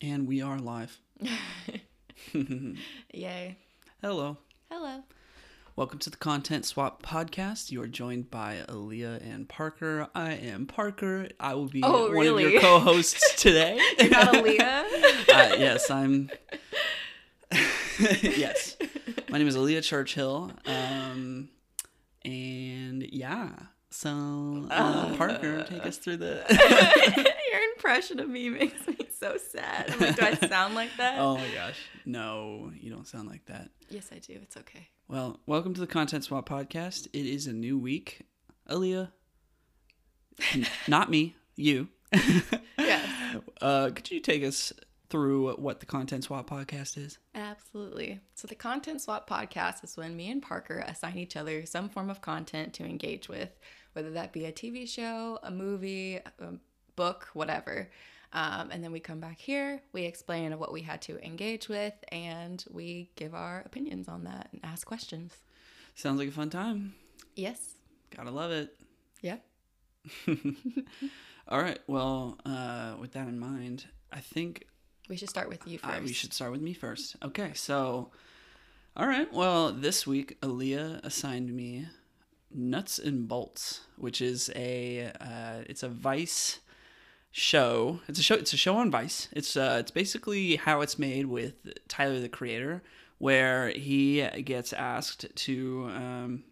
And we are live. Yay. Hello. Hello. Welcome to the Content Swap Podcast. You are joined by Aaliyah and Parker. I am Parker. I will be Oh, one of your co-hosts today. You're not Aaliyah? uh, yes, I'm. yes, my name is Aaliyah Churchill. Um, and yeah, so uh, Parker, take us through the. Your impression of me makes me so sad. Like, do I sound like that? oh my gosh, no, you don't sound like that. Yes, I do. It's okay. Well, welcome to the Content Swap Podcast. It is a new week. Aaliyah. N- Not me, you. Yes. Uh, could you take us through what the Content Swap Podcast is? Absolutely. So, the Content Swap podcast is when me and Parker assign each other some form of content to engage with, whether that be a TV show, a movie, a book, whatever. Um, and then we come back here, we explain what we had to engage with, and we give our opinions on that and ask questions. Sounds like a fun time. Yes. Gotta love it. Yeah. All right. Well, uh, with that in mind, I think We should start with you first. we should start with me first. Okay. So, all right. Well, this week, Aaliyah assigned me Nuts and Bolts, which is a uh, it's a Vice show. It's a show. It's a show on Vice. It's uh, it's basically how it's made with Tyler the Creator, where he gets asked to. Um,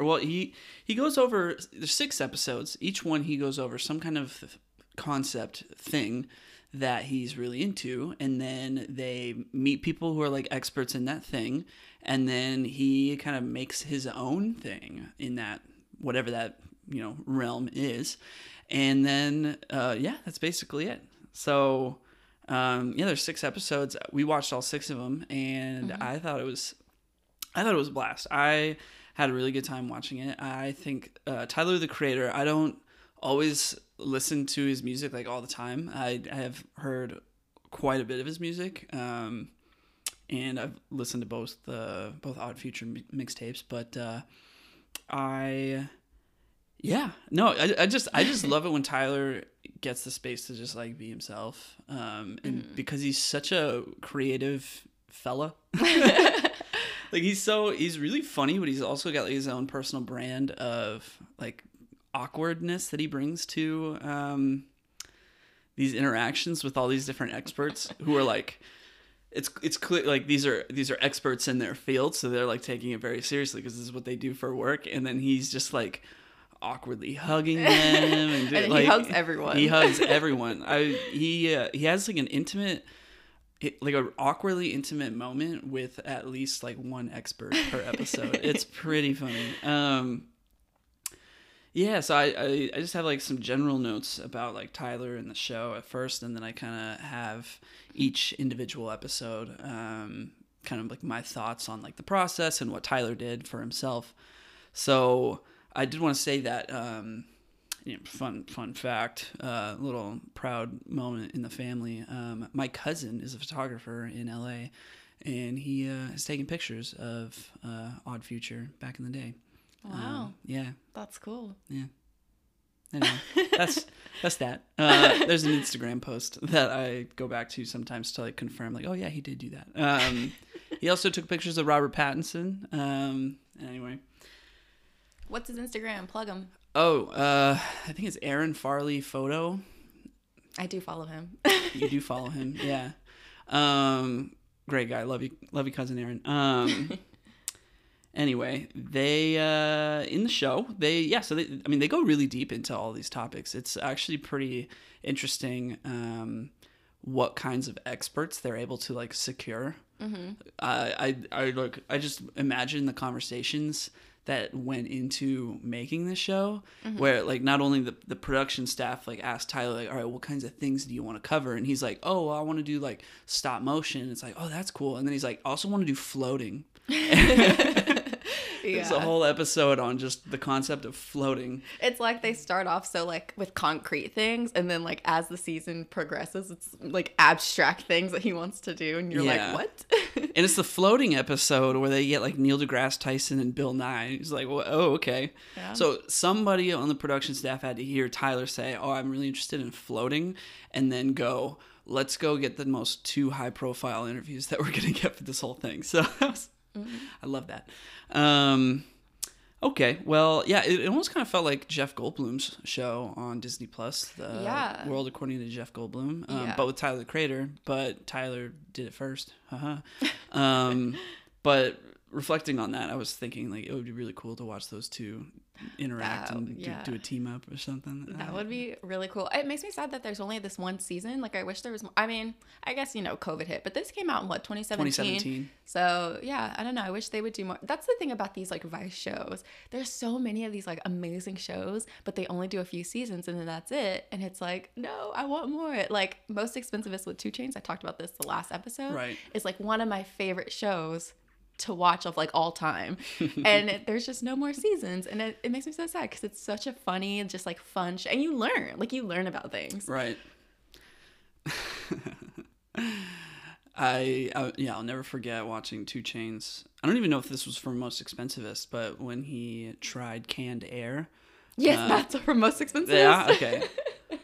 well, he he goes over. There's six episodes. Each one he goes over some kind of concept thing that he's really into and then they meet people who are like experts in that thing and then he kind of makes his own thing in that whatever that you know realm is and then uh yeah that's basically it so um yeah there's six episodes we watched all six of them and i thought it was I thought it was a blast. I had a really good time watching it. I think uh, Tyler the Creator. I don't always listen to his music like all the time. I, I have heard quite a bit of his music, um, and I've listened to both the both Odd Future mi- mixtapes. But uh, I, yeah, no, I, I just I just love it when Tyler gets the space to just like be himself, um, and because he's such a creative fella. like he's so he's really funny but he's also got like, his own personal brand of like awkwardness that he brings to um these interactions with all these different experts who are like it's it's clear like these are these are experts in their field so they're like taking it very seriously because this is what they do for work and then he's just like awkwardly hugging them and, And he hugs everyone. he hugs everyone i he uh, he has like an intimate like a awkwardly intimate moment with at least like one expert per episode. it's pretty funny. Um, yeah, so I, I I just have like some general notes about like Tyler and the show at first, and then I kind of have each individual episode, um, kind of like my thoughts on like the process and what Tyler did for himself. So I did want to say that. Um, you know, fun fun fact, uh, little proud moment in the family. Um, my cousin is a photographer in LA, and he uh, has taken pictures of uh, Odd Future back in the day. Wow. Um, yeah, That's cool. yeah. Anyway, that's that's that. Uh, there's an Instagram post that I go back to sometimes to like confirm, like, oh yeah, he did do that. Um, he also took pictures of Robert Pattinson. Um, anyway, What's his Instagram? Plug him. oh, uh, I think it's Aaron Farley photo. I do follow him. You do follow him, yeah. Um, great guy. Love you, love you, cousin Aaron. Um, anyway, they uh, in the show, they yeah. So they, I mean, they go really deep into all these topics. It's actually pretty interesting. Um, what kinds of experts they're able to like secure. Mm-hmm. Uh, I I like I just imagine the conversations that went into making this show Mm-hmm. where like not only the, the production staff like asked tyler like all right what kinds of things do you want to cover? And he's like oh well, i want to do like stop motion. It's like oh that's cool. And then he's like also want to do floating There's a whole episode on just the concept of floating. It's like they start off so like with concrete things, and then like as the season progresses, it's like abstract things that he wants to do, and you're Yeah. like, what? And it's the floating episode where they get like Neil deGrasse Tyson and Bill Nye. He's like, well, oh, okay. Yeah. So somebody on the production staff had to hear Tyler say, oh, I'm really interested in floating, and then go, let's go get the most two high profile interviews that we're gonna get for this whole thing. So that was, I love that. Um, okay, well, yeah, it, it almost kind of felt like Jeff Goldblum's show on Disney Plus, the Yeah. World According to Jeff Goldblum, um, Yeah. but with Tyler the Creator. But Tyler did it first. Haha. um, but reflecting on that, I was thinking like it would be really cool to watch those two interact That- and do, yeah. do a team up or something. That would be really cool. It makes me sad that there's only this one season. Like, I wish there was. More. I mean, I guess you know, COVID hit, but this came out in what 2017. 2017. So yeah, I don't know. I wish they would do more. That's the thing about these like Vice shows. There's so many of these like amazing shows, but they only do a few seasons and then that's it. And it's like, no, I want more. Like most expensivest with 2 Chainz. I talked about this the last episode. Right. It's like one of my favorite shows to watch of like all time and it- there's just no more seasons and it, it makes me so sad because it's such a funny and just like fun and you learn like you learn about things Right. I, I yeah, I'll never forget watching 2 Chainz. I don't even know if this was for most expensivest, but when he tried canned air. yes Uh, that's for most expensive Yeah, okay.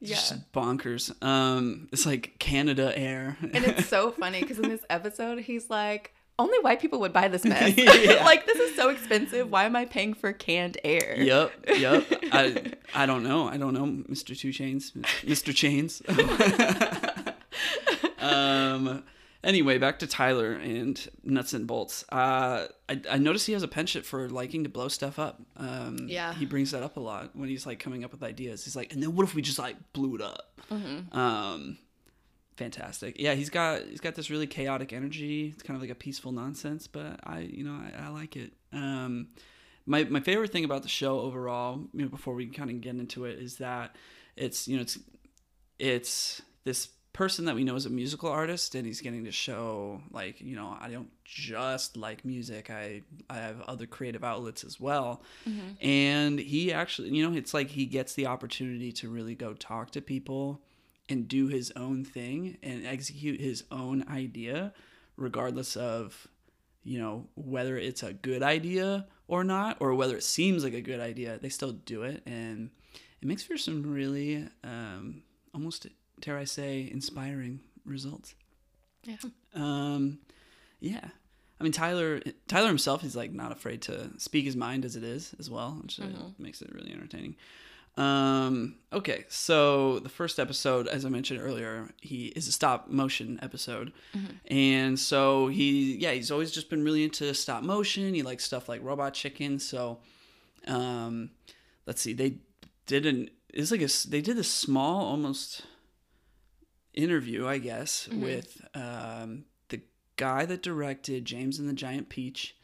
yeah Just bonkers. Um, it's like Canada Air. And it's so funny because in this episode, he's like, only white people would buy this mess. Yeah. like, this is so expensive. Why am I paying for canned air? yep, yep. I I don't know. I don't know, Mr. 2 Chainz, Mr. Chainz. um. Anyway, back to Tyler and nuts and bolts. Uh, I, I noticed he has a penchant for liking to blow stuff up. Um, Yeah. he brings that up a lot when he's like coming up with ideas. He's like, and then what if we just like blew it up? Um, fantastic. Yeah, he's got he's got this really chaotic energy. It's kind of like a peaceful nonsense, but I you know I, I like it. Um, my my favorite thing about the show overall, you know, before we kind of get into it, is that it's you know it's it's this person that we know is a musical artist and he's getting to show like you know i don't just like music i i have other creative outlets as well and he actually you know it's like he gets the opportunity to really go talk to people and do his own thing and execute his own idea regardless of you know whether it's a good idea or not or whether it seems like a good idea they still do it. And it makes for some really um, almost dare i say inspiring results. Yeah. um, yeah. I mean tyler tyler himself is like not afraid to speak his mind as it is as well which uh, makes it really entertaining um, okay, so the first episode, as I mentioned earlier, he is a stop motion episode, and so he, yeah, he's always just been really into stop motion. He likes stuff like Robot Chicken. So, um, let's see, they did an it's like a they did a small almost interview, I guess, with um the guy that directed James and the Giant Peach.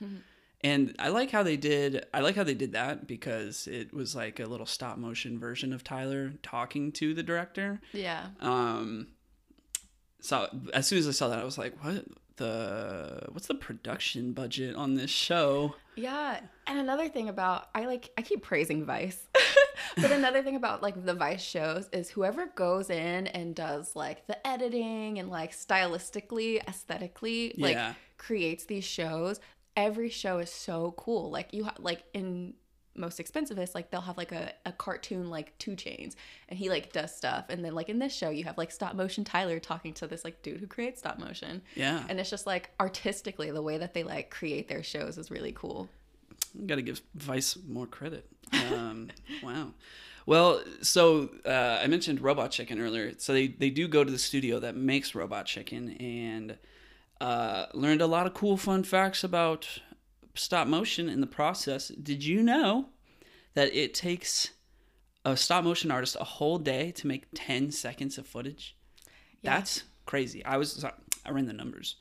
And I like how they did. I like how they did that because it was like a little stop motion version of Tyler talking to the director. Yeah. Um, so as soon as I saw that, I was like, "What the? What's the production budget on this show?" Yeah. And another thing about I like I keep praising Vice. but another thing about like the Vice shows is whoever goes in and does like the editing and like stylistically, aesthetically, like Yeah. creates these shows, every show is so cool. Like you ha- like in most expensivest, like they'll have like a, a cartoon like 2 Chainz and he like does stuff. And then like in this show you have like stop motion Tyler talking to this like dude who creates stop motion. Yeah, And it's just like artistically the way that they like create their shows is really cool. got to give Vice more credit. Um, wow. Well, so uh, I mentioned Robot Chicken earlier. So they, they do go to the studio that makes Robot Chicken and uh, learned a lot of cool fun facts about stop motion in the process. Did you know that it takes a stop motion artist a whole day to make 10 seconds of footage? Yeah. That's crazy. I was I ran the numbers.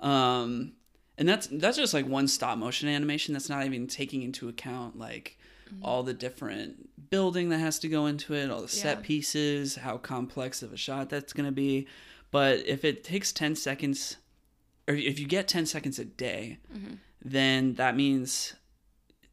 Um and that's that's just like one stop motion animation that's not even taking into account like all the different building that has to go into it, all the set pieces, how complex of a shot that's going to be. But if it takes 10 seconds or if you get 10 seconds a day, mm-hmm. then that means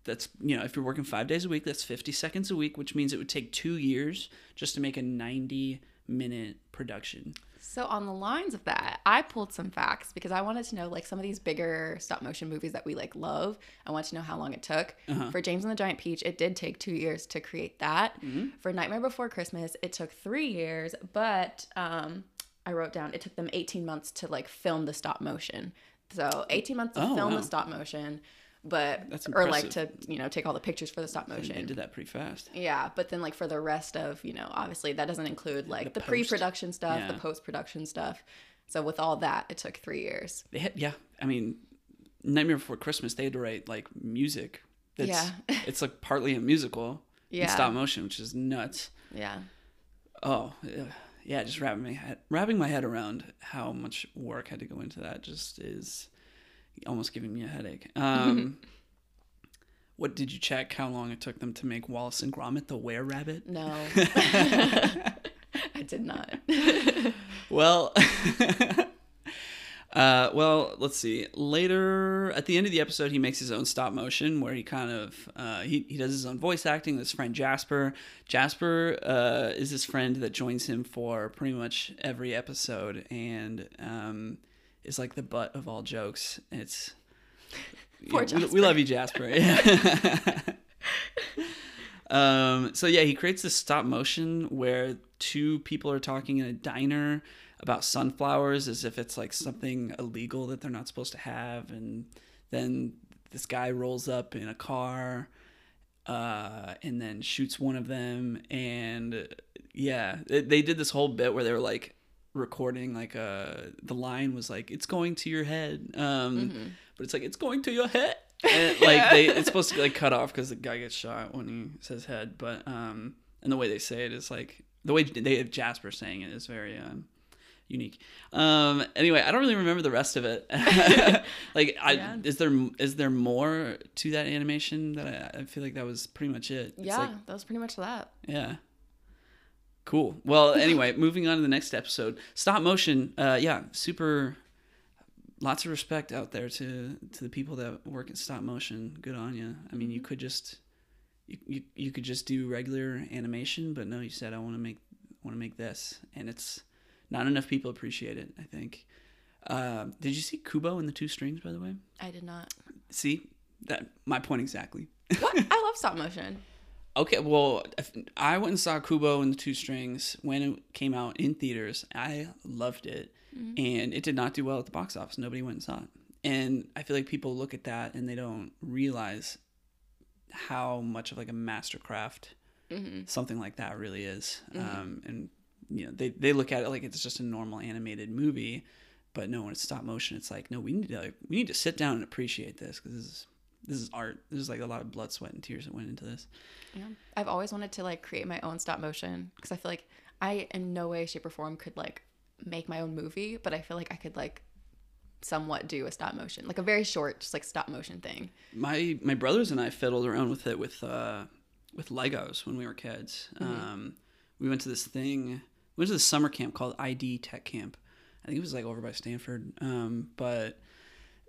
that's you know if you're working 5 days a week, that's 50 seconds a week, which means it would take 2 years just to make a 90 minute production. So on the lines of that, I pulled some facts because I wanted to know like some of these bigger stop motion movies that we like love. I want to know how long it took. Uh-huh. For James and the Giant Peach, it did take two years to create that. Mm-hmm. For Nightmare Before Christmas, it took three years, but um, I wrote down it took them 18 months to like film the stop motion. So 18 months to Oh, film wow. the stop motion, but That's or like to you know take all the pictures for the stop motion. They did that pretty fast. Yeah, but then like for the rest of, you know, obviously that doesn't include like The the, pre-production stuff, the post-production stuff. So with all that, it took 3 years. They had, yeah. I mean, Nightmare Before Christmas, they had to write like music. That's, Yeah. it's like partly a musical in Yeah. stop motion, which is nuts. Yeah. Oh, yeah, yeah. Just wrapping my head, wrapping my head around how much work had to go into that just is almost giving me a headache. Um, what did you check? How long it took them to make Wallace and Gromit the Were Rabbit? No. I did not. Well, uh, well, let's see. Later, at the end of the episode, he makes his own stop motion where he kind of uh, he he does his own voice acting. with His friend Jasper. Jasper uh, is his friend that joins him for pretty much every episode and um, is like the butt of all jokes. It's Poor yeah, we- we, love you, Jasper. Yeah. Um, so yeah, he creates this stop motion where two people are talking in a diner about sunflowers as if it's like something illegal that they're not supposed to have, and then this guy rolls up in a car, uh, and then shoots one of them, and yeah, they, they did this whole bit where they were like recording like uh the line was like it's going to your head um but it's like it's going to your head. And like they it's supposed to be like cut off because the guy gets shot when he says head but um and the way they say it is like the way they have jasper saying it is very um unique um anyway i don't really remember the rest of it like i Yeah. is there is there more to that animation that i, I feel like that was pretty much it It's yeah, like- that was pretty much that. yeah. Cool. Well, anyway, moving on to the next episode. Stop motion. Uh, yeah, super. Lots of respect out there to to the people that work at stop motion. Good on you. I mean, you could just you, you, you could just do regular animation, but no, you said I want to make want to make this, and it's not enough people appreciate it. I think. Uh, did you see Kubo and the Two Strings? By the way, I did not. see that my point exactly. What? I love stop motion. Okay, well, I went and saw Kubo and the Two Strings when it came out in theaters. I loved it, and it did not do well at the box office. Nobody went and saw it, and I feel like people look at that and they don't realize how much of like a mastercraft something like that really is. Um, and you know, they they look at it like it's just a normal animated movie, but no, when it's stop motion, it's like no, we need to like, we need to sit down and appreciate this because this is this is art. There's like a lot of blood, sweat, and tears that went into this. Yeah. I've always wanted to like create my own stop motion because I feel like I in no way, shape, or form could like make my own movie, but I feel like I could like somewhat do a stop motion, like a very short, just like stop motion thing. my my brothers and I fiddled around with it with uh, with Legos when we were kids. Um, we went to this thing. We went to this summer camp called ID Tech Camp. I think it was like over by Stanford, um, but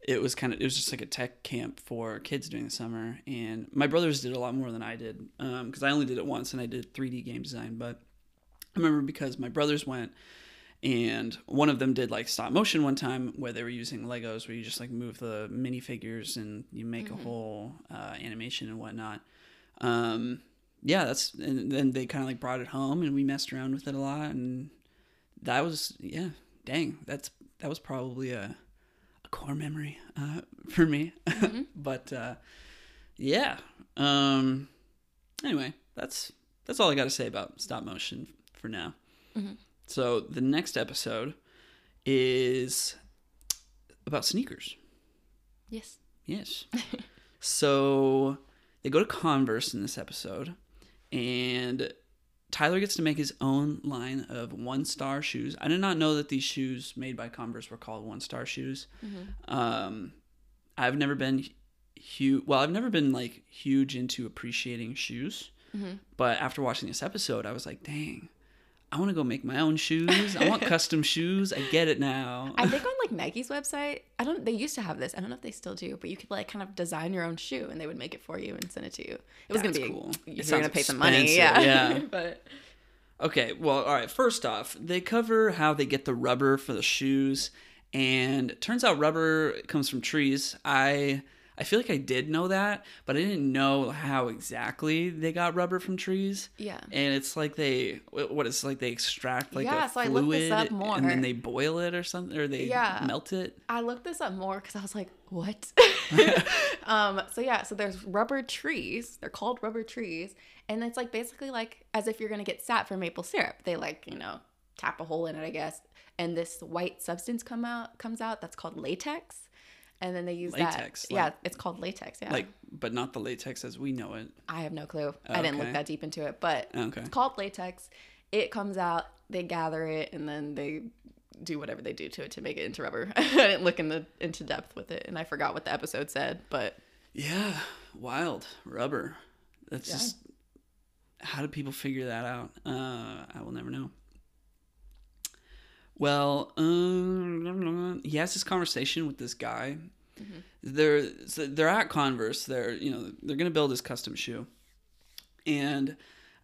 it was kind of it was just like a tech camp for kids during the summer. And my brothers did a lot more than I did because I only did it once and I did 3D game design. But I remember because my brothers went and one of them did like stop motion one time where they were using legos where you just like move the minifigures and you make a whole uh, animation and whatnot um, yeah that's and then they kind of like brought it home and we messed around with it a lot and that was yeah dang that's that was probably a, a core memory uh, for me but uh, yeah um, anyway that's that's all i got to say about stop motion for now so the next episode is about sneakers. Yes. Yes. so they go to Converse in this episode, and Tyler gets to make his own line of one star shoes. I did not know that these shoes made by Converse were called one star shoes. Um, I've never been huge. Well, I've never been like huge into appreciating shoes, but after watching this episode, I was like, dang. I want to go make my own shoes. I want custom shoes. I get it now. I think on like Nike's website, I don't. They used to have this. I don't know if they still do, but you could like kind of design your own shoe, and they would make it for you and send it to you. It was That's gonna be cool. You're gonna pay some money, yeah. yeah. but Okay, well, all right. First off, they cover how they get the rubber for the shoes, and turns out rubber comes from trees. I I feel like I did know that, but I didn't know how exactly they got rubber from trees. Yeah. And it's like they, what it's like they extract like Yeah, a so I fluid looked this up and then they boil it or something, or they Yeah. melt it. I looked this up more because I was like, what? um, so yeah, so there's rubber trees. They're called rubber trees. And it's like basically like as if you're gonna get sap for maple syrup. They like, you know, tap a hole in it, I guess. And this white substance come out comes out that's called latex. And then they use Latex, that. yeah, it's called latex. Yeah. Like, but not the latex as we know it. I have no clue. I didn't look that deep into it, but Okay. it's called latex. It comes out, they gather it, and then they do whatever they do to it to make it into rubber. I didn't look in the into depth with it, and I forgot what the episode said, but Yeah, wild rubber. That's Yeah. just how do people figure that out? Uh, I will never know. Well, um, he has this conversation with this guy. They're so they're at Converse. They're you know they're gonna build his custom shoe, and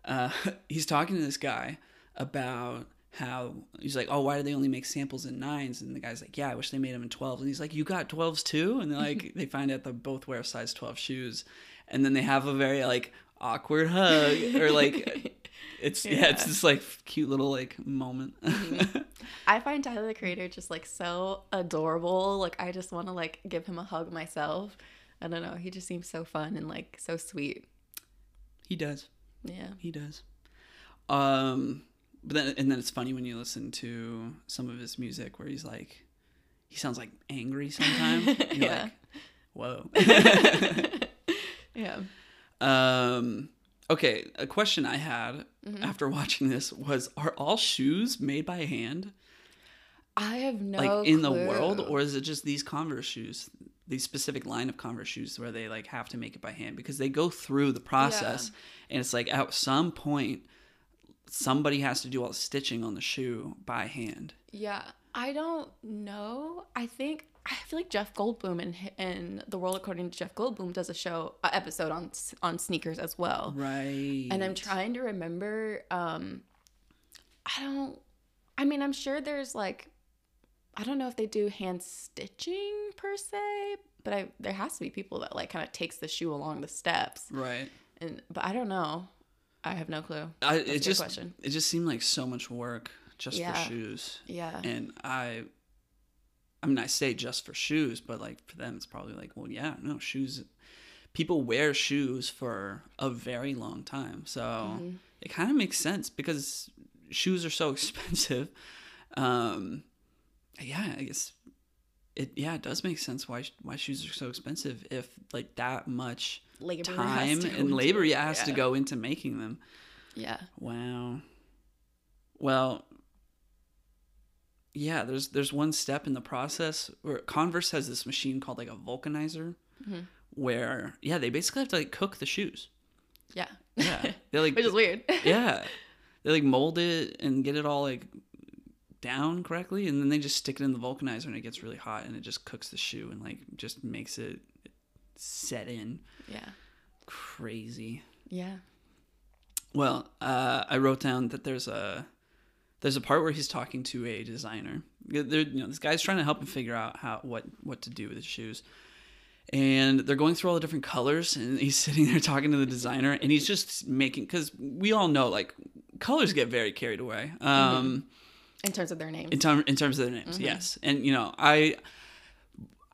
uh, he's talking to this guy about how he's like, oh, why do they only make samples in nines? And the guy's like, yeah, I wish they made them in twelves. And he's like, you got twelves too? And they're like, they find out they both wear size twelve shoes, and then they have a very like awkward hug or like. It's yeah. it's Yeah. this like cute little like moment. I find Tyler the Creator just like so adorable. Like I just want to like give him a hug myself. I don't know. He just seems so fun and like so sweet. he does. Yeah. He does. Um, but then and then it's funny when you listen to some of his music where he's like, he sounds like angry sometimes. Yeah. like, whoa. Yeah. um. Okay, a question I had Mm-hmm. after watching this was: Are all shoes made by hand, I have no like in the world, or is it just these Converse shoes, these specific line of Converse shoes where they like have to make it by hand because they go through the process, and it's like at some point somebody has to do all the stitching on the shoe by hand. Yeah, I don't know. I think I feel like Jeff Goldblum and and the world according to Jeff Goldblum does a show a episode on on sneakers as well. Right. And I'm trying to remember. Um, I don't. I mean, I'm sure there's like, I don't know if they do hand stitching per se, but I there has to be people that like kind of takes the shoe along the steps. Right. And but I don't know. I have no clue. I, it good just question. it just seemed like so much work just Yeah. for shoes, Yeah. and I. I mean, I say just for shoes, but like for them, it's probably like, well, yeah, no shoes. People wear shoes for a very long time, so Mm-hmm. it kind of makes sense because shoes are so expensive. Um, yeah, I guess it. Yeah, it does make sense why why shoes are so expensive if like that much Labor time and labor it. has to go into making them. Yeah. Wow. Well, yeah, there's there's one step in the process where Converse has this machine called like a vulcanizer Mm-hmm. where yeah, they basically have to like cook the shoes. Yeah. Yeah. They like Which is weird. yeah. They like mold it and get it all like down correctly and then they just stick it in the vulcanizer and it gets really hot and it just cooks the shoe and like just makes it set in yeah. crazy. Yeah. Well, uh, I wrote down that there's a there's a part where he's talking to a designer. There, you know, this guy's trying to help him figure out how what what to do with his shoes, and they're going through all the different colors. And he's sitting there talking to the designer, and he's just making because we all know like colors get very carried away. Um, In terms of their names. in, term, in terms of their names yes and you know i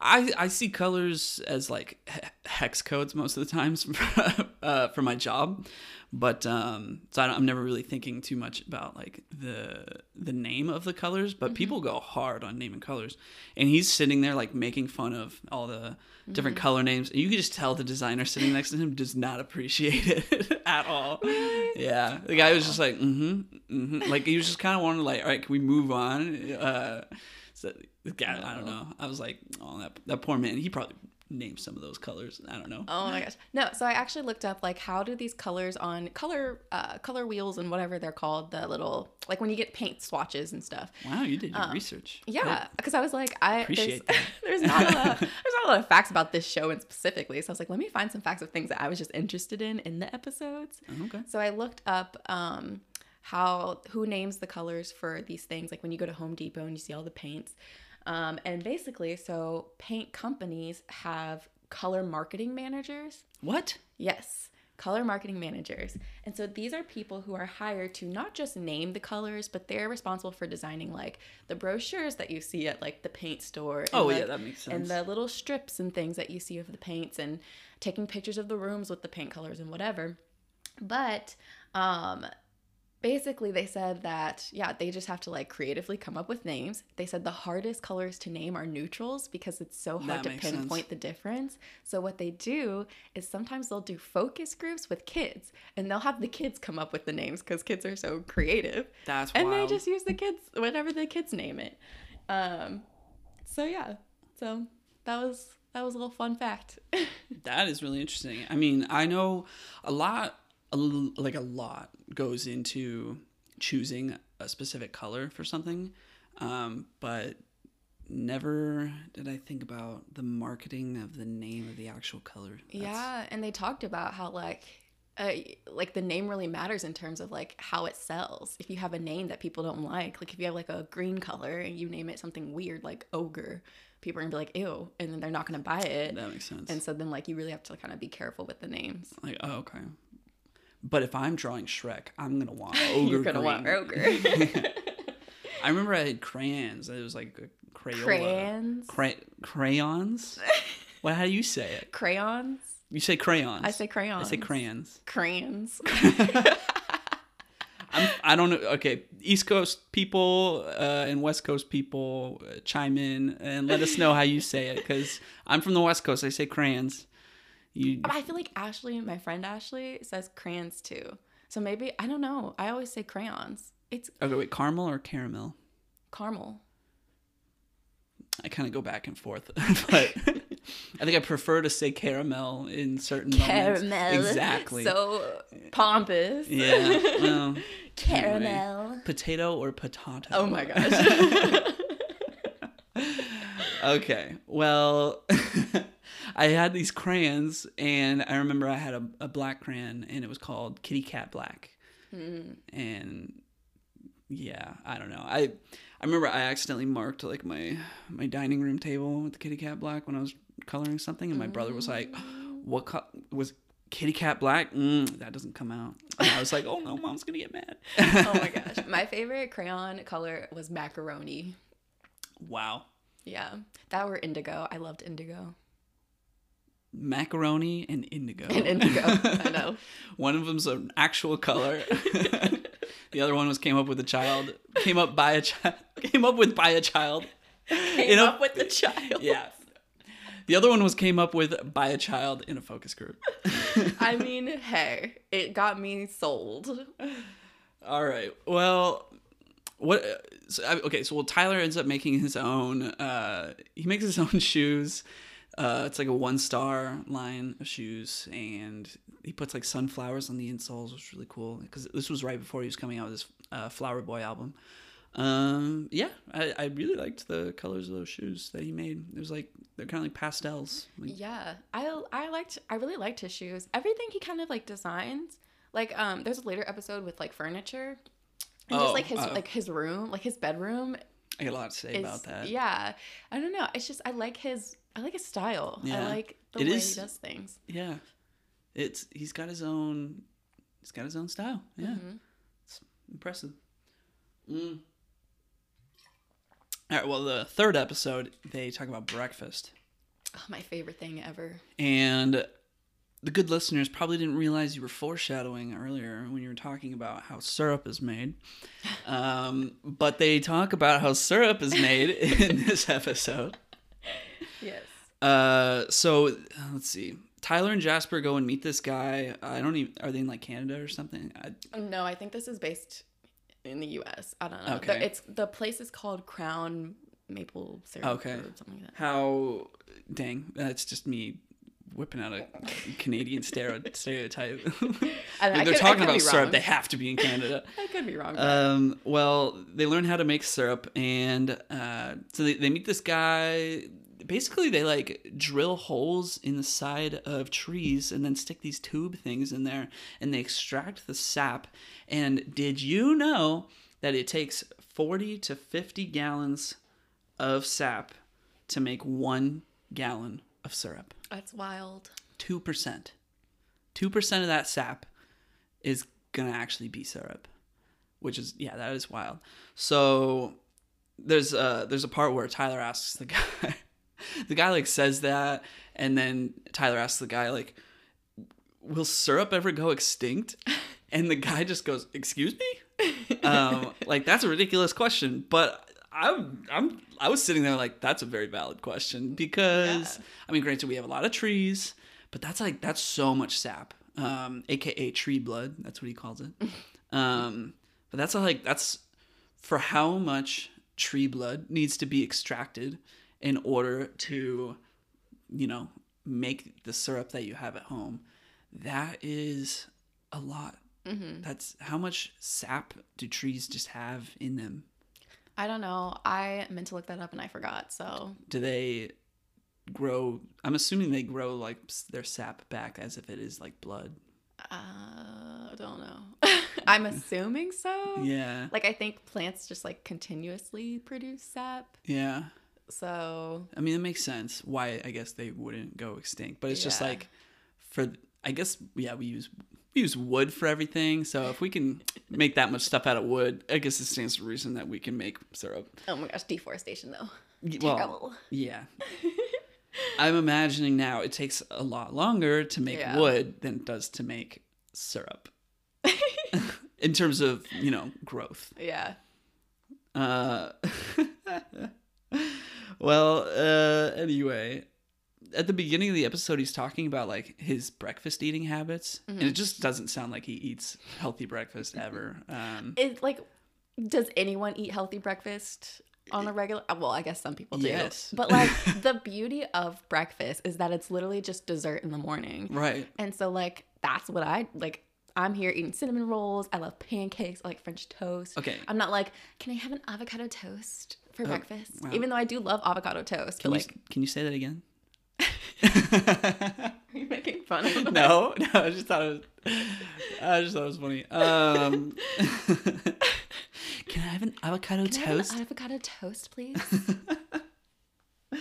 I, I see colors as like hex codes most of the times uh, for my job, but um, so I don't, I'm never really thinking too much about like the the name of the colors. But people go hard on naming colors, and he's sitting there like making fun of all the different color names. And you can just tell the designer sitting next to him does not appreciate it at all. Yeah, the guy was just like, mm-hmm, mm-hmm. like he was just kind of wanting to like, all right, can we move on? Uh, so the guy, I don't know. I was like, oh, that that poor man. He probably named some of those colors. I don't know. Oh my gosh. No, so I actually looked up like how do these colors on color uh color wheels and whatever they're called, the little like when you get paint swatches and stuff. Wow, you did your research. Yeah, because I was like, I Appreciate there's, there's not a lot, there's not a lot of facts about this show and specifically. So I was like, let me find some facts of things that I was just interested in in the episodes. Oh, okay. So I looked up um, how who names the colors for these things. Like when you go to Home Depot and you see all the paints, um, and basically, so paint companies have color marketing managers. What? Yes, color marketing managers. And so these are people who are hired to not just name the colors, but they're responsible for designing like the brochures that you see at like the paint store. and, Oh, like, yeah, that makes sense. And the little strips and things that you see of the paints and taking pictures of the rooms with the paint colors and whatever. But um basically they said that yeah they just have to like creatively come up with names they said the hardest colors to name are neutrals because it's so hard That to makes sense. pinpoint the difference so what they do is sometimes they'll do focus groups with kids and they'll have the kids come up with the names because kids are so creative That's and wild. they just use the kids whatever the kids name it um so yeah so that was that was a little fun fact That is really interesting. I mean, I know a lot, a like a lot goes into choosing a specific color for something, um, but never did I think about the marketing of the name of the actual color. That's- Yeah, and they talked about how like uh, like the name really matters in terms of like how it sells. If you have a name that people don't like, like if you have like a green color and you name it something weird like ogre, people are gonna be like ew, and then they're not gonna buy it. that makes sense. And so then like you really have to kind of be careful with the names. like, oh, okay. But if I'm drawing Shrek, I'm gonna want ogre. You're gonna want ogre. I remember I had crayons. It was like a Crayola. Crayons. Cray- crayons. What? How do you say it? Crayons. You say crayons. I say crayons. I say crayons. Crayons. I'm, I don't know. Okay, East Coast people uh, and West Coast people uh, chime in and let us know how you say it because I'm from the West Coast. I say crayons. You I feel like Ashley, my friend Ashley, says crayons too. So maybe I don't know. I always say crayons. It's okay? Wait, caramel or caramel? caramel. I kind of go back and forth, but I think I prefer to say caramel in certain Caramel. moments. Exactly. So pompous. yeah. Well, Caramel. potato or potato? Oh my gosh. okay. Well, I had these crayons, and I remember I had a, a black crayon, and it was called Kitty Cat Black. And yeah, I don't know. I I remember I accidentally marked like my my dining room table with the Kitty Cat Black when I was coloring something, and my brother was like, "What co- was?" Kitty cat black, mm, that doesn't come out. And I was like, "Oh no, mom's gonna get mad." oh my gosh. My favorite crayon color was macaroni. wow, Yeah. That were indigo. I loved indigo. macaroni and indigo. And indigo. I know. One of them's an actual color. the other one was came up with a child. Came up by a child. Came up with by a child. Came In a- up with the child. Yeah. The other one was came up with by a child in a focus group. I mean, hey, it got me sold. All right. Well, what? So, okay. So, well, Tyler ends up making his own. Uh, he makes his own shoes. Uh, it's like a one star line of shoes, and he puts like sunflowers on the insoles, which is really cool because this was right before he was coming out with his uh, Flower Boy album. Um, yeah, I, I really liked the colors of those shoes that he made. It was like they're kind of like pastels. Like, Yeah, I I liked I really liked his shoes. Everything he kind of like designs. Like um, there's a later episode with like furniture, and Oh, just like his uh, like his room, like his bedroom. I got a lot to say Is, about that. Yeah, I don't know. It's just I like his I like his style. Yeah. I like the It way is- he does things. Yeah. It's he's got his own he's got his own style. Yeah. Mhm. It's impressive. Mm. All right, well the third episode they talk about breakfast. Oh, my favorite thing ever. And the good listeners probably didn't realize you were foreshadowing earlier when you were talking about how syrup is made. Um, but they talk about how syrup is made in this episode. Yes. Uh, so uh, let's see. Tyler and Jasper go and meet this guy. I don't even. Are they in like Canada or something? I, No, I think this is based in the U.S. I don't know. Okay. The, it's the place is called Crown Maple Syrup. Okay. or something like that. how? Dang, that's just me whipping out a Canadian stereotype. I- they're could- talking about syrup. They have to be in Canada. I could be wrong. Um, well, they learn how to make syrup, and uh, so they, they meet this guy. Basically, they like drill holes in the side of trees and then stick these tube things in there, and they extract the sap. And did you know that it takes 40 to 50 gallons of sap to make one gallon of syrup. That's wild. 2%. 2% of that sap is going to actually be syrup, which is yeah, that is wild. So there's a there's a part where Tyler asks the guy the guy like says that and then Tyler asks the guy like will syrup ever go extinct? And the guy just goes, "Excuse me?" um, like that's a ridiculous question, but I'm I'm I was sitting there like that's a very valid question because Yeah. I mean, granted we have a lot of trees, but that's like that's so much sap, um, aka tree blood. That's what he calls it. um, but that's like that's for how much tree blood needs to be extracted in order to, you know, make the syrup that you have at home. That is a lot. Mm-hmm. That's how much sap do trees just have in them? I don't know. I meant to look that up and I forgot. So Do they grow? I'm assuming they grow like their sap back as if it is like blood. uh, I don't know. I'm assuming so. Yeah. Like I think plants just like continuously produce sap. Yeah. So I mean, it makes sense why I guess they wouldn't go extinct, but it's just like for I guess yeah, we use use wood for everything. So if we can make that much stuff out of wood, I guess it stands to reason that we can make syrup. oh my gosh, deforestation though. Well, Terrible. yeah. I'm imagining now it takes a lot longer to make Yeah. wood than it does to make syrup. In terms of, you know, growth. Yeah. Uh, well, uh, anyway, at the beginning of the episode, he's talking about like his breakfast eating habits, and it just doesn't sound like he eats healthy breakfast ever. Um, It like does anyone eat healthy breakfast on a regular uh, well, I guess some people do. Yes. But like the beauty of breakfast is that it's literally just dessert in the morning. right. And so like that's what I like I'm here eating cinnamon rolls. I love pancakes. I like French toast. Okay. I'm not like, can I have an avocado toast for breakfast? wow. Even though I do love avocado toast. Can But you like, can you say that again? are you making fun of me? no, no. I just thought it was. I just thought it was funny. Um, can I have an avocado Can I have toast? an avocado toast, please?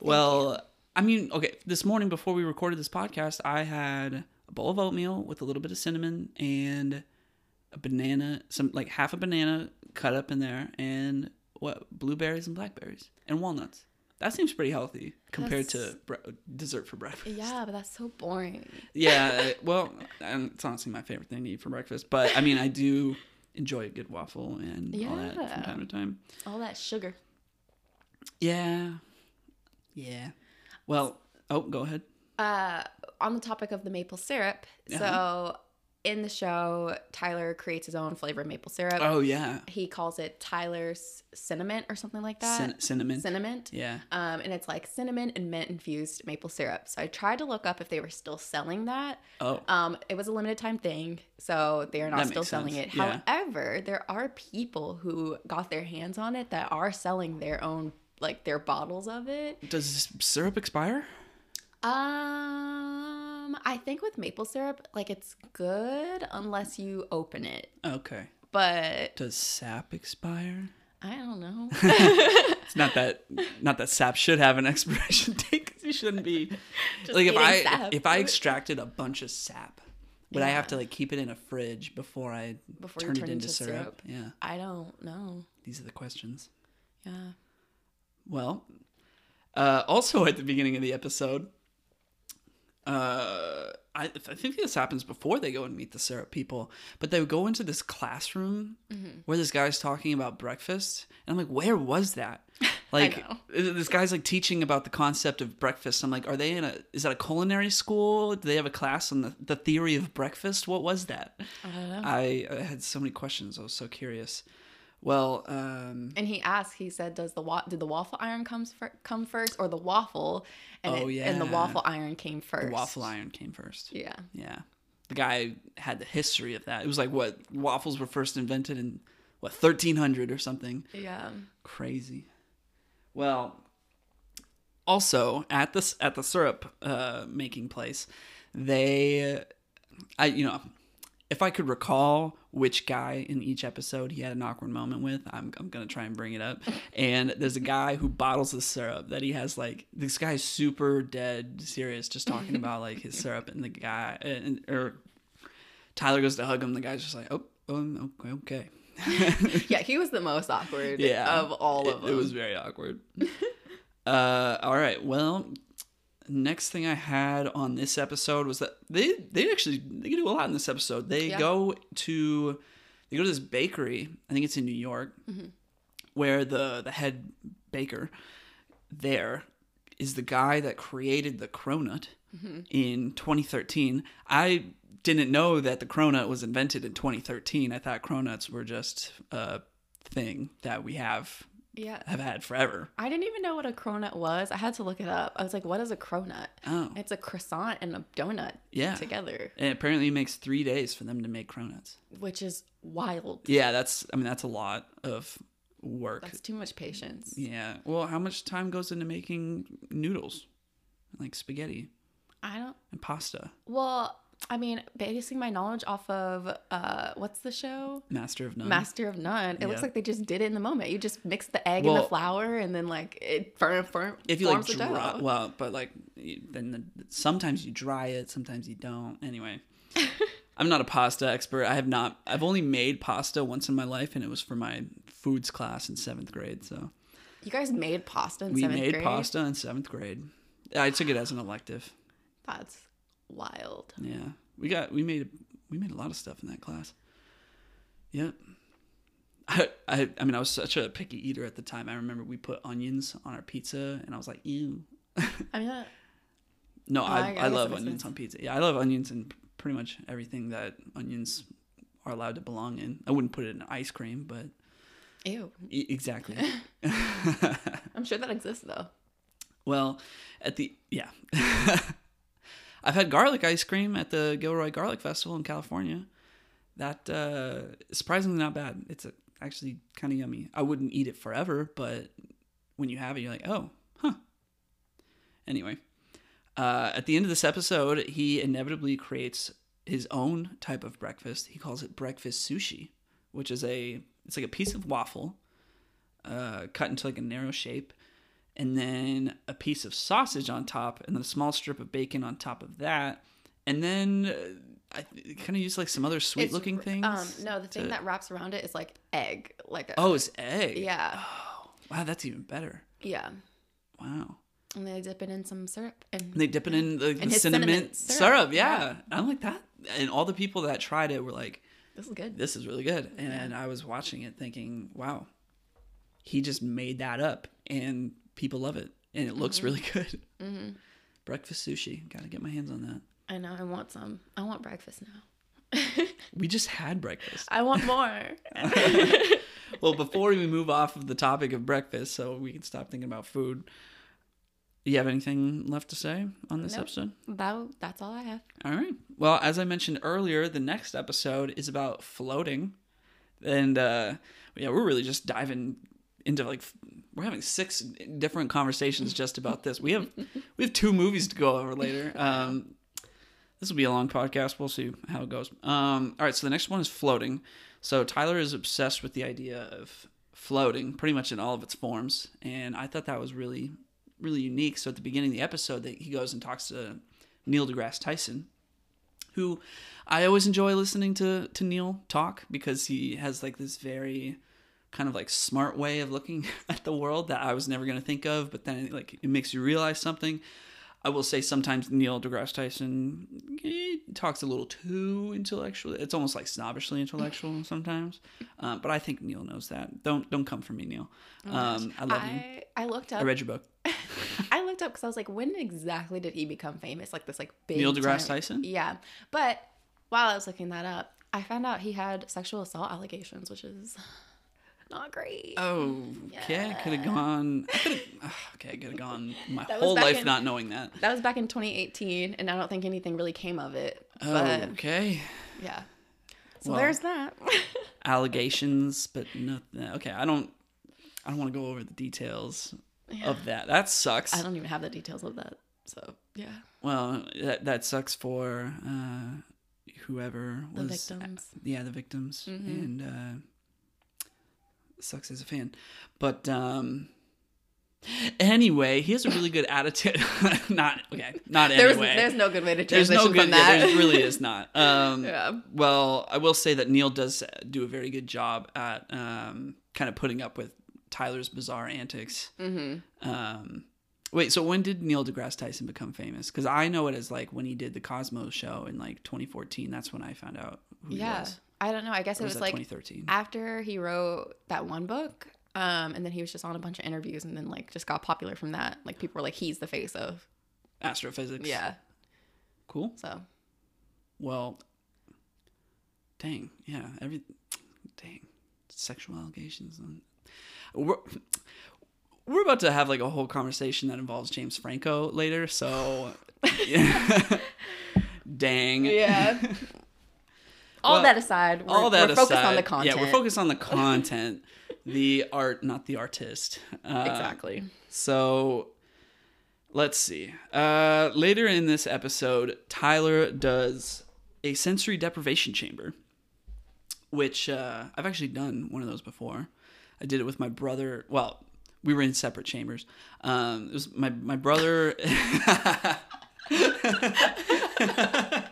Well, I mean, okay, this morning before we recorded this podcast, I had a bowl of oatmeal with a little bit of cinnamon and a banana, some like half a banana cut up in there, and what blueberries and blackberries and walnuts. That seems pretty healthy compared That's- to bre- dessert for breakfast. yeah, but that's so boring. Yeah, uh, well, and it's honestly my favorite thing to eat for breakfast. But I mean, I do enjoy a good waffle and all that from time to time. All that sugar. Yeah, yeah. Well, oh, go ahead. uh, on the topic of the maple syrup, Uh-huh. so in the show, Tyler creates his own flavored maple syrup. Oh yeah, He calls it Tyler's cinnamon or something like that. Cin- cinnamon. cinnamon. Yeah. Um, and it's like cinnamon and mint infused maple syrup. So I tried to look up if they were still selling that. Oh. Um, it was a limited time thing, so they are not That still selling sense. it. Yeah. However, there are people who got their hands on it that are selling their own like their bottles of it. Does syrup expire? Um, I think with maple syrup, like it's good unless you open it. Okay. But Does sap expire? I don't know. It's not that not that sap should have an expiration date 'cause you shouldn't be Just like if I sap. if I extracted a bunch of sap, would I have to like keep it in a fridge before I Before you turn it into into syrup? syrup. Yeah. I don't know. These are the questions. Yeah. Well, uh, also at the beginning of the episode, uh, I, I think this happens before they go and meet the syrup people, but they would go into this classroom Mm-hmm. where this guy's talking about breakfast, and I'm like, where was that? Like, this guy's like teaching about the concept of breakfast. I'm like, are they in a? Is that a culinary school? Do they have a class on the the theory of breakfast? What was that? I don't know. I, I had so many questions. I was so curious. Well, um, And he asked, he said, "Does the wa- did the waffle iron comes fir- come first or the waffle?" And Oh, it- and the waffle iron came first. the waffle iron came first. Yeah. Yeah. The guy had the history of that. It was like what waffles were first invented in what 1300 or something. Yeah. Crazy. Well, also at this at the syrup uh, making place, they, I you know, if I could recall which guy in each episode he had an awkward moment with. I'm, I'm going to try and bring it up. And there's a guy who bottles the syrup that he has like, this guy's super dead serious, just talking about like his syrup. And the guy, and, or Tyler goes to hug him. The guy's just like, oh, um, okay. okay. yeah, he was the most awkward Yeah. of all it, of them. it was very awkward. uh, all right. Well, next thing I had on this episode was that they they actually they do a lot in this episode. They Yeah. go to they go to this bakery. I think it's in New York, Mm-hmm. where the the head baker there is the guy that created the cronut Mm-hmm. in 2013. I didn't know that the cronut was invented in 2013. I thought cronuts were just a thing that we have yeah. have had forever. I didn't even know what a cronut was. I had to look it up. I was like, what is a cronut? Oh, It's a croissant and a donut yeah. together, And apparently, it makes three days for them to make cronuts. which is wild. Yeah, that's. I mean, that's a lot of work. That's too much patience. yeah. Well, how much time goes into making noodles, like spaghetti I don't. and pasta? Well, I mean, basing my knowledge off of uh, what's the show? Master of none. Master of None. It looks like they just did it in the moment. You just mix the egg and the flour, and then like it firm, firm, if you like dry, well, but like then the, sometimes you dry it, sometimes you don't. Anyway, I'm not a pasta expert. I have not. I've only made pasta once in my life, and it was for my foods class in seventh grade. So You guys made pasta in we seventh made pasta in seventh grade. I took it as an elective. That's wild. Yeah, we got we made we made a lot of stuff in that class. Yep. I, I I mean I was such a picky eater at the time. I remember we put onions on our pizza, and I was like, ew. I mean, that, No, I- I, I I, love onions on pizza. Yeah, I love onions and pretty much everything that onions are allowed to belong in. I wouldn't put it in ice cream, but ew. e- exactly. I'm sure that exists though. well, at the yeah, I've had garlic ice cream at the Gilroy Garlic Festival in California. That uh, is surprisingly not bad. It's uh actually kind of yummy. I wouldn't eat it forever, but when you have it, you're like, oh, huh. Anyway, uh, at the end of this episode, he inevitably creates his own type of breakfast. He calls it breakfast sushi, which is a it's like a piece of waffle uh, cut into like a narrow shape, and then a piece of sausage on top, and then a small strip of bacon on top of that, and then uh, I kind of use like some other sweet It's looking things. Um, no, the thing to- that wraps around it is like egg, like a, Oh, it's egg. yeah, Wow, that's even better. yeah. Wow. And they dip it in some syrup and And they dip it in the, the cinnamon, cinnamon syrup. syrup, Yeah. I like that. And all the people that tried it were like, this is good. this is really good. And I was watching it thinking, wow, he just made that up and people love it. And it looks really good. Breakfast sushi. Got to get my hands on that. I know. I want some. I want breakfast now. We just had breakfast. I want more. well, before we move off of the topic of breakfast, so we can stop thinking about food, you have anything left to say on this Nope. episode? that that's all I have. All right. Well, as I mentioned earlier, the next episode is about floating. And uh yeah, we're really just diving into like we're having six different conversations just about this. We have we have two movies to go over later. Um this will be a long podcast. We'll see how it goes. Um all right, so the next one is floating. So Tyler is obsessed with the idea of floating pretty much in all of its forms, and I thought that was really really unique. So at the beginning of the episode that he goes and talks to Neil deGrasse Tyson, who I always enjoy listening to to Neil talk because he has like this very kind of like smart way of looking at the world that I was never going to think of, but then like it makes you realize something. I will say sometimes Neil deGrasse Tyson he talks a little too intellectual. It's almost like snobbishly intellectual sometimes, um, but I think Neil knows that. Don't don't come for me, Neil. Um, I love you. I I looked up I read your book. I looked up because I was like, when exactly did he become famous? Like this, like big Neil deGrasse time- Tyson? Yeah, but while I was looking that up, I found out he had sexual assault allegations, which is not great. Oh, okay. I could have gone. I could have. Okay, I could have gone my whole life in- not knowing that. That was back in 2018, and I don't think anything really came of it. Oh, But okay. yeah, so Well, there's that. Allegations, but nothing. Okay, I don't. I don't want to go over the details Yeah. of that. That sucks. I don't even have the details of that. So yeah, Well, that that sucks for uh, whoever was The was victims. yeah the victims Mhm. and uh sucks as a fan. But um anyway he has a really good attitude. Not okay not There's anyway. there's no good way to there's transition no good from that. yeah, there really is not. Um yeah. well i will say that neil does do a very good job at um kind of putting up with tyler's bizarre antics. Mm-hmm. um wait so when did neil degrasse tyson become famous? Because i know it as like when he did the cosmos show in like 2014 that's when i found out who he was I don't know. I guess it was was like 2013 after he wrote that one book, um, and then he was just on a bunch of interviews, and then like just got popular from that. Like people were like, he's the face of. astrophysics Yeah. cool So well dang yeah every dang sexual allegations and we're, we're about to have like a whole conversation that involves james franco later so yeah. dang Yeah. All Well, that aside, we're, all that we're aside, focused on the content. yeah we're focused on the content the art not the artist uh, exactly. So let's see. Uh, later in this episode, Tyler does a sensory deprivation chamber, which uh, I've actually done one of those before. I did it with my brother. Well, we were in separate chambers. Um, it was my my brother.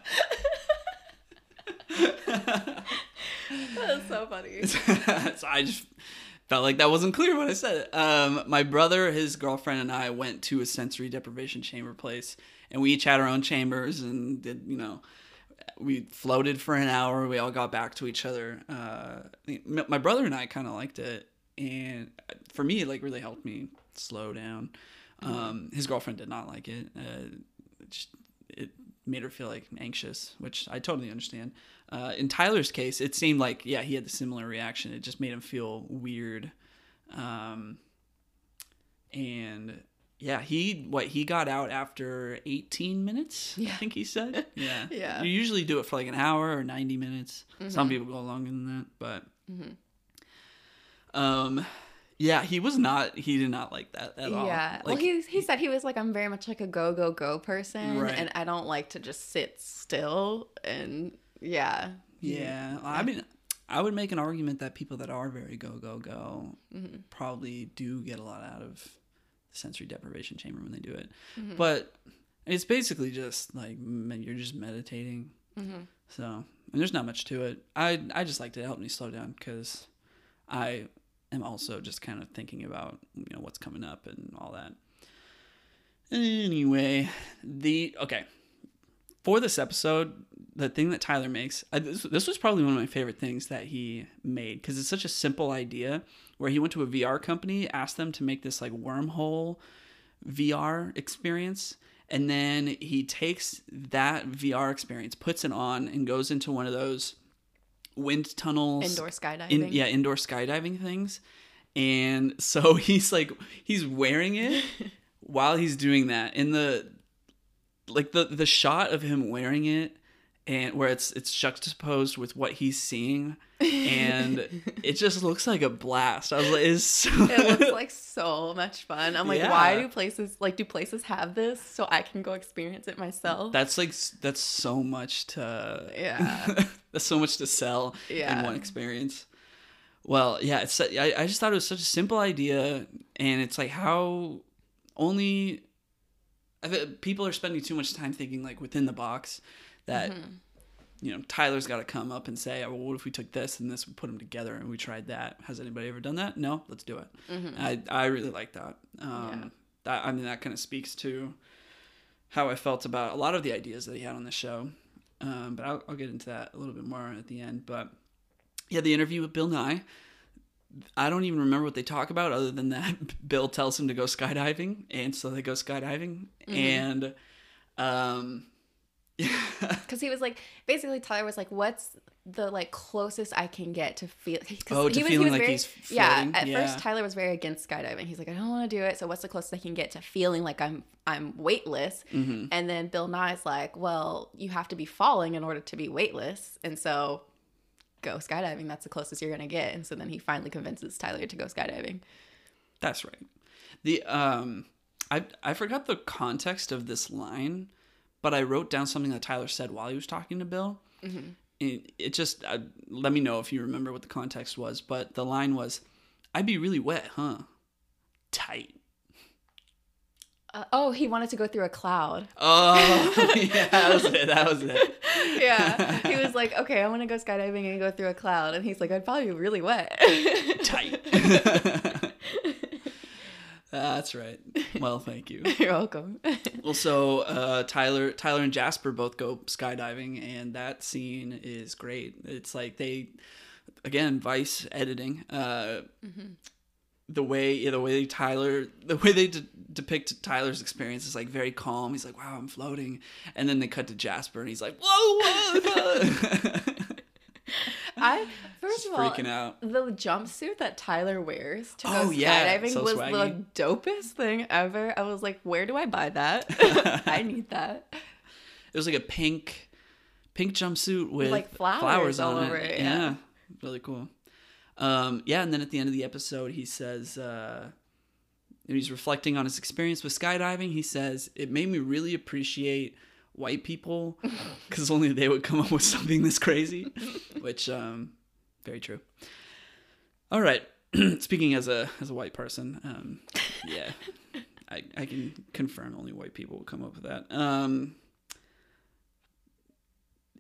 That's so funny. so I just felt like that wasn't clear when I said it. Um, my brother, his girlfriend, and I went to a sensory deprivation chamber place, and we each had our own chambers and did, you know, we floated for an hour. We all got back to each other. Uh, my brother and I kind of liked it, and for me, it like really helped me slow down. Um, his girlfriend did not like it. Uh, it, just, it made her feel like anxious, which I totally understand. Uh, in Tyler's case, it seemed like yeah he had the similar reaction. It just made him feel weird, um, and yeah he what he got out after 18 minutes. I think he said. Yeah, Yeah. You usually do it for like an hour or 90 minutes. Some Mhm. people go longer than that, but Mhm. um, yeah, he was not. He did not like that at all. Yeah. well, he he said he was like, I'm very much like a go go go person, Right. and I don't like to just sit still. And yeah. Yeah, I mean, I would make an argument that people that are very go go go Mm-hmm. probably do get a lot out of the sensory deprivation chamber when they do it. Mm-hmm. But it's basically just like you're just meditating. Mm-hmm. So and there's not much to it. I I just like to help me slow down because I am also just kind of thinking about you know what's coming up and all that. Anyway, the okay for this episode, the thing that Tyler makes, I, this, this was probably one of my favorite things that he made because it's such a simple idea. Where he went to a VR company, asked them to make this like wormhole VR experience, and then he takes that VR experience, puts it on, and goes into one of those wind tunnels, Indoor skydiving. in, yeah, indoor skydiving things. And so he's like, he's wearing it while he's doing that. In the like the the shot of him wearing it, and where it's it's juxtaposed with what he's seeing, and it just looks like a blast. I was like, it's so, it looks like so much fun. I'm like, why do places like do places have this so I can go experience it myself? that's like that's so much to Yeah. that's so much to sell in one experience. Well, yeah, it's I, I just thought it was such a simple idea, and it's like how only I think people are spending too much time thinking like within the box that Mm-hmm. you know Tyler's got to come up and say, oh, well, what if we took this and this, we put them together, and we tried that? Has anybody ever done that? No, let's do it. I I really like that. Um, Mm-hmm. Yeah. That I mean that kind of speaks to how I felt about a lot of the ideas that he had on the show. Um, but I'll, I'll get into that a little bit more at the end. But yeah, the interview with Bill Nye. I don't even remember what they talk about other than that Bill tells him to go skydiving, and so they go skydiving, and um, Because he was like, basically, Tyler was like, "What's the like closest I can get to feel?" Oh, to he was, feeling he was like very, he's yeah. At Yeah. first, Tyler was very against skydiving. He's like, "I don't want to do it." So, what's the closest I can get to feeling like I'm I'm weightless? Mm-hmm. And then Bill Nye's like, "Well, you have to be falling in order to be weightless," and so go skydiving. That's the closest you're gonna get. And so then he finally convinces Tyler to go skydiving. That's right. The um I I forgot the context of this line, but I wrote down something that Tyler said while he was talking to Bill. It, it just uh, let me know if you remember what the context was, but the line was, "I'd be really wet, huh? Tight." Uh, oh, he wanted to go through a cloud. Oh, yeah, that was it. That was it. Yeah. He was like, okay, I want to go skydiving and go through a cloud. And he's like, I'd probably be really wet. Tight. That's right. Well, thank you. You're welcome. Well, so uh, Tyler, Tyler and Jasper both go skydiving, and that scene is great. It's like they, again, Vice editing. Uh, The way, yeah, the way Tyler, the way they de- depict Tyler's experience is like very calm. He's like, "Wow, I'm floating," and then they cut to Jasper, and he's like, "Whoa, whoa!" I first of all, freaking out. the jumpsuit that Tyler wears to go Oh, yeah, skydiving so was swaggy. the dopest thing ever. I was like, where do I buy that? I need that. It was like a pink, pink jumpsuit with Like flowers all on over it, yeah. really cool. Um, yeah, and then at the end of the episode, he says uh, he's reflecting on his experience with skydiving. He says it made me really appreciate white people because only they would come up with something this crazy, which um, very true. All right, speaking as a as a white person, um, yeah, I, I can confirm only white people will come up with that. Um,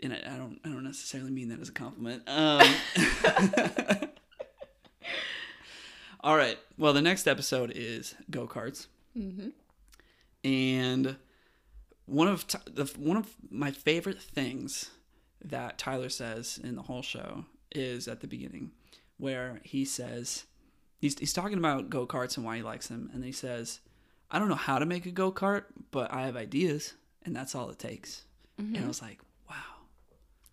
and I, I don't I don't necessarily mean that as a compliment. Um, all right. Well, the next episode is go karts, mm-hmm. and one of the one of my favorite things that Tyler says in the whole show is at the beginning, where he says he's he's talking about go karts and why he likes them, and he says, "I don't know how to make a go kart, but I have ideas, and that's all it takes." And I mm-hmm. was like, "Wow,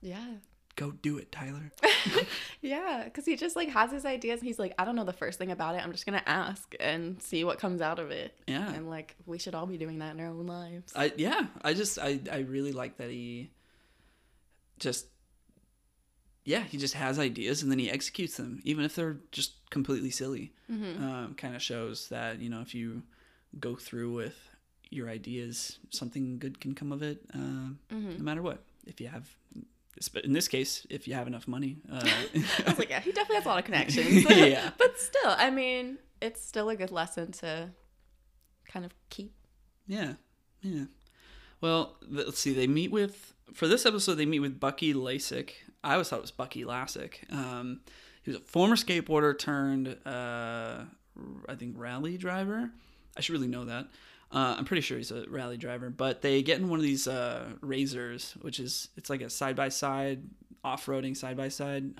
Yeah. Go do it, Tyler." Yeah, because he just like has his ideas and he's like, I don't know the first thing about it. I'm just gonna ask and see what comes out of it. Yeah. And like we should all be doing that in our own lives. I yeah, I just I I really like that he just yeah, he just has ideas and then he executes them, even if they're just completely silly. Um, kind of shows that you know if you go through with your ideas, something good can come of it, uh, no matter what. If you have, in this case, if you have enough money. Uh, I was like, yeah, he definitely has a lot of connections. Yeah. but still, I mean, it's still a good lesson to kind of keep. Yeah, yeah. Well, let's see. They meet with for this episode. They meet with Bucky Lasek. I always thought it was Bucky Lasik. Um, he was a former skateboarder turned, uh, I think, rally driver. I should really know that. Uh, I'm pretty sure he's a rally driver. But they get in one of these uh, razors, which is it's like a side by side off roading side by side.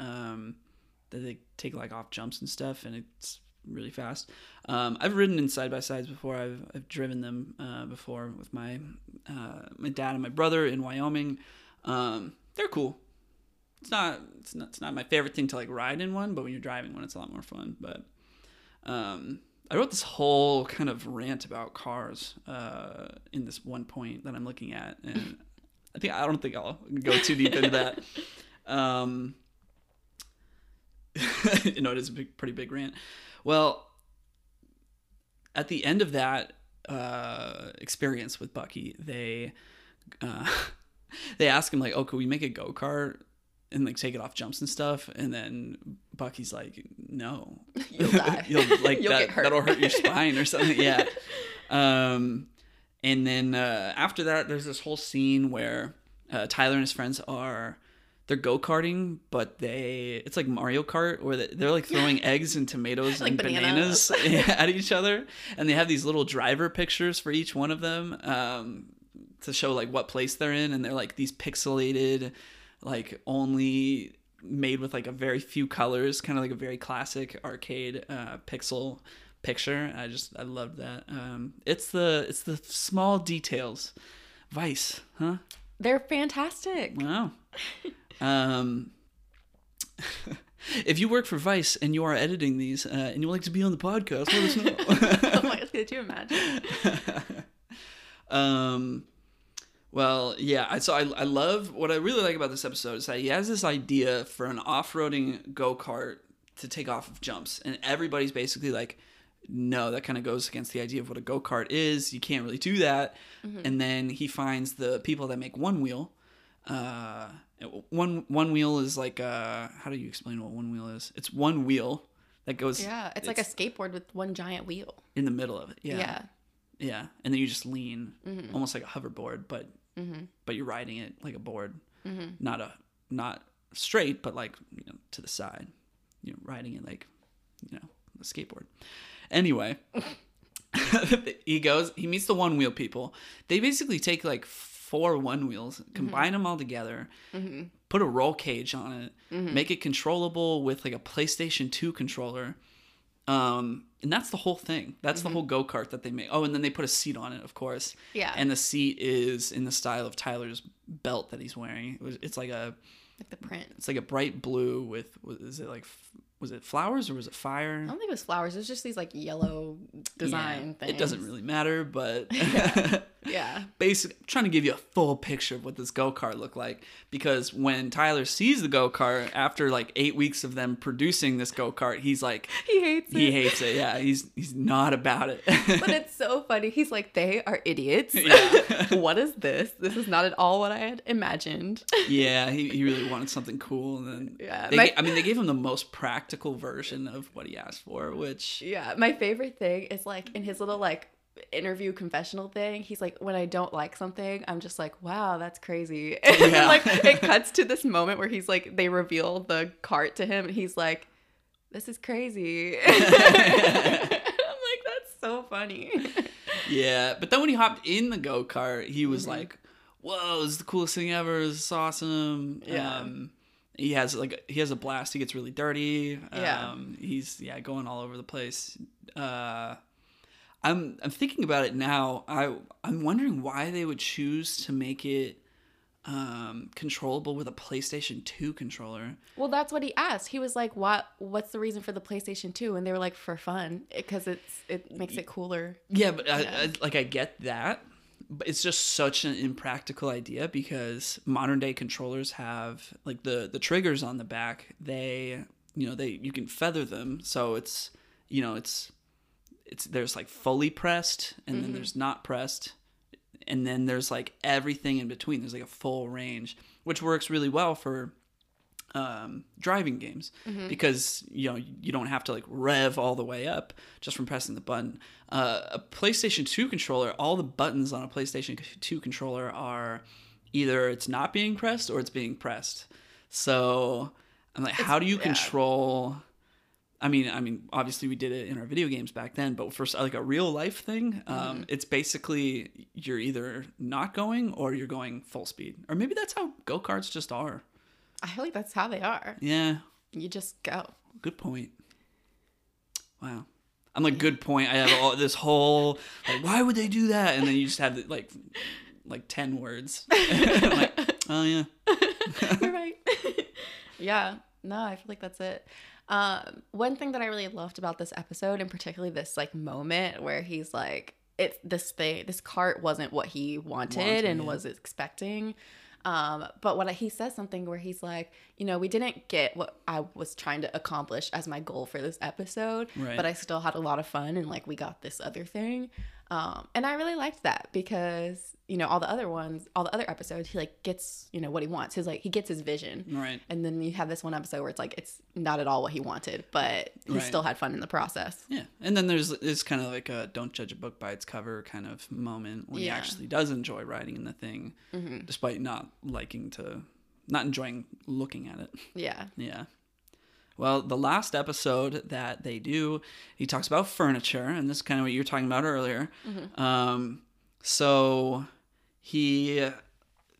That they take like off jumps and stuff, and it's really fast. Um, I've ridden in side by sides before. I've, I've driven them uh, before with my uh, my dad and my brother in Wyoming. Um, they're cool. It's not it's not it's not my favorite thing to like ride in one, but when you're driving one, it's a lot more fun. But um, I wrote this whole kind of rant about cars uh, in this one point that I'm looking at, and I think I don't think I'll go too deep into that. Um, you know, it is a big, pretty big rant. Well, at the end of that uh, experience with Bucky, they uh, they ask him like, "Oh, could we make a go kart and like take it off jumps and stuff?" And then Bucky's like, "No, You'll die. You'll like You'll that, get hurt." That'll hurt your spine or something." Yeah. Um, and then uh, after that, there's this whole scene where uh, Tyler and his friends are they're go karting, but they it's like Mario Kart where they- they're like throwing eggs and tomatoes Like and bananas. bananas at each other, and they have these little driver pictures for each one of them um, to show like what place they're in, and they're like these pixelated, like only made with like a very few colors, kind of like a very classic arcade uh, pixel picture. I just I love that. Um, it's the it's the small details. Vice, huh? They're fantastic. Wow. Um, if you work for Vice and you are editing these uh, and you would like to be on the podcast, let us know. oh my god, could you imagine? um, well, yeah. So I, I love what I really like about this episode is that he has this idea for an off-roading go-kart to take off of jumps, and everybody's basically like, "No, that kind of goes against the idea of what a go-kart is. You can't really do that." And then he finds the people that make Onewheel, uh, one one wheel is like uh how do you explain what one wheel is? It's one wheel that goes Yeah, it's, like a skateboard with one giant wheel. in the middle of it. Yeah. Yeah. Yeah. And then you just lean Mhm. almost like a hoverboard, but Mm-hmm. but you're riding it like a board. Mm-hmm. Not a not straight, but like, you know, to the side. You know, riding it like, you know, a skateboard. Anyway, he goes, he meets the Onewheel people. They basically take like four one wheels, combine them all together, Mm-hmm. put a roll cage on it, make it controllable with like a PlayStation 2 controller. Um, and that's the whole thing. That's the whole go kart that they make. Oh, and then they put a seat on it, of course. Yeah. And the seat is in the style of Tyler's belt that he's wearing. It was, it's like a Like the print. it's like a bright blue with was is it like was it flowers or was it fire? I don't think it was flowers. It was just these like yellow design Yeah, things. It doesn't really matter, but Yeah. basic trying to give you a full picture of what this go-kart looked like because when Tyler sees the go-kart after like 8 weeks of them producing this go-kart, he's like He hates it. he hates it. Yeah, he's he's not about it. but it's so funny. He's like, they are idiots. Yeah. what is this? This is not at all what I had imagined. yeah, he, he really wanted something cool and then Yeah, they my- I mean they gave him the most practical version of what he asked for, which Yeah, my favorite thing is like in his little like interview confessional thing. He's like, when I don't like something, I'm just like, wow, that's crazy. And then, Yeah. like it cuts to this moment where he's like, they reveal the cart to him, and he's like, this is crazy. I'm like, that's so funny. Yeah, but then when he hopped in the go kart, he was Mm-hmm. like, "Whoa, this is the coolest thing ever! This is awesome!" Yeah. Um, he has like he has a blast. He gets really dirty. Yeah. Um, he's yeah going all over the place. Uh, I'm I'm thinking about it now. I I'm wondering why they would choose to make it um controllable with a PlayStation 2 controller. Well, that's what he asked. He was like, "What? What's the reason for the PlayStation 2?" And they were like, "For fun, because it's it makes it cooler." Yeah, but Yeah. I, like I get that, it's just such an impractical idea because modern day controllers have like the the triggers on the back. They you know they you can feather them, so it's you know it's it's there's like fully pressed and then mm-hmm. there's not pressed. And then there's like everything in between. There's like a full range which works really well for um, driving games because you know you don't have to like rev all the way up just from pressing the button. Uh, a PlayStation 2 controller, all the buttons on a PlayStation 2 controller are either it's not being pressed or it's being pressed. So I'm like, how do you yeah. control? I mean, I mean, obviously we did it in our video games back then, but for like a real life thing, um, it's basically you're either not going or you're going full speed, or maybe that's how go karts just are. I feel like that's how they are. Yeah, You just go. good point. Wow, I'm like, good point. I have all this whole like, why would they do that? And then you just have like, like ten words. I'm like, oh yeah, You're right. yeah. No, I feel like that's it. Um, one thing that I really loved about this episode, and particularly this like moment where he's like, "It's this thing. This cart wasn't what he wanted, Wanted, and was expecting." Um, but what I, he says something where he's like, you know, we didn't get what I was trying to accomplish as my goal for this episode, Right. but I still had a lot of fun and like we got this other thing. Um, and I really liked that because, you know, all the other ones, all the other episodes, he like gets, you know, what he wants. He's like, he gets his vision. right. And then you have this one episode where it's like, it's not at all what he wanted, but he Right. still had fun in the process. Yeah, and then there's it's kind of like a don't judge a book by its cover kind of moment when he actually does enjoy writing in the thing, despite not liking to, not enjoying looking at it. Yeah. Yeah. Well, the last episode that they do, he talks about furniture, and this is kind of what you were talking about earlier. Um, so he,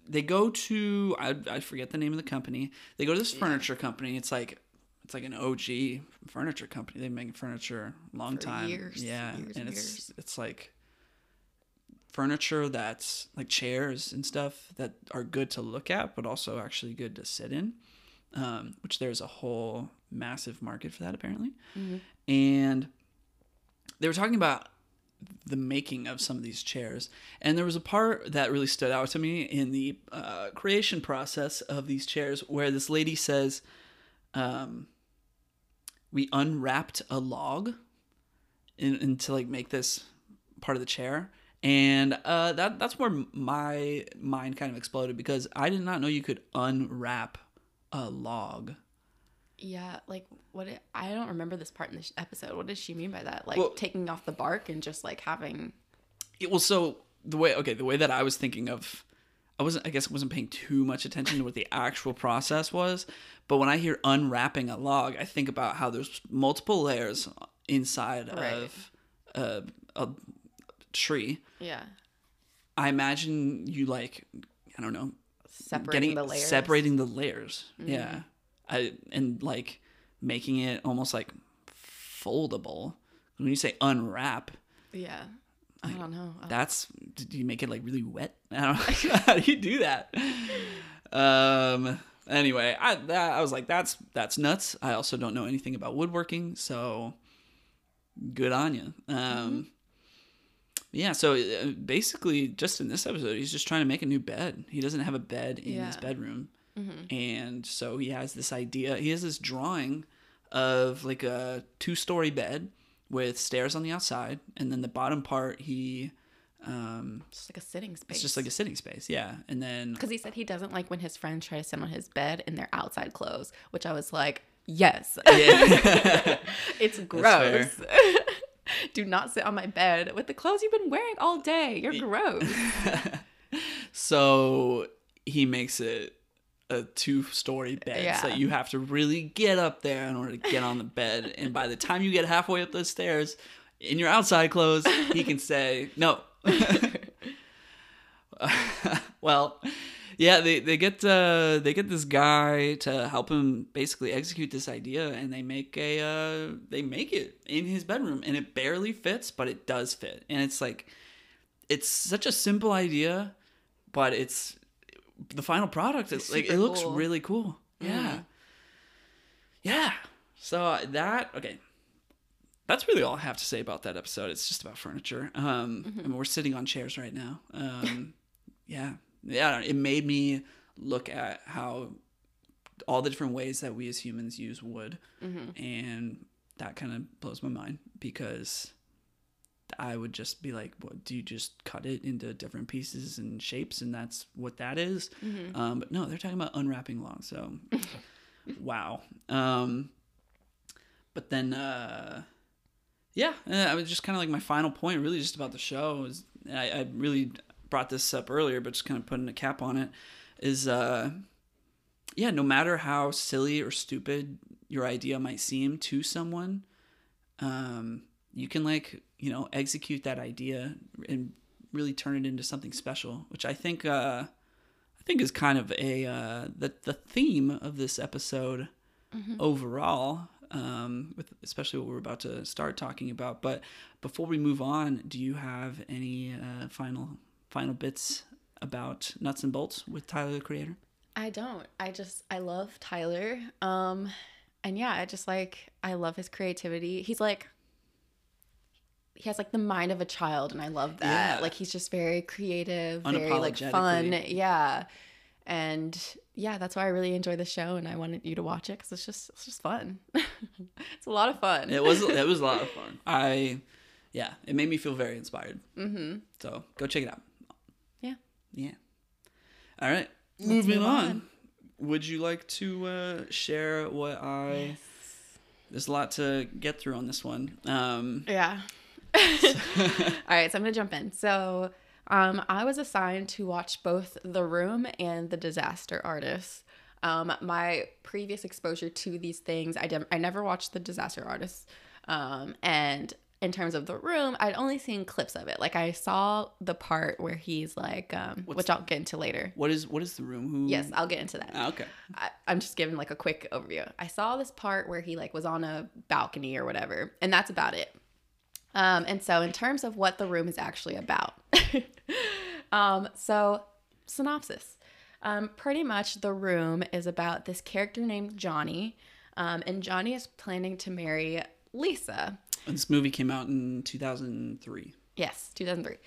they go to I, I forget the name of the company. They go to this furniture company. It's like it's like an OG furniture company. They've been making furniture a long For time. years, yeah, years and and it's years. it's like furniture that's like chairs and stuff that are good to look at, but also actually good to sit in. Um, which there's a whole massive market for that apparently. And they were talking about the making of some of these chairs, and there was a part that really stood out to me in the uh, creation process of these chairs, where this lady says, um, "We unwrapped a log in, in to like make this part of the chair." And uh, that that's where my mind kind of exploded because I did not know you could unwrap a log. Yeah, like what? It, I don't remember this part in this episode. What does she mean by that? Like Well- taking off the bark and just like having. It was so the way okay the way that I was thinking of I wasn't I guess I wasn't paying too much attention to what the actual process was but when I hear unwrapping a log I think about how there's multiple layers inside Right. of a, a tree Yeah, I imagine you like I don't know separating the layers. Mm-hmm. separating the layers yeah I and like making it almost like foldable. When you say unwrap Yeah, I don't know. Uh, that's do you make it like really wet? I don't know. How do you do that? Um anyway i that, i was like that's that's nuts. I also don't know anything about woodworking so good on you um yeah so uh, basically just in this episode he's just trying to make a new bed. He doesn't have a bed in his Yeah. Bedroom and so he has this idea he has this drawing of like a two-story bed with stairs on the outside and then the bottom part he um just like a sitting space. it's just like a sitting space yeah and then because he said he doesn't like when his friends try to sit on his bed in their outside clothes, which I was like, yes, yeah it's gross. Do not sit on my bed with the clothes you've been wearing all day. You're gross. so he makes it a two-story bed. Yeah. so you have to really get up there in order to get on the bed. And by the time you get halfway up those stairs in your outside clothes he can say no. Well yeah they, they get uh they get this guy to help him basically execute this idea and they make a uh they make it in his bedroom and it barely fits but it does fit. And it's like it's such a simple idea but it's the final product is like it looks cool. really cool yeah yeah so uh, that okay that's really all I have to say about that episode. It's just about furniture. Um, Mm-hmm. I mean, we're sitting on chairs right now. Um, yeah, yeah. It made me look at how all the different ways that we as humans use wood, Mm-hmm. and that kind of blows my mind because I would just be like, "What? Do you just cut it into different pieces and shapes, and that's what that is?" Mm-hmm. Um, but no, they're talking about unwrapping logs. So, wow. Um, but then, uh, yeah, uh, I was just kind of like my final point, really, just about the show. Is I, I really brought this up earlier, but just kind of putting a cap on it. Is uh, yeah, no matter how silly or stupid your idea might seem to someone, um, you can like you know execute that idea and really turn it into something special, which I think uh, I think is kind of a uh, the the theme of this episode overall. Um, with especially what we're about to start talking about. But before we move on, do you have any uh, final final bits about nuts and bolts with Tyler the Creator? I don't. I just I love Tyler. Um and yeah, I just like I love his creativity. He's like he has like the mind of a child and I love that. Yeah. Like he's just very creative, very like fun. Yeah. And yeah, that's why I really enjoy the show and I wanted you to watch it cuz it's just it's just fun. it's a lot of fun. It was it was a lot of fun. I yeah, it made me feel very inspired. Mm-hmm. So go check it out. Yeah. Yeah. All right. Moving move on. on. Would you like to uh, share what I? yes. There's a lot to get through on this one. Um, Yeah. All right, so I'm gonna jump in. So, um, I was assigned to watch both The Room and The Disaster Artist. Um, my previous exposure to these things, I did, I never watched The Disaster Artist. Um, and in terms of The Room, I'd only seen clips of it. Like I saw the part where he's like, um, which I'll get into later. what is what is the room? Who? Yes, I'll get into that. Ah, okay. I, I'm just giving like a quick overview. I saw this part where he like was on a balcony or whatever, and that's about it. Um, and so in terms of what the room is actually about, um, so synopsis. Um, pretty much the room is about this character named Johnny, um, and Johnny is planning to marry Lisa. This movie came out in 2003. Yes, 2003.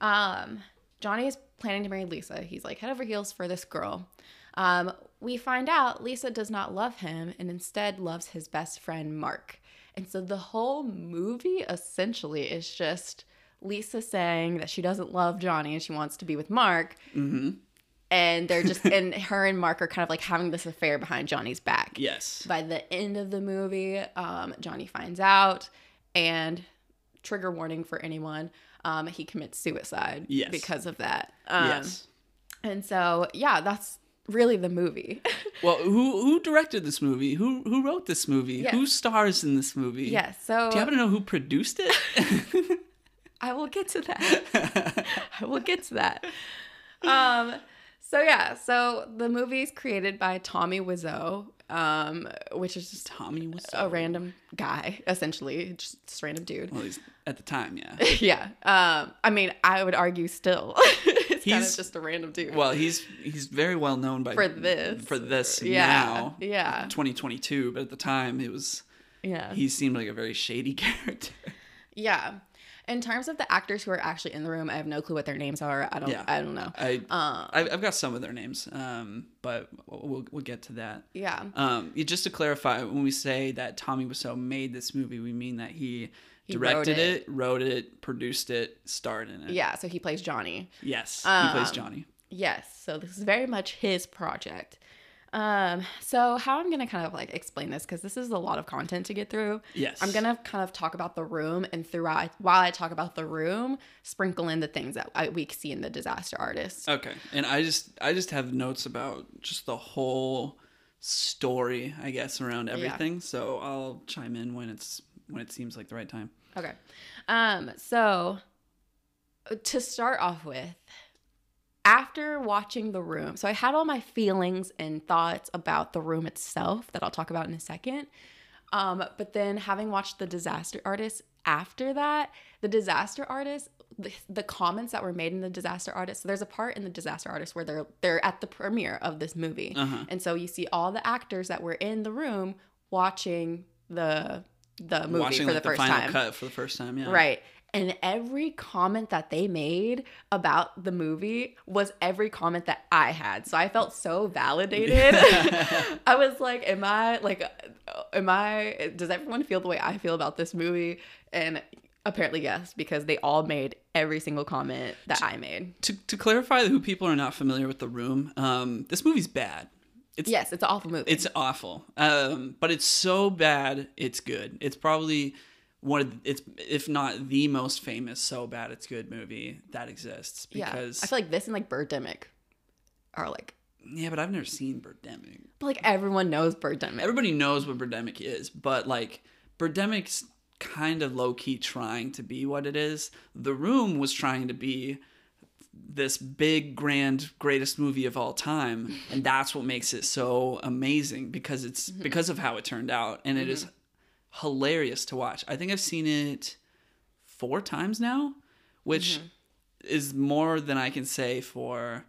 Um, Johnny is planning to marry Lisa. He's like head over heels for this girl. Um, we find out Lisa does not love him and instead loves his best friend Mark. And so the whole movie essentially is just Lisa saying that she doesn't love Johnny and she wants to be with Mark. Mm-hmm. And they're just, and her and Mark are kind of like having this affair behind Johnny's back. Yes. By the end of the movie, um, Johnny finds out, and trigger warning for anyone, um, he commits suicide Yes. because of that. Um, yes. And so, yeah, that's really the movie. Well, who who directed this movie? Who who wrote this movie? Yeah. Who stars in this movie? yes. So Do you happen to know who produced it? I will get to that. I will get to that. Um, so yeah, so the movie is created by Tommy Wiseau, um, which is just Tommy was a random guy, essentially, just this random dude. well, he's at the time, yeah. yeah. Um, I mean, I would argue still, it's kind He's- of just a random dude. Well, he's he's very well known by For this. for this Yeah, now. yeah. 2022, but at the time it was yeah. he seemed like a very shady character. yeah. In terms of the actors who are actually in the room, I have no clue what their names are. I don't. Yeah. I don't know. I Um, I I've got some of their names, um, but we'll we'll get to that. yeah. Um, just to clarify, when we say that Tommy Wiseau made this movie, we mean that he, He directed it. it. wrote it, produced it, starred in it. Yeah. So he plays Johnny. Yes, he plays Um, Johnny. Yes, so this is very much his project. Um, so how I'm gonna kind of like explain this because this is a lot of content to get through. Yes. I'm gonna kind of talk about the room, and throughout while I talk about the room, sprinkle in the things that I, we see in the disaster artist. Okay, and I just I just have notes about just the whole story, I guess, around everything. So I'll chime in when it's when it seems like the right time. Okay. Um, so to start off with, after watching the room, so I had all my feelings and thoughts about the room itself that I'll talk about in a second. Um, but then having watched the disaster artist after that, the disaster artist, the, the comments that were made in the disaster artist. So there's a part in the disaster artist where they're they're at the premiere of this movie, Uh-huh. and so you see all the actors that were in the room watching the the movie Watching for like the first final time. cut for the first time, yeah. Right. And every comment that they made about the movie was every comment that I had. So I felt so validated. I was like, am I like am I does everyone feel the way I feel about this movie? And apparently yes, because they all made every single comment that I made. To to clarify who people are not familiar with the room, um, this movie's bad. It's Yes, it's an awful movie. it's awful. Um, but it's so bad, it's good. It's probably one of it's if not the most famous so bad it's good movie that exists yeah. because I feel like this and like Birdemic are like yeah, but I've never seen Birdemic. but like everyone knows Birdemic. Everybody knows what Birdemic is, but like Birdemic's kind of low key trying to be what it is. The Room was trying to be this big, grand, greatest movie of all time, and that's what makes it so amazing because it's because of how it turned out, and it is hilarious to watch. I think I've seen it four times now, which is more than I can say for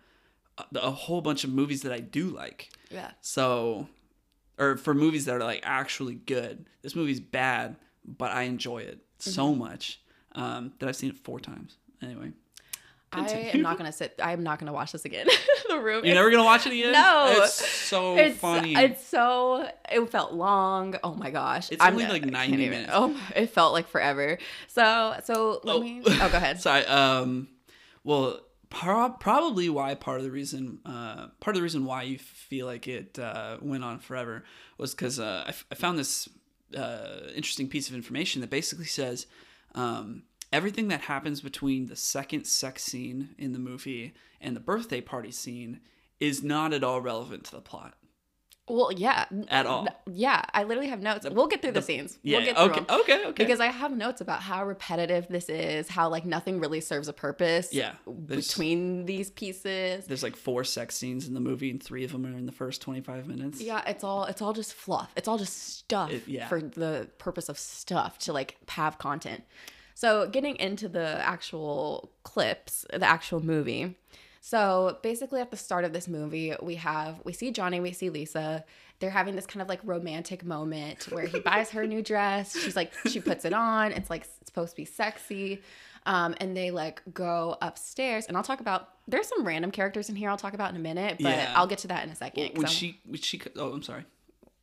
a, a whole bunch of movies that I do like. yeah. So, or for movies that are like actually good. This movie's bad, but I enjoy it so Mm-hmm. much um, that I've seen it four times. Anyway, I am not gonna sit. I am not gonna watch this again. the room. you're never gonna watch it again. No. it's so it's, funny. It's so. It felt long. Oh my gosh. It's I'm only like 90 even- minutes. Oh, it felt like forever. So so let Oh. me. Oh, go ahead. Sorry. Um, well, pro- probably why part of the reason, uh, part of the reason why you feel like it uh, went on forever was because uh, I, f- I found this uh, interesting piece of information that basically says um, everything that happens between the second sex scene in the movie and the birthday party scene is not at all relevant to the plot Well, yeah. at all. Yeah, I literally have notes. We'll get through the, scenes. Yeah. we'll get through okay. them. Okay. Okay. Because I have notes about how repetitive this is, how like nothing really serves a purpose. Yeah, Between these pieces. there's like four sex scenes in the movie, and three of them are in the first 25 minutes. Yeah, it's all it's all just fluff. It's all just stuff It- yeah. for the purpose of stuff to like have content. So getting into the actual clips, the actual movie. So basically at the start of this movie, we have we see Johnny, we see Lisa. They're having this kind of like romantic moment where he buys her a new dress. She's like she puts it on. It's like it's supposed to be sexy. Um, and they like go upstairs and I'll talk about there's some random characters in here I'll talk about in a minute, but Yeah. I'll get to that in a second. when she when she oh I'm sorry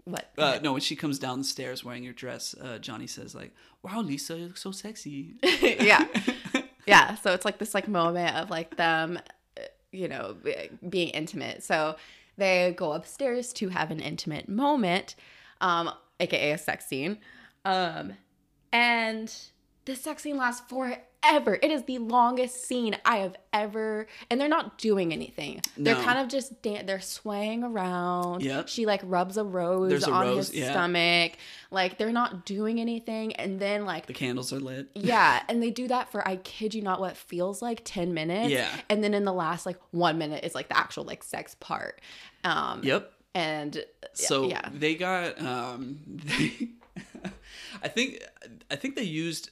what? uh, no when she comes down the stairs wearing your dress uh, Johnny says like wow Lisa you look so sexy yeah. yeah, so it's like this like moment of like them, uh, you know, being intimate. So they go upstairs to have an intimate moment, um, aka a sex scene, um, and the sex scene lasts forever. It is the longest scene I have ever, and they're not doing anything. They're kind of just dan- they're swaying around. Yep. She like rubs a rose There's a on rose, his yeah. stomach. Like they're not doing anything, and then like The candles are lit. yeah, and they do that for I kid you not what feels like 10 minutes. Yeah. And then in the last like 1 minute is like the actual like sex part. Um Yep. and So yeah. they got um they I think I think they used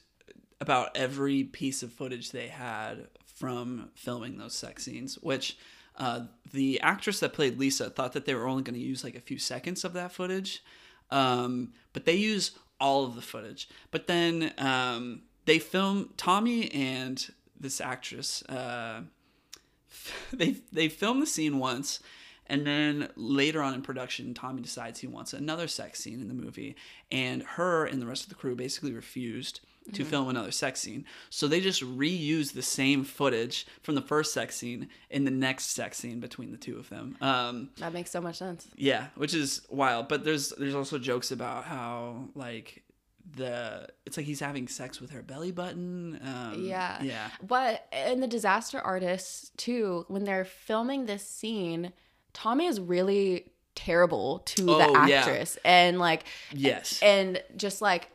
about every piece of footage they had from filming those sex scenes, which uh, the actress that played Lisa thought that they were only going to use like a few seconds of that footage, um, but they use all of the footage. But then um, they film Tommy and this actress. Uh, they they film the scene once and then later on in production tommy decides he wants another sex scene in the movie and her and the rest of the crew basically refused to film another sex scene. So they just reuse the same footage from the first sex scene in the next sex scene between the two of them. Um, that makes so much sense. yeah which is wild. But there's there's also jokes about how like the it's like he's having sex with her belly button. Um, Yeah. yeah. But in the disaster artists too, when they're filming this scene, Tommy is really terrible to the Oh, yeah. actress. And like yes. and just like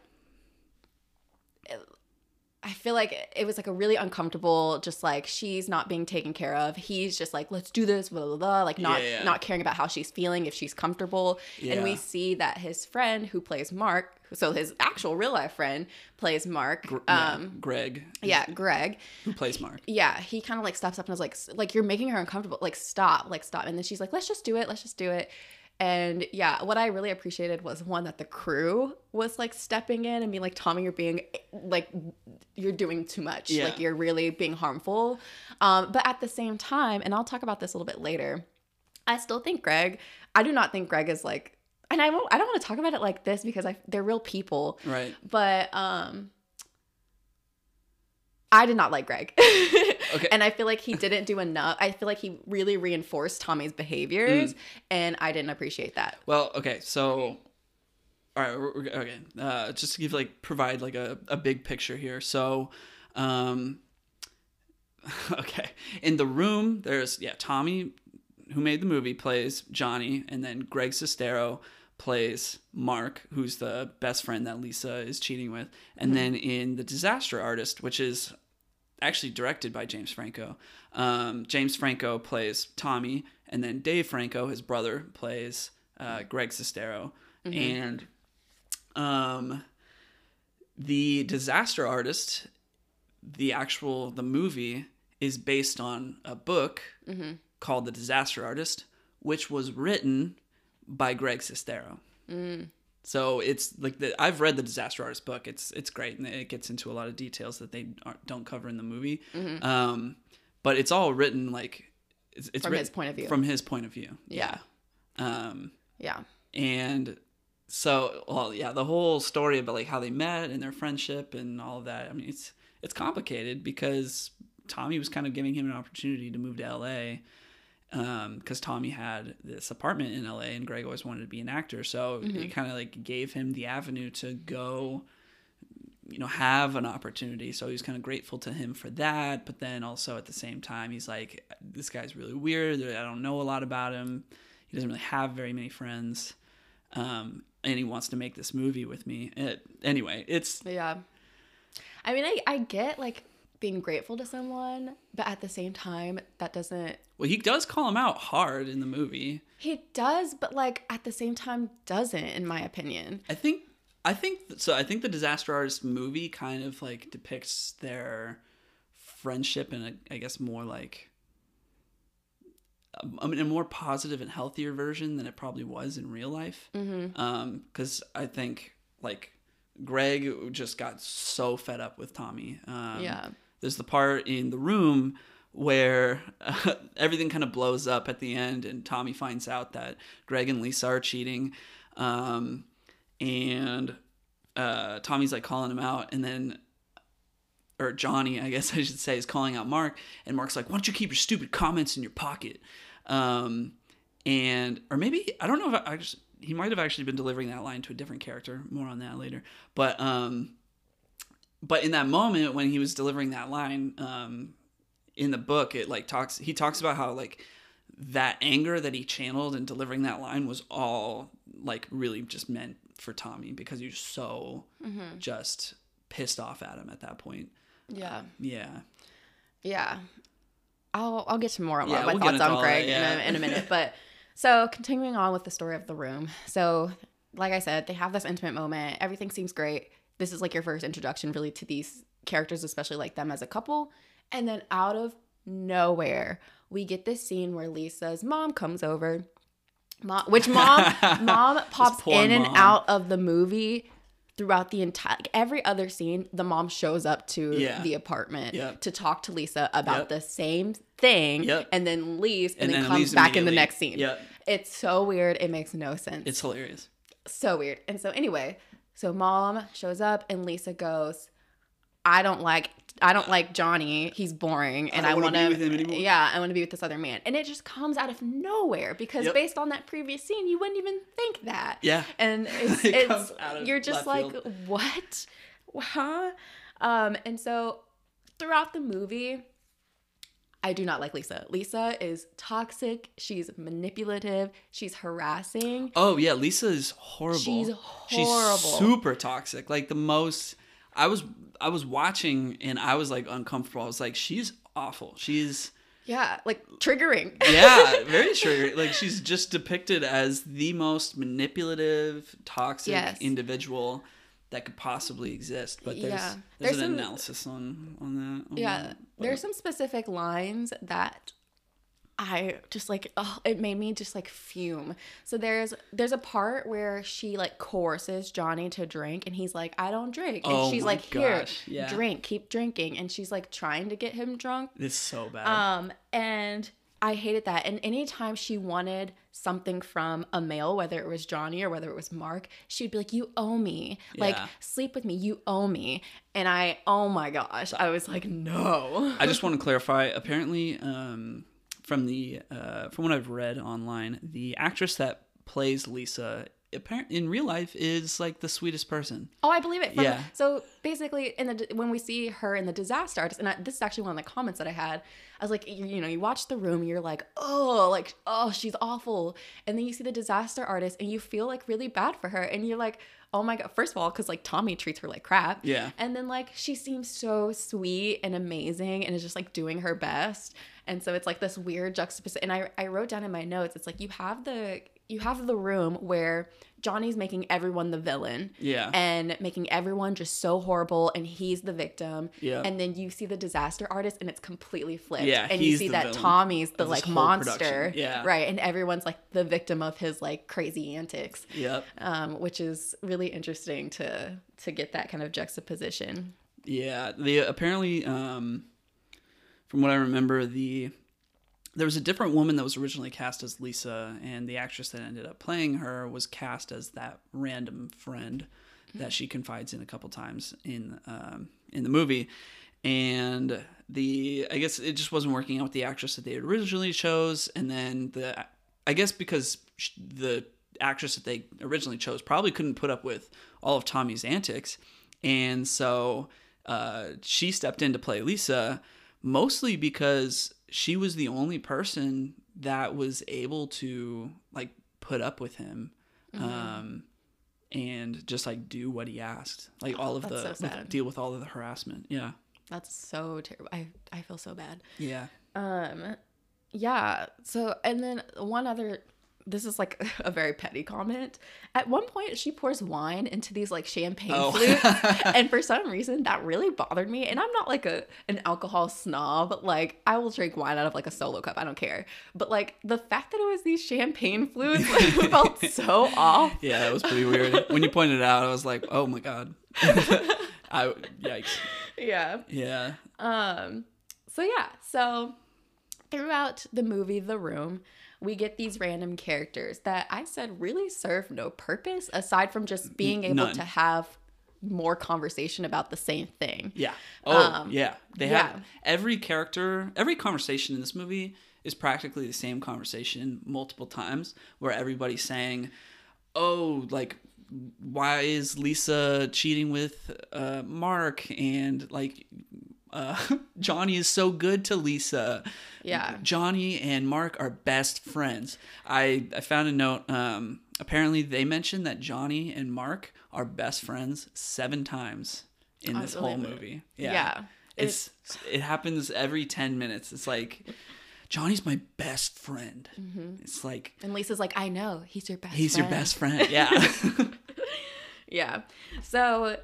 I feel like it was like a really uncomfortable, just like she's not being taken care of. He's just like, let's do this, blah blah blah, like not Yeah, yeah. not caring about how she's feeling, if she's comfortable. And we see that his friend who plays Mark, so his actual real life friend plays Mark. yeah, um, greg yeah, Greg. who plays mark Yeah, he kind of like steps up and is like, like you're making her uncomfortable. Like stop, like stop. And then she's like, let's just do it. Let's just do it. And yeah, what I really appreciated was one that the crew was like stepping in and being like, Tommy, you're being like, you're doing too much. Yeah. Like you're really being harmful. Um, but at the same time, and I'll talk about this a little bit later. I still think Greg. I do not think Greg is like, and I won't. I don't want to talk about it like this because I they're real people. right But um I did not like Greg. Okay. And I feel like he didn't do enough. I feel like he really reinforced Tommy's behaviors Mm. and I didn't appreciate that. Well, okay, so all right, we're, we're- okay. Uh, just to give like provide like a, a big picture here. So, um, okay, in the room, there's yeah, Tommy, who made the movie, plays Johnny, and then Greg Sestero plays Mark, who's the best friend that Lisa is cheating with, and then in the Disaster Artist, which is actually directed by James Franco. Um, James Franco plays Tommy, and then Dave Franco, his brother, plays uh, Greg Sestero. And um, the Disaster Artist, the actual the movie, is based on a book called The Disaster Artist, which was written by Greg Sestero. So it's like the I've read the Disaster Artist book. It's it's great and it gets into a lot of details that they aren't, don't cover in the movie. Um, but it's all written like it's, it's From written his point of view. From his point of view. Yeah. Um, Yeah. and so well yeah the whole story about like how they met and their friendship and all of that. I mean it's it's complicated because Tommy was kind of giving him an opportunity to move to L.A because Tommy had this apartment in LA and Greg always wanted to be an actor. So it kind of like gave him the avenue to go, you know, have an opportunity. So he was kind of grateful to him for that. But then also at the same time, he's like, this guy's really weird. I don't know a lot about him. He doesn't really have very many friends. Um, and he wants to make this movie with me. It, anyway, it's Yeah. I mean, I, I get like being grateful to someone, but at the same time, that doesn't. well, he does call him out hard in the movie. He does, but like at the same time, doesn't, in my opinion. I think I think so. I think the Disaster Artist movie kind of like depicts their friendship in a, I guess, more like I mean, a more positive and healthier version than it probably was in real life. Mm-hmm. Because I think like Greg just got so fed up with Tommy. Um, Yeah. There's the part in the room where uh, everything kind of blows up at the end, and Tommy finds out that Greg and Lisa are cheating, um, and uh, Tommy's like calling him out, and then or Johnny, I guess I should say, is calling out Mark, and Mark's like, "Why don't you keep your stupid comments in your pocket?" Um, and or maybe I don't know if I, I just, he might have actually been delivering that line to a different character. More on that later. But um, but in that moment when he was delivering that line, um, in the book, it like talks. He talks about how like that anger that he channeled in delivering that line was all like really just meant for Tommy because he was so Mm-hmm. just pissed off at him at that point. Yeah. Yeah. Yeah. I'll I'll get to more on Yeah, my we'll thoughts on Greg that, yeah. in, a, in a minute. But so continuing on with the story of the room. So like I said, they have this intimate moment. Everything seems great. This is like your first introduction really to these characters, especially like them as a couple. And then out of nowhere, we get this scene where Lisa's mom comes over. Mom, which mom mom pops in and out of the movie throughout the entire like every other scene the mom shows up to Yeah. the apartment Yep. to talk to lisa about Yep. the same thing Yep. and then leaves and, And then, then comes back in the next scene it's so weird it makes no sense It's hilarious. so weird and so anyway so mom shows up and lisa goes i don't like i don't like johnny he's boring and I i, want wanna be with him anymore." yeah i want to be with this other man and it just comes out of nowhere because Yep. based on that previous scene you wouldn't even think that Yeah. and it's, It it's comes out of you're just like field. what huh um and so throughout the movie I do not like Lisa. Lisa is toxic. She's manipulative. She's harassing. Oh yeah, Lisa is horrible. She's She's horrible. super toxic. Like the most. I was I was watching and I was like uncomfortable. I was like, she's awful. She's Yeah, like triggering. yeah, very triggering. Like she's just depicted as the most manipulative, toxic Yes. individual that could possibly exist. But there's Yeah. there's, There's an some- analysis on on that. on yeah, that. there's some specific lines that I just like oh, it made me just like fume. So there's there's a part where she like coerces Johnny to drink and he's like I don't drink and Oh she's like here yeah. drink keep drinking and she's like trying to get him drunk It's so bad. Um, and I hated that. And anytime she wanted something from a male, whether it was Johnny or whether it was Mark, she would be like, You owe me. Like, sleep with me. You owe me. And I, oh my gosh, I was like, No. I just want to clarify. Apparently, um, from the uh, from what I've read online, the actress that plays Lisa, apparent in real life, is like the sweetest person. Oh, I believe it. From, Yeah. So basically, in the when we see her in the disaster artist, and I, this is actually one of the comments that I had. I was like, you, you know, you watch the room, you're like, oh, like, oh, she's awful, and then you see the disaster artist, and you feel like really bad for her, and you're like, oh my god. First of all, because like Tommy treats her like crap. Yeah. And then like she seems so sweet and amazing, and is just like doing her best. And so it's like this weird juxtaposition. And I, I wrote down in my notes, it's like you have the you have the room where Johnny's making everyone the villain Yeah. and making everyone just so horrible and he's the victim Yeah. and then you see the disaster artist and it's completely flipped Yeah, and you see that villain tommy's the like monster production. Yeah. right and everyone's like the victim of his like crazy antics Yep. um, which is really interesting to to get that kind of juxtaposition Yeah, the apparently um from what I remember the there was a different woman that was originally cast as Lisa and the actress that ended up playing her was cast as that random friend that she confides in a couple times in um in the movie. And the I guess it just wasn't working out with the actress that they originally chose. And then the I guess because the actress that they originally chose probably couldn't put up with all of Tommy's antics. And so uh, she stepped in to play Lisa mostly because she was the only person that was able to like put up with him Mm-hmm. um, and just like do what he asked like all of the so deal with all of the harassment yeah that's so terrible i i feel so bad yeah Um, yeah. So, and then one other. This is like a very petty comment. At one point, she pours wine into these like champagne Oh. flutes, and for some reason, that really bothered me. And I'm not like a an alcohol snob. Like I will drink wine out of like a solo cup. I don't care. But like the fact that it was these champagne flutes like, felt so off. yeah that was pretty weird when you pointed it out i was like oh my god i yikes Yeah. yeah Um, so yeah, so throughout the movie The Room, we get these random characters that I said really serve no purpose aside from just being able none. to have more conversation about the same thing. Yeah. Oh, Um, yeah. They yeah. have every character, every conversation in this movie is practically the same conversation multiple times where everybody's saying, "Oh, like why is Lisa cheating with uh, Mark and like uh, Johnny is so good to Lisa. Yeah. Johnny and Mark are best friends. I, I found a note. Um, apparently, they mentioned that Johnny and Mark are best friends seven times in I this whole believe it. movie. Yeah. Yeah. It's it happens every 10 minutes. It's like Johnny's my best friend. It's like And Lisa's like, I know, he's your best he's friend. your best friend. Yeah. Yeah. So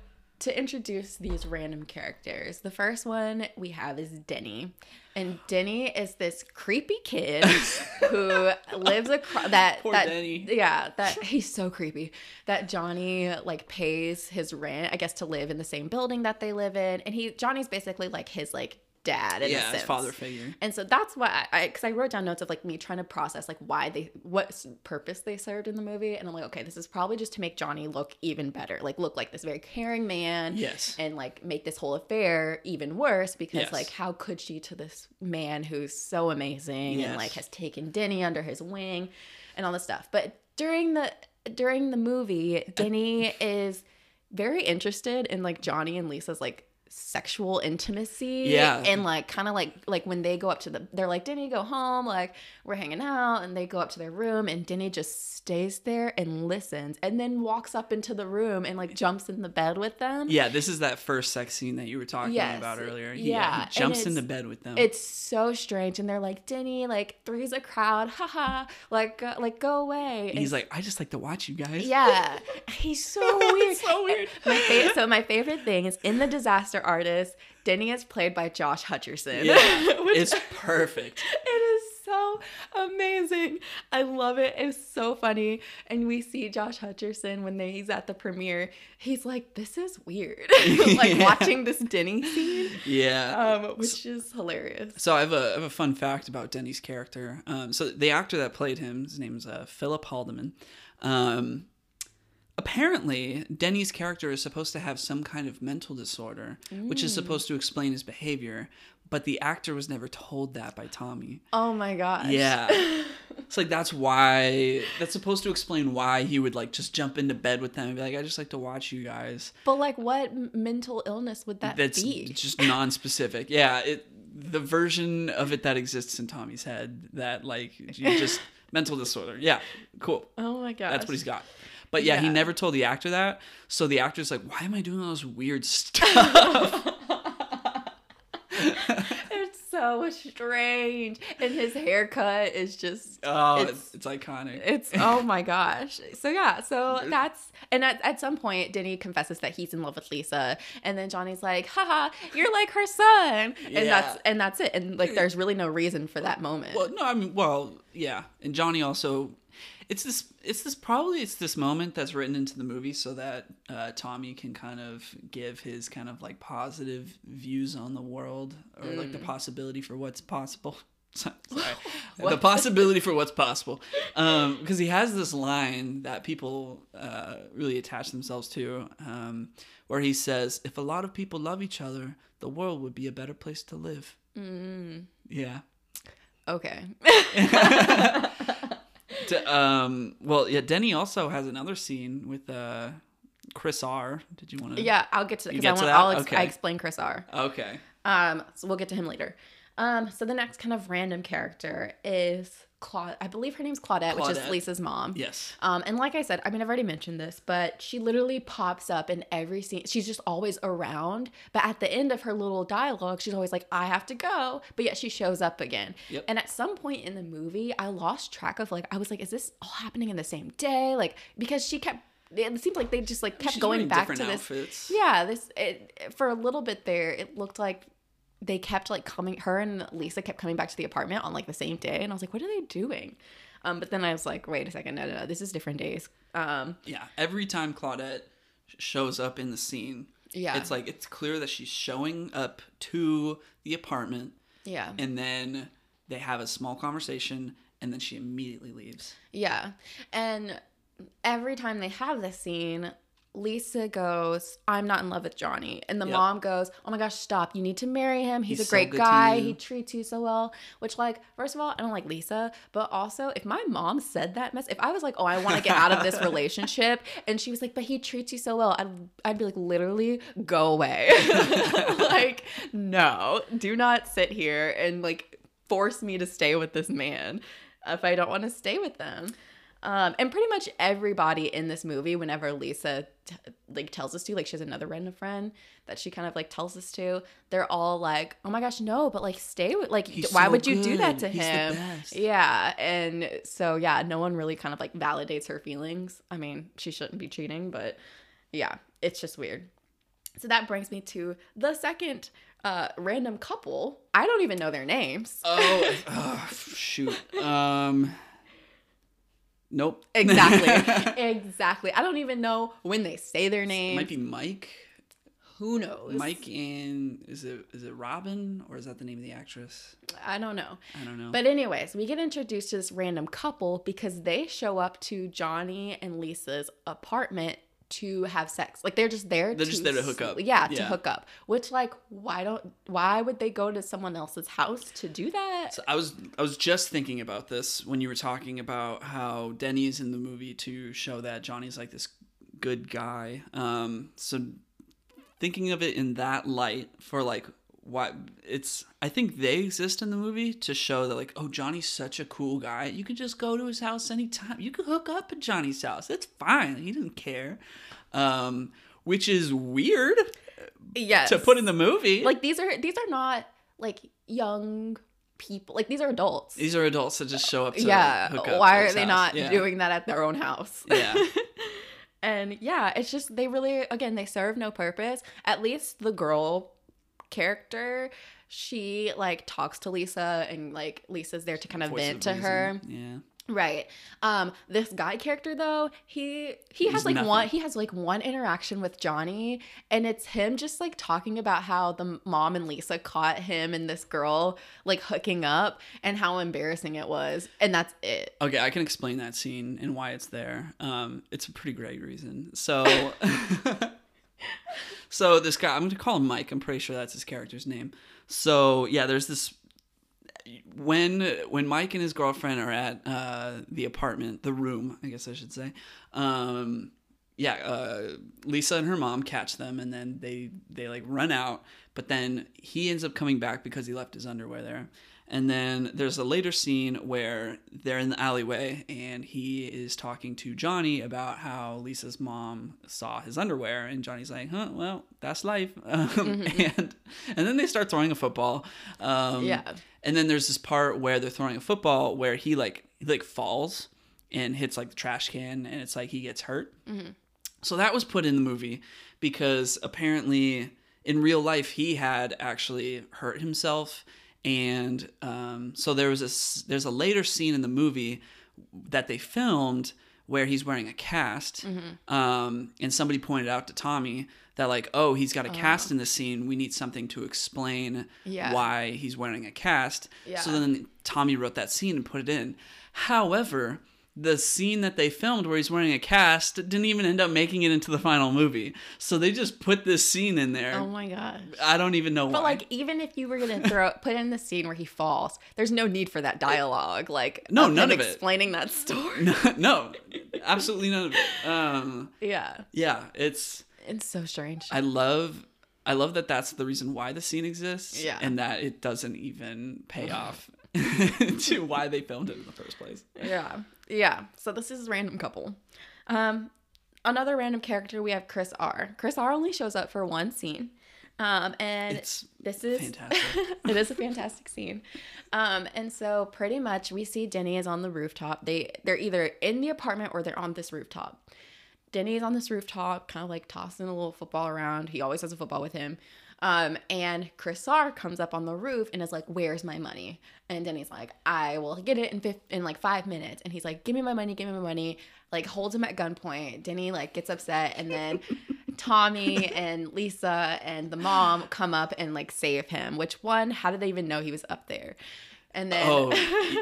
to introduce these random characters, the first one we have is Denny. And Denny is this creepy kid who lives across that Poor that Denny. yeah, that he's so creepy. That Johnny like pays his rent, I guess to live in the same building that they live in. And he Johnny's basically like his like dad in a yeah, sense. his father figure. And so that's why I, because I, wrote down notes of like me trying to process like why they, what purpose they served in the movie. And I'm like, okay, this is probably just to make Johnny look even better, like look like this very caring man. Yes. And like make this whole affair even worse because Yes. like, how could she to this man who's so amazing Yes. and like has taken Denny under his wing and all this stuff. But during the, during the movie, Denny is very interested in like Johnny and Lisa's like sexual intimacy Yeah. and like kind of like like when they go up to the they're like denny go home like we're hanging out and they go up to their room and denny just stays there and listens and then walks up into the room and like jumps in the bed with them Yeah, this is that first sex scene that you were talking Yes. about earlier. Yeah, he jumps in the bed with them. it's so strange and they're like denny like three's a crowd haha like uh, like go away and he's like, I just like to watch you guys. yeah he's so weird so weird. my fa- so my favorite thing is in the disaster artist denny is played by josh hutcherson Yeah, it's perfect. It is so amazing. I love it. It's so funny. And we see Josh Hutcherson when they, he's at the premiere. He's like, "This is weird," like Yeah. watching this Denny scene, Yeah. um, which is hilarious. So I have a, I have a fun fact about Denny's character. Um, so the actor that played him, his name's uh, Philip Haldiman. Um, apparently, Denny's character is supposed to have some kind of mental disorder, which is mm. supposed to explain his behavior. But the actor was never told that by Tommy. Oh my gosh. Yeah. It's like that's why that's supposed to explain why he would like just jump into bed with them and be like, I just like to watch you guys. But like, what mental illness would that be? That's be? just non-specific. Yeah, it the version of it that exists in Tommy's head that like you just mental disorder. Yeah, cool. oh my gosh. That's what he's got. But yeah, he never told the actor that. So the actor's like, "Why am I doing all this weird stuff?" It's so strange, and his haircut is just. oh, It's- it's, iconic. It's oh my gosh. So yeah, so that's and at, at some point Denny confesses that he's in love with Lisa and then Johnny's like, haha, you're like her son. And Yeah. that's and that's it. And like there's really no reason for that moment. Well, no, I mean, well, yeah, and Johnny also, it's this, it's this probably it's this moment that's written into the movie so that uh, Tommy can kind of give his kind of like positive views on the world or like the possibility for what's possible. Sorry, the possibility for what's possible, because he has this line that people uh, really attach themselves to, um, where he says, "If a lot of people love each other, the world would be a better place to live." Yeah. okay. um well yeah denny also has another scene with uh chris r did you want to yeah, I'll get to that because I want? I'll ex- Okay. I explain Chris R. okay Um, so we'll get to him later. Um, so the next kind of random character is Claude. I believe her name's Claudette, which is Lisa's mom. yes Um, and like I said, I mean, I've already mentioned this, but she literally pops up in every scene. She's just always around. But at the end of her little dialogue, she's always like, I have to go. But yet she shows up again. Yep. And at some point in the movie, I lost track of like, I was like, is this all happening in the same day? Like, because she kept, it seems like they just like kept She's going back to this. outfits. Yeah, this, it, for a little bit there, it looked like they kept like coming, her and Lisa kept coming back to the apartment on like the same day. And I was like, what are they doing? Um, but then I was like, wait a second, no, no, no, this is different days. Um, yeah every time claudette shows up in the scene Yeah. it's like it's clear that she's showing up to the apartment yeah, and then they have a small conversation and then she immediately leaves yeah, and every time they have this scene, Lisa goes, I'm not in love with Johnny. And the Yep. mom goes, Oh my gosh, stop. You need to marry him. He's, He's a great to guy. He treats you so well. Which, like, first of all, I don't like Lisa. But also, if my mom said that mess, if I was like, Oh, I want to get out of this relationship, and she was like, But he treats you so well, I'd, I'd be like, Literally, go away. like, no, do not sit here and like force me to stay with this man if I don't want to stay with them. Um, and pretty much everybody in this movie, whenever Lisa t- like tells us to, like she has another random friend that she kind of like tells us to, they're all like, "Oh my gosh, no!" But like, stay with like, He's why so would you do that to He's him? Yeah, and so yeah, no one really kind of like validates her feelings. I mean, she shouldn't be cheating, but yeah, it's just weird. So that brings me to the second uh, random couple. I don't even know their names. Oh, oh, shoot. Um. Nope. Exactly. exactly. I don't even know when they say their It name. might be Mike. Who knows? Mike and is it is it Robin or is that the name of the actress? I don't know. I don't know. But anyways, we get introduced to this random couple because they show up to Johnny and Lisa's apartment to have sex. Like they're just there. They're just there to hook up. Yeah, to hook up. Which like, why don't? Why would they go to someone else's house to do that? So I was I was just thinking about this when you were talking about how Denny's in the movie to show that Johnny's like this good guy. Um, so thinking of it in that light for like why it's I think they exist in the movie to show that like oh Johnny's such a cool guy. You can just go to his house anytime. You can hook up at Johnny's house. It's fine. He didn't care. Um, which is weird yes. to put in the movie. like these are these are not like young people. Like these are adults. these are adults that just show up to yeah. hook up Why are they house. not Yeah. doing that at their own house? Yeah. And yeah, it's just they really again they serve no purpose. At least the girl character, she like talks to Lisa and like Lisa's there to kind of Voice vent of to reason. her. Yeah. Right. Um this guy character though, he he He's has like nothing. one he has like one interaction with Johnny and it's him just like talking about how the mom and Lisa caught him and this girl like hooking up and how embarrassing it was. And that's it. Okay, I can explain that scene and why it's there. Um, it's a pretty great reason. So, so this guy, I'm going to call him Mike. I'm pretty sure that's his character's name. So yeah, there's this when when Mike and his girlfriend are at uh, the apartment, the room, I guess I should say. Um, yeah, uh, Lisa and her mom catch them, and then they they like run out. But then he ends up coming back because he left his underwear there. And then there's a later scene where they're in the alleyway and he is talking to Johnny about how Lisa's mom saw his underwear and Johnny's like, "Huh, well, that's life." Um, and and then they start throwing a football. Um, Yeah. And then there's this part where they're throwing a football where he like he like falls and hits like the trash can and it's like he gets hurt. So that was put in the movie because apparently in real life he had actually hurt himself, and um, so there was a there's a later scene in the movie that they filmed where he's wearing a cast, um, and somebody pointed out to Tommy that like oh he's got a cast in the scene. We need something to explain Yeah. why he's wearing a cast. Yeah. so then Tommy wrote that scene and put it in. However the scene that they filmed where he's wearing a cast didn't even end up making it into the final movie. So they just put this scene in there. Oh my gosh. I don't even know why. But like, even if you were gonna throw put in the scene where he falls, there's no need for that dialogue. Like, No, of none him of it. explaining that story. no, absolutely none of it. Um, Yeah, yeah, it's it's so strange. I love I love that that's the reason why the scene exists. Yeah. and that it doesn't even pay off to why they filmed it in the first place. yeah, yeah. So this is a random couple. Um, another random character we have Chris R. Chris R. only shows up for one scene. Um, and It's this is fantastic. it is a fantastic scene. Um, and so pretty much we see Denny is on the rooftop. They they're either in the apartment or they're on this rooftop. Denny is on this rooftop, kind of like tossing a little football around. He always has a football with him. Um, and Chris R comes up on the roof and is like, "Where's my money?" And Denny's like, "I will get it in fif- in like five minutes." And he's like, "Give me my money, give me my money." Like holds him at gunpoint. Denny like gets upset, and then Tommy and Lisa and the mom come up and like save him. Which one? How did they even know he was up there? And then Oh,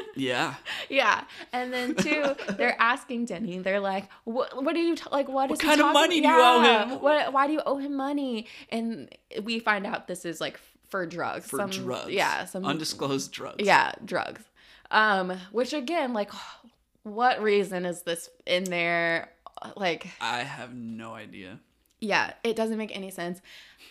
yeah. yeah, and then two, they're asking Denny. They're like, "What? What do you t- like? What, is he kind of money do you owe him?" What? Why do you owe him money?" And we find out this is like for drugs. For some, drugs. Yeah, some undisclosed drugs. yeah drugs. Um, which again, like, what reason is this in there? Like, I have no idea. Yeah, it doesn't make any sense.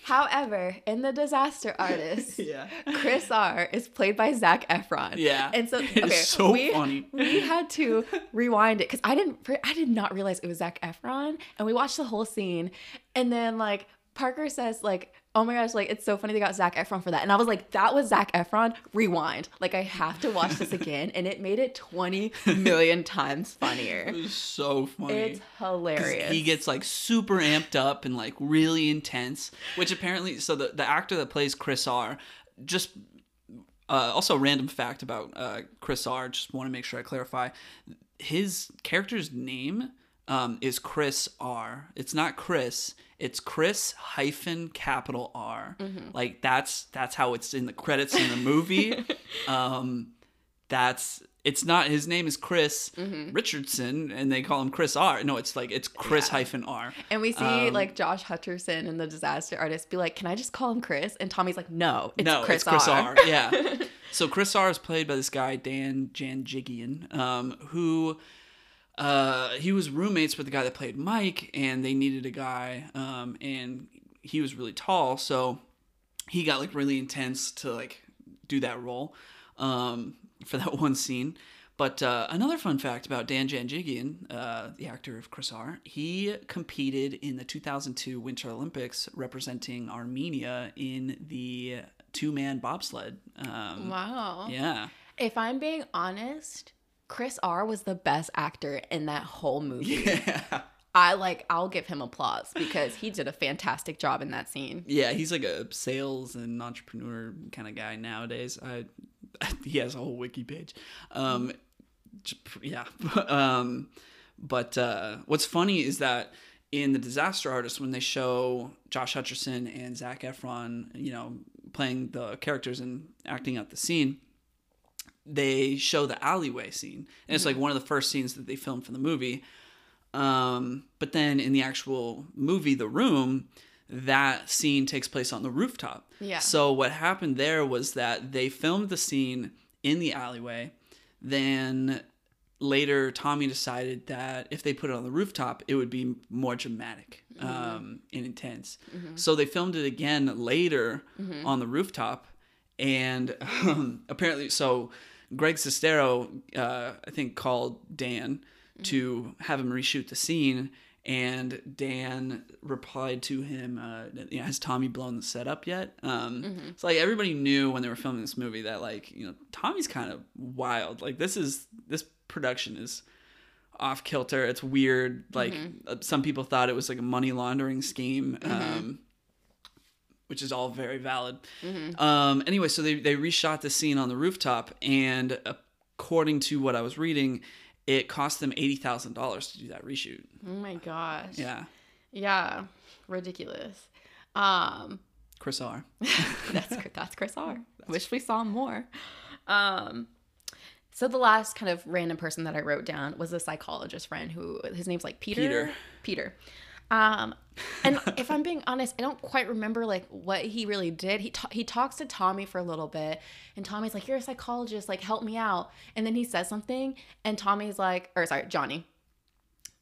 However, in the Disaster Artist, Yeah. Chris R is played by Zac Efron. Yeah. and so It's okay, so we, funny. We had to rewind it because I didn't, I did not realize it was Zac Efron, and we watched the whole scene, and then like Parker says like. Oh my gosh, like it's so funny they got Zac Efron for that. And I was like, that was Zac Efron. Rewind. Like I have to watch this again. And it made it 20 million times It funnier. was so funny. It's hilarious. He gets like super amped up and like really intense, which apparently, so the, the actor that plays Chris R, just uh, also random fact about uh, Chris R, just want to make sure I clarify. His character's name um, is Chris R. It's not Chris. It's Chris hyphen capital R. Like that's that's how it's in the credits in the movie. um, that's it's not his name is Chris Richardson and they call him Chris R. No, it's like it's Chris Yeah. hyphen R. And we see Um, like Josh Hutcherson and the disaster artist be like, "Can I just call him Chris?" And Tommy's like, "No, it's no, Chris, it's Chris R." R. Yeah. so Chris R is played by this guy Dan Janjigian, um, who uh, he was roommates with the guy that played Mike, and they needed a guy, um, and he was really tall, so he got like really intense to like do that role um, for that one scene. But uh, another fun fact about Dan Janjigian, uh, the actor of Chris R, he competed in the 2002 Winter Olympics representing Armenia in the two-man bobsled. Um, Wow. Yeah. If I'm being honest, Chris R was the best actor in that whole movie. Yeah. I like I'll give him applause because he did a fantastic job in that scene. Yeah, he's like a sales and entrepreneur kind of guy nowadays. I, he has a whole wiki page. Um, yeah. um, but uh, what's funny is that in the Disaster Artist, when they show Josh Hutcherson and Zac Efron, you know, playing the characters and acting out the scene, they show the alleyway scene, and it's like one of the first scenes that they filmed for the movie. Um, but then in the actual movie, The Room, that scene takes place on the rooftop. Yeah. So what happened there was that they filmed the scene in the alleyway. Then later, Tommy decided that if they put it on the rooftop, it would be more dramatic um, and intense. So they filmed it again later on the rooftop, and um, apparently, so Greg Sestero, uh, I think, called Dan to have him reshoot the scene. And Dan replied to him, uh, you know, "Has Tommy blown the set up yet?" Um, It's like everybody knew when they were filming this movie that, like, you know, Tommy's kind of wild. Like, this is this production is off kilter. It's weird. Like, uh, some people thought it was like a money laundering scheme. Um, which is all very valid. Um, anyway, so they, they reshot the scene on the rooftop, and according to what I was reading, it cost them eighty thousand dollars to do that reshoot. Oh my gosh. Yeah, Yeah. Ridiculous. Um Chris R. that's that's Chris R. Wish we saw more. Um, so the last kind of random person that I wrote down was a psychologist friend who his name's like Peter. Peter. Peter. Um, and if I'm being honest, I don't quite remember like what he really did. He ta- he talks to Tommy for a little bit, and Tommy's like, "You're a psychologist, like help me out." And then he says something, and Tommy's like, or sorry, Johnny.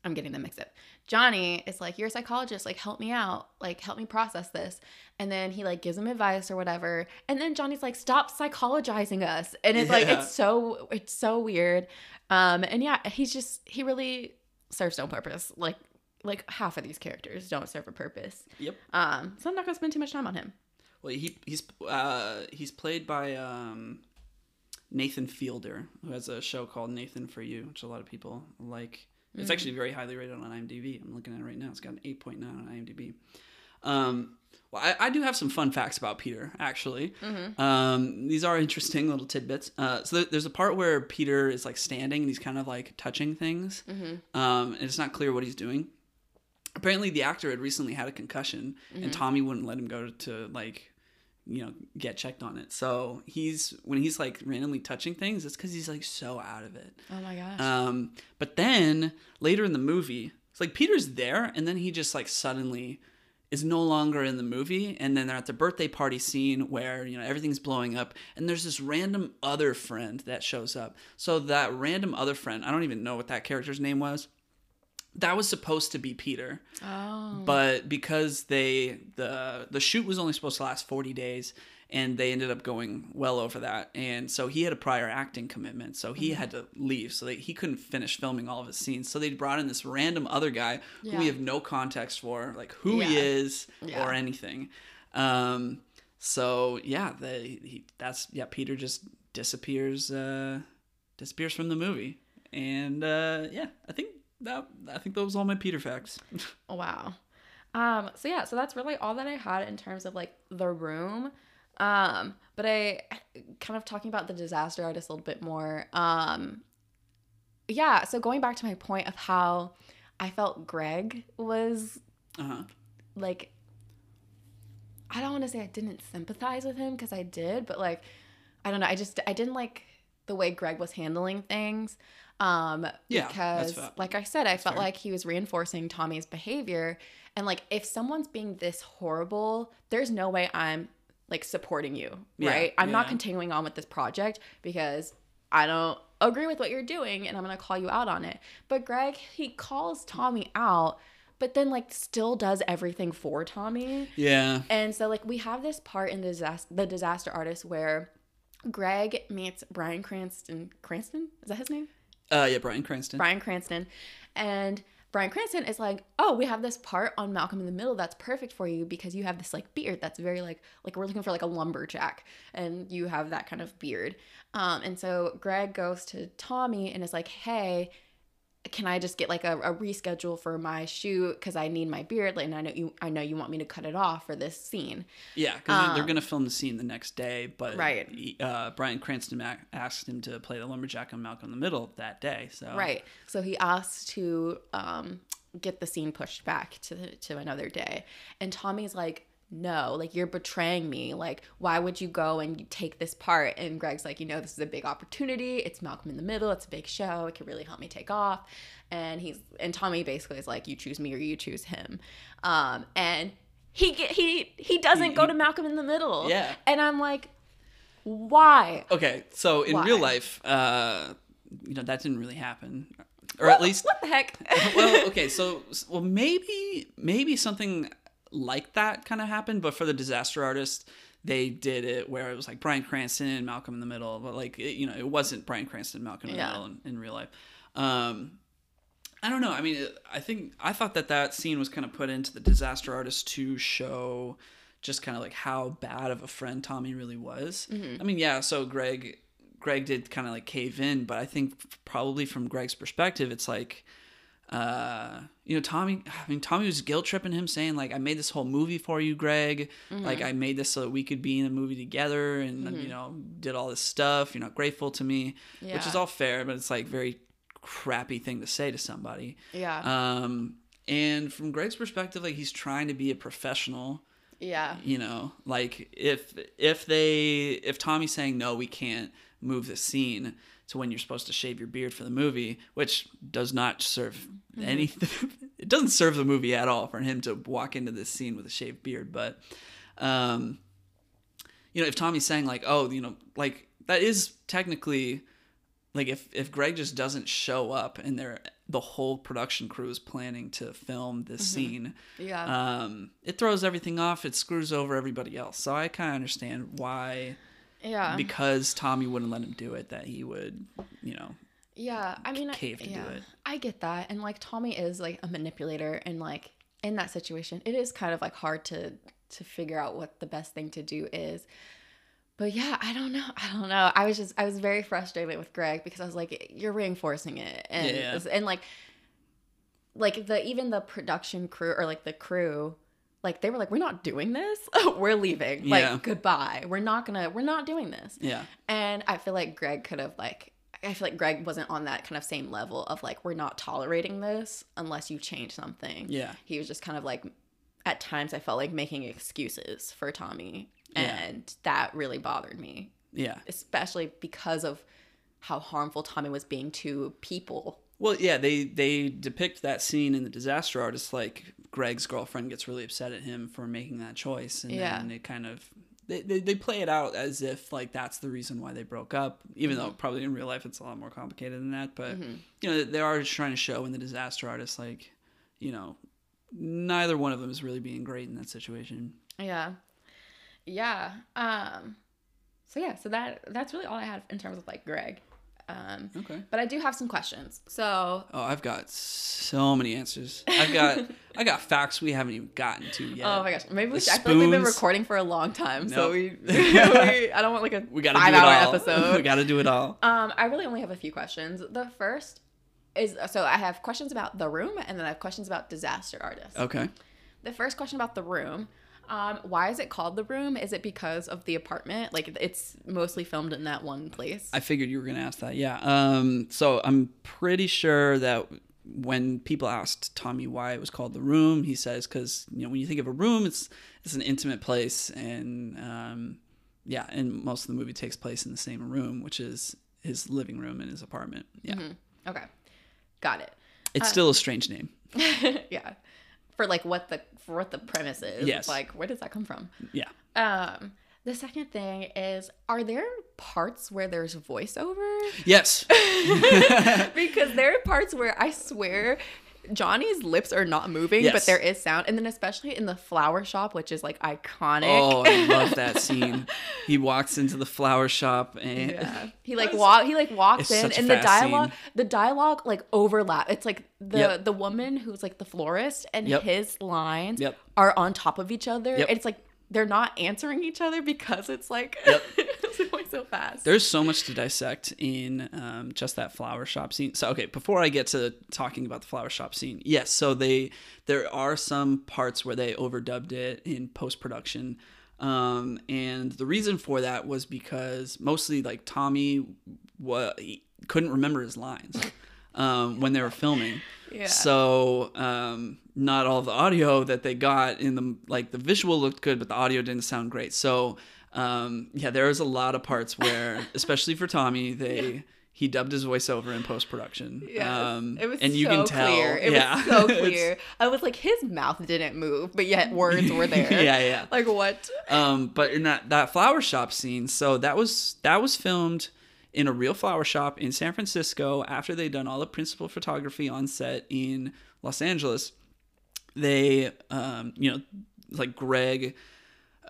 I'm getting them mixed up. Johnny is like, You're a psychologist, like help me out, like help me process this. And then he like gives him advice or whatever. And then Johnny's like, Stop psychologizing us. And it's like it's so it's so weird. Um and yeah, he's just he really serves no purpose. Like like half of these characters don't serve a purpose. Yep. Um, so I'm not gonna spend too much time on him. Well, he he's uh, he's played by um, Nathan Fielder, who has a show called Nathan for You, which a lot of people like. It's actually very highly rated on IMDb. I'm looking at it right now. It's got an 8.9 on IMDb. Um, well, I, I do have some fun facts about Peter, actually. Um, these are interesting little tidbits. Uh, so there, there's a part where Peter is like standing and he's kind of like touching things. Um, and it's not clear what he's doing. Apparently, the actor had recently had a concussion, and Tommy wouldn't let him go to like you know get checked on it. So he's when he's like randomly touching things, it's because he's like so out of it. Oh my gosh. Um, but then later in the movie, it's like Peter's there, and then he just like suddenly is no longer in the movie and then they're at the birthday party scene where you know everything's blowing up and there's this random other friend that shows up so that random other friend i don't even know what that character's name was that was supposed to be peter. Oh. but because they the the shoot was only supposed to last 40 days and they ended up going well over that. And so he had a prior acting commitment so he had to leave so he couldn't finish filming all of his scenes. So they brought in this random other guy who we have no context for like who he is Yeah. or anything. Um so yeah the he, that's yeah peter just disappears uh disappears from the movie. And uh yeah i think that i think that was all my peter facts Wow. Um, so yeah, so that's really all that I had in terms of like the room. Um, but I kind of talking about the disaster artist a little bit more. Um, yeah, so going back to my point of how I felt Greg was uh-huh like I don't want to say I didn't sympathize with him because I did, but like I don't know, I just I didn't like the way Greg was handling things. Um Yeah, that's because like I said, I felt fair. like he was reinforcing Tommy's behavior and like if someone's being this horrible, there's no way I'm like supporting you, Yeah, right? I'm not continuing on with this project because I don't agree with what you're doing and I'm going to call you out on it. But Greg, he calls Tommy out, but then like still does everything for Tommy. yeah And so like we have this part in the disaster, the disaster artist where Greg meets Bryan Cranston. Cranston? Is that his name? Uh yeah bryan cranston Bryan Cranston. And Bryan Cranston is like, "Oh, we have this part on Malcolm in the Middle that's perfect for you because you have this like beard that's very like like we're looking for like a lumberjack and you have that kind of beard." Um and so Greg goes to Tommy and is like, "Hey, can I just get like a, a reschedule for my shoot because I need my beard? And I know you, I know you want me to cut it off for this scene. Yeah, because they're Um, gonna film the scene the next day, but Right. he- uh, Bryan Cranston asked him to play the lumberjack on Malcolm in the Middle that day. So Right. So he asked to um, get the scene pushed back to to another day, and Tommy's like, "No, like you're betraying me. Like, why would you go and take this part?" And Greg's like, "You know, this is a big opportunity. It's Malcolm in the Middle. It's a big show. It could really help me take off." And he's and Tommy basically is like, "You choose me or you choose him," um, and. He, get, he he doesn't go to Malcolm in the Middle. Yeah. And I'm like, why? Okay, so in Why? real life, uh, you know that didn't really happen, or at least What the heck? well, okay, so well maybe maybe something like that kind of happened, but for the disaster artist, they did it where it was like Bryan Cranston and Malcolm in the Middle, but like it, you know it wasn't Bryan Cranston and Malcolm in the Middle in, in real life. Um, I don't know. I mean, it- I think I thought that that scene was kind of put into the disaster artist to show just kind of like how bad of a friend Tommy really was. I mean, yeah. So Greg, Greg did kind of like cave in, but I think probably from Greg's perspective, it's like, uh, you know, Tommy. I mean, Tommy was guilt tripping him, saying like, "I made this whole movie for you, Greg. Like, I made this so that we could be in a movie together, and you know, did all this stuff. You're not grateful to me, which is all fair, but it's like very crappy thing to say to somebody. yeah. Um, and from Greg's perspective, like he's trying to be a professional. yeah. You know, like if if they if Tommy's saying no, we can't move the scene to when you're supposed to shave your beard for the movie, which does not serve anything. it doesn't serve the movie at all for him to walk into this scene with a shaved beard. But, um, you know, if Tommy's saying like, oh, you know, like that is technically like if if Greg just doesn't show up and they're the whole production crew is planning to film this scene, Yeah. um, it throws everything off. It screws over everybody else. So I kind of understand why, yeah. because Tommy wouldn't let him do it, that he would, you know, Yeah, I mean, I- cave to do it. I get that, and like Tommy is like a manipulator, and like in that situation, it is kind of like hard to to figure out what the best thing to do is. But yeah, I don't know. I don't know. I was just I was very frustrated with Greg because I was like, you're reinforcing it, and Yeah. and like like the even the production crew or like the crew like they were like we're not doing this we're leaving Yeah. like goodbye we're not gonna we're not doing this yeah, and I feel like Greg could have like I feel like Greg wasn't on that kind of same level of like we're not tolerating this unless you change something. yeah, He was just kind of like at times I felt like making excuses for Tommy. Yeah. and that really bothered me, Yeah. especially because of how harmful Tommy was being to people. Well, yeah, they they depict that scene in the Disaster Artist like Greg's girlfriend gets really upset at him for making that choice, and Yeah. then it kind of they, they they play it out as if like that's the reason why they broke up, even though probably in real life it's a lot more complicated than that. But you know, they are just trying to show in the Disaster Artist like, you know, neither one of them is really being great in that situation. Yeah. Yeah. Um so yeah, so that that's really all I had in terms of like Greg. Um Okay. but I do have some questions. So Oh, I've got so many answers. I've got I got facts we haven't even gotten to yet. Oh my gosh, maybe we should, I feel like we've been recording for a long time, so we, we I don't want like a we got to five do it hour all. episode. we got to do it all. Um, I really only have a few questions. The first is so I have questions about the room, and then I have questions about disaster artists. Okay. The first question about the room. Um, why is it called the room? Is it because of the apartment? Like it's mostly filmed in that one place. I figured you were going to ask that. Yeah. Um, so I'm pretty sure that when people asked Tommy why it was called the room, he says because you know when you think of a room, it's it's an intimate place, and um, yeah, and most of the movie takes place in the same room, which is his living room in his apartment. Yeah. okay, got it. It's still a strange name. yeah, for like what the for what the premise is. Yes. Like where does that come from? Yeah. Um, the second thing is, are there parts where there's voiceover? Yes. because there are parts where I swear Johnny's lips are not moving, but there is sound. And then especially in the flower shop, which is like iconic. Oh, I love that scene. He walks into the flower shop and Yeah. He like walk he like walks in and the dialogue scene. the dialogue like overlap. It's like the Yep. the woman who's like the florist and Yep. his lines Yep. are on top of each other. It's like they're not answering each other because it's like Yep. so fast. There's so much to dissect in um, just that flower shop scene. So okay, before I get to talking about the flower shop scene, yes, so they there are some parts where they overdubbed it in post production, um, and the reason for that was because mostly like Tommy wa- couldn't remember his lines um, when they were filming. Yeah. So um, not all the audio that they got in the like the visual looked good, but the audio didn't sound great. So um, yeah, there was a lot of parts where, especially for Tommy, they he dubbed his voice over in post production. Yes. um, it was and you so can tell. clear. It yeah, was so clear. I was like, his mouth didn't move, but yet words were there. yeah, yeah. Like what? Um, but in that that flower shop scene, so that was that was filmed in a real flower shop in San Francisco after they'd done all the principal photography on set in Los Angeles. They, um, you know, like Greg,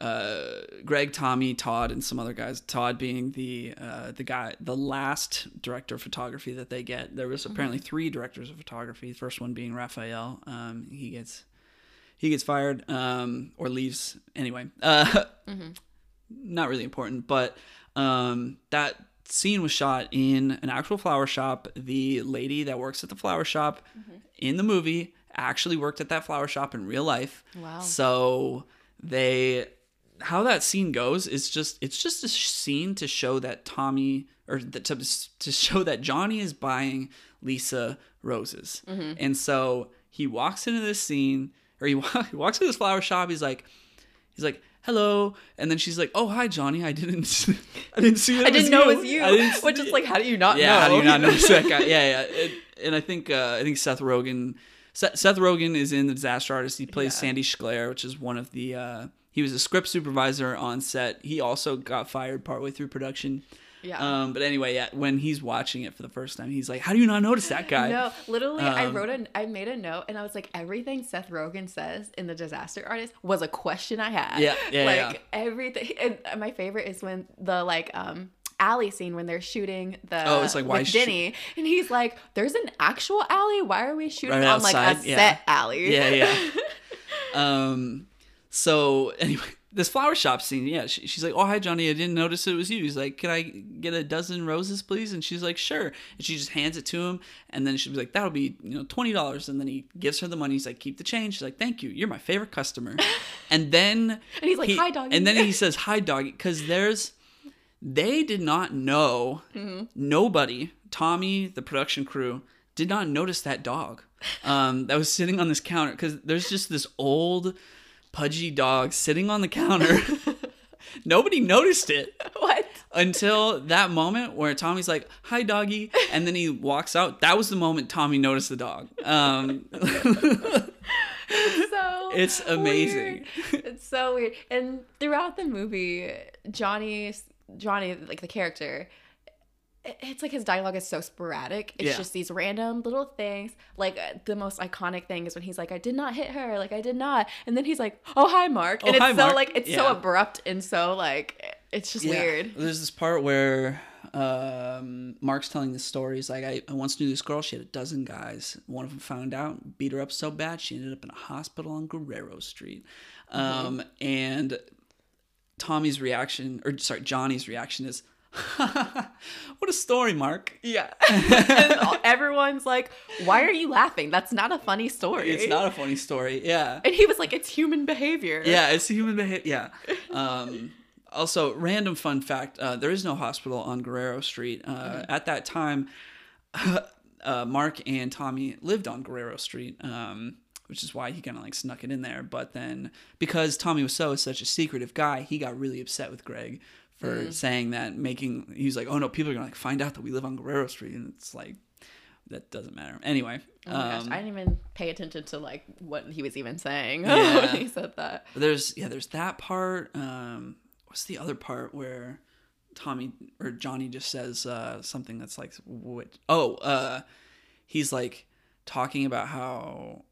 uh, Greg, Tommy, Todd, and some other guys. Todd being the uh, the guy, the last director of photography that they get. There was apparently three directors of photography. The first one being Raphael. Um, he gets he gets fired um, or leaves anyway. Uh, Not really important, but um, that scene was shot in an actual flower shop. The lady that works at the flower shop in the movie actually worked at that flower shop in real life. Wow. So they how that scene goes is just it's just a scene to show that Tommy or that to, to show that Johnny is buying Lisa roses. And so he walks into this scene or he, he walks into this flower shop he's like he's like hello and then she's like oh hi Johnny I didn't I didn't see that I didn't know it was you. I didn't Which is like, how do you not know? yeah, know? how do you not know that guy? Yeah, yeah. It, and I think uh, I think Seth Rogen, Seth, Seth Rogen is in the Disaster Artist. He plays Yeah. Sandy Schklair, which is one of the. Uh, he was a script supervisor on set. He also got fired partway through production. Yeah. Um, but anyway, yeah, when he's watching it for the first time, he's like, "How do you not notice that guy?" No, literally, I Um, wrote a, I made a note, and I was like, everything Seth Rogen says in the Disaster Artist was a question I had. Yeah, yeah, like yeah. everything. And my favorite is when the like um alley scene when they're shooting the Oh, it's like, why with sh- and he's like, "There's an actual alley. Why are we shooting Right on like a yeah. set alley?" Yeah, yeah. um, so anyway, this flower shop scene, yeah, she, she's like, "Oh, hi, Johnny. I didn't notice it was you." He's like, "Can I get a dozen roses, please?" And she's like, "Sure." And she just hands it to him, and then she's like, "That'll be you know twenty dollars." And then he gives her the money. He's like, "Keep the change." She's like, "Thank you. You're my favorite customer." and then And he's like, he- "Hi, doggy." And then he says, "Hi, doggy," because there's they did not know nobody tommy the production crew did not notice that dog um, that was sitting on this counter because there's just this old pudgy dog sitting on the counter Nobody noticed it what? until that moment where Tommy's like, "Hi, doggy," and then he walks out. That was the moment Tommy noticed the dog. Um, so It's amazing. weird. It's so weird. And throughout the movie, Johnny, Johnny, like the character, it's like his dialogue is so sporadic. It's Yeah. just these random little things. Like uh, the most iconic thing is when he's like, "I did not hit her," like I did not, and then he's like, "Oh hi, Mark," and Oh, it's hi, so Mark. like it's so abrupt and so like it's just Yeah. weird. There's this part where um, Mark's telling the stories. Like, I, I once knew this girl. She had a dozen guys. One of them found out, beat her up so bad, she ended up in a hospital on Guerrero Street. Um, And Tommy's reaction, or sorry, Johnny's reaction is, "What a story, Mark." Yeah, and everyone's like, "Why are you laughing? That's not a funny story." It's not a funny story. Yeah. And he was like, "It's human behavior." Yeah, it's human behavior. Yeah. Um, also, random fun fact: uh, there is no hospital on Guerrero Street. Uh, At that time, uh, Mark and Tommy lived on Guerrero Street, um, which is why he kind of like snuck it in there. But then, because Tommy was so such a secretive guy, he got really upset with Greg for saying that. Making he was like, "Oh no, people are gonna like find out that we live on Guerrero Street," and it's like that doesn't matter. Anyway, Oh my gosh, um, I didn't even pay attention to like what he was even saying Yeah. when he said that. there's yeah there's that part um what's the other part where tommy or johnny just says uh something that's like what oh uh he's like talking about how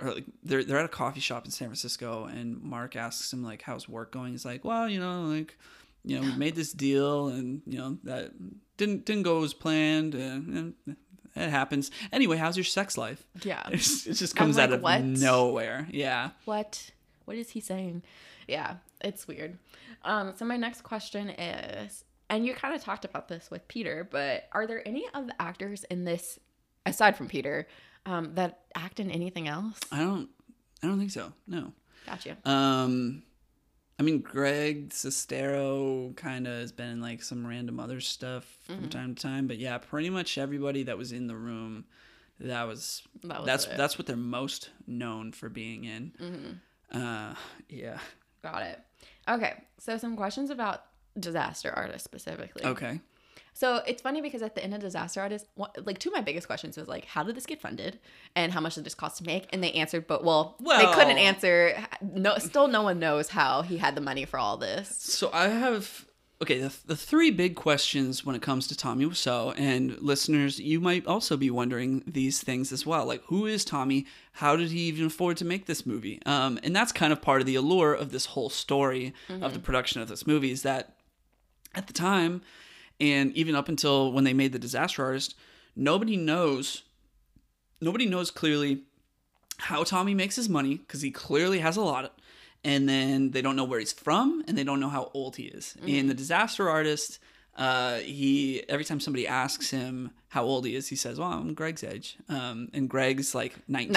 or like they're they're at a coffee shop in san francisco and mark asks him like how's work going he's like well you know like you know we made this deal and you know that didn't didn't go as planned and, and it happens anyway how's your sex life Yeah. It's- it just comes like, out of what? nowhere yeah What? What is he saying? Yeah, it's weird. Um, so my next question is, and you kind of talked about this with Peter, but are there any of the actors in this, aside from Peter, um, that act in anything else? I don't I don't think so. No. Gotcha. Um I mean Greg Sestero kind of has been in like some random other stuff Mm-hmm. from time to time, but yeah, pretty much everybody that was in the room that was, That was that's it. that's what they're most known for being in. Mm-hmm. Uh yeah. Got it. Okay, so some questions about disaster artists specifically. Okay. So it's funny because at the end of Disaster Artist, like two of my biggest questions was like, how did this get funded, and how much did this cost to make? And they answered, but well, they couldn't answer. No, still no one knows how he had the money for all this. So I have okay, the, the three big questions when it comes to Tommy Wiseau, and listeners, you might also be wondering these things as well. Like, who is Tommy? How did he even afford to make this movie? Um, and that's kind of part of the allure of this whole story of the production of this movie is that at the time, and even up until when they made the Disaster Artist, nobody knows, nobody knows clearly how Tommy makes his money because he clearly has a lot. And then they don't know where he's from and they don't know how old he is. In the Disaster Artist, uh, he every time somebody asks him how old he is, he says, "Well, I'm Greg's age." Um, and Greg's like 19,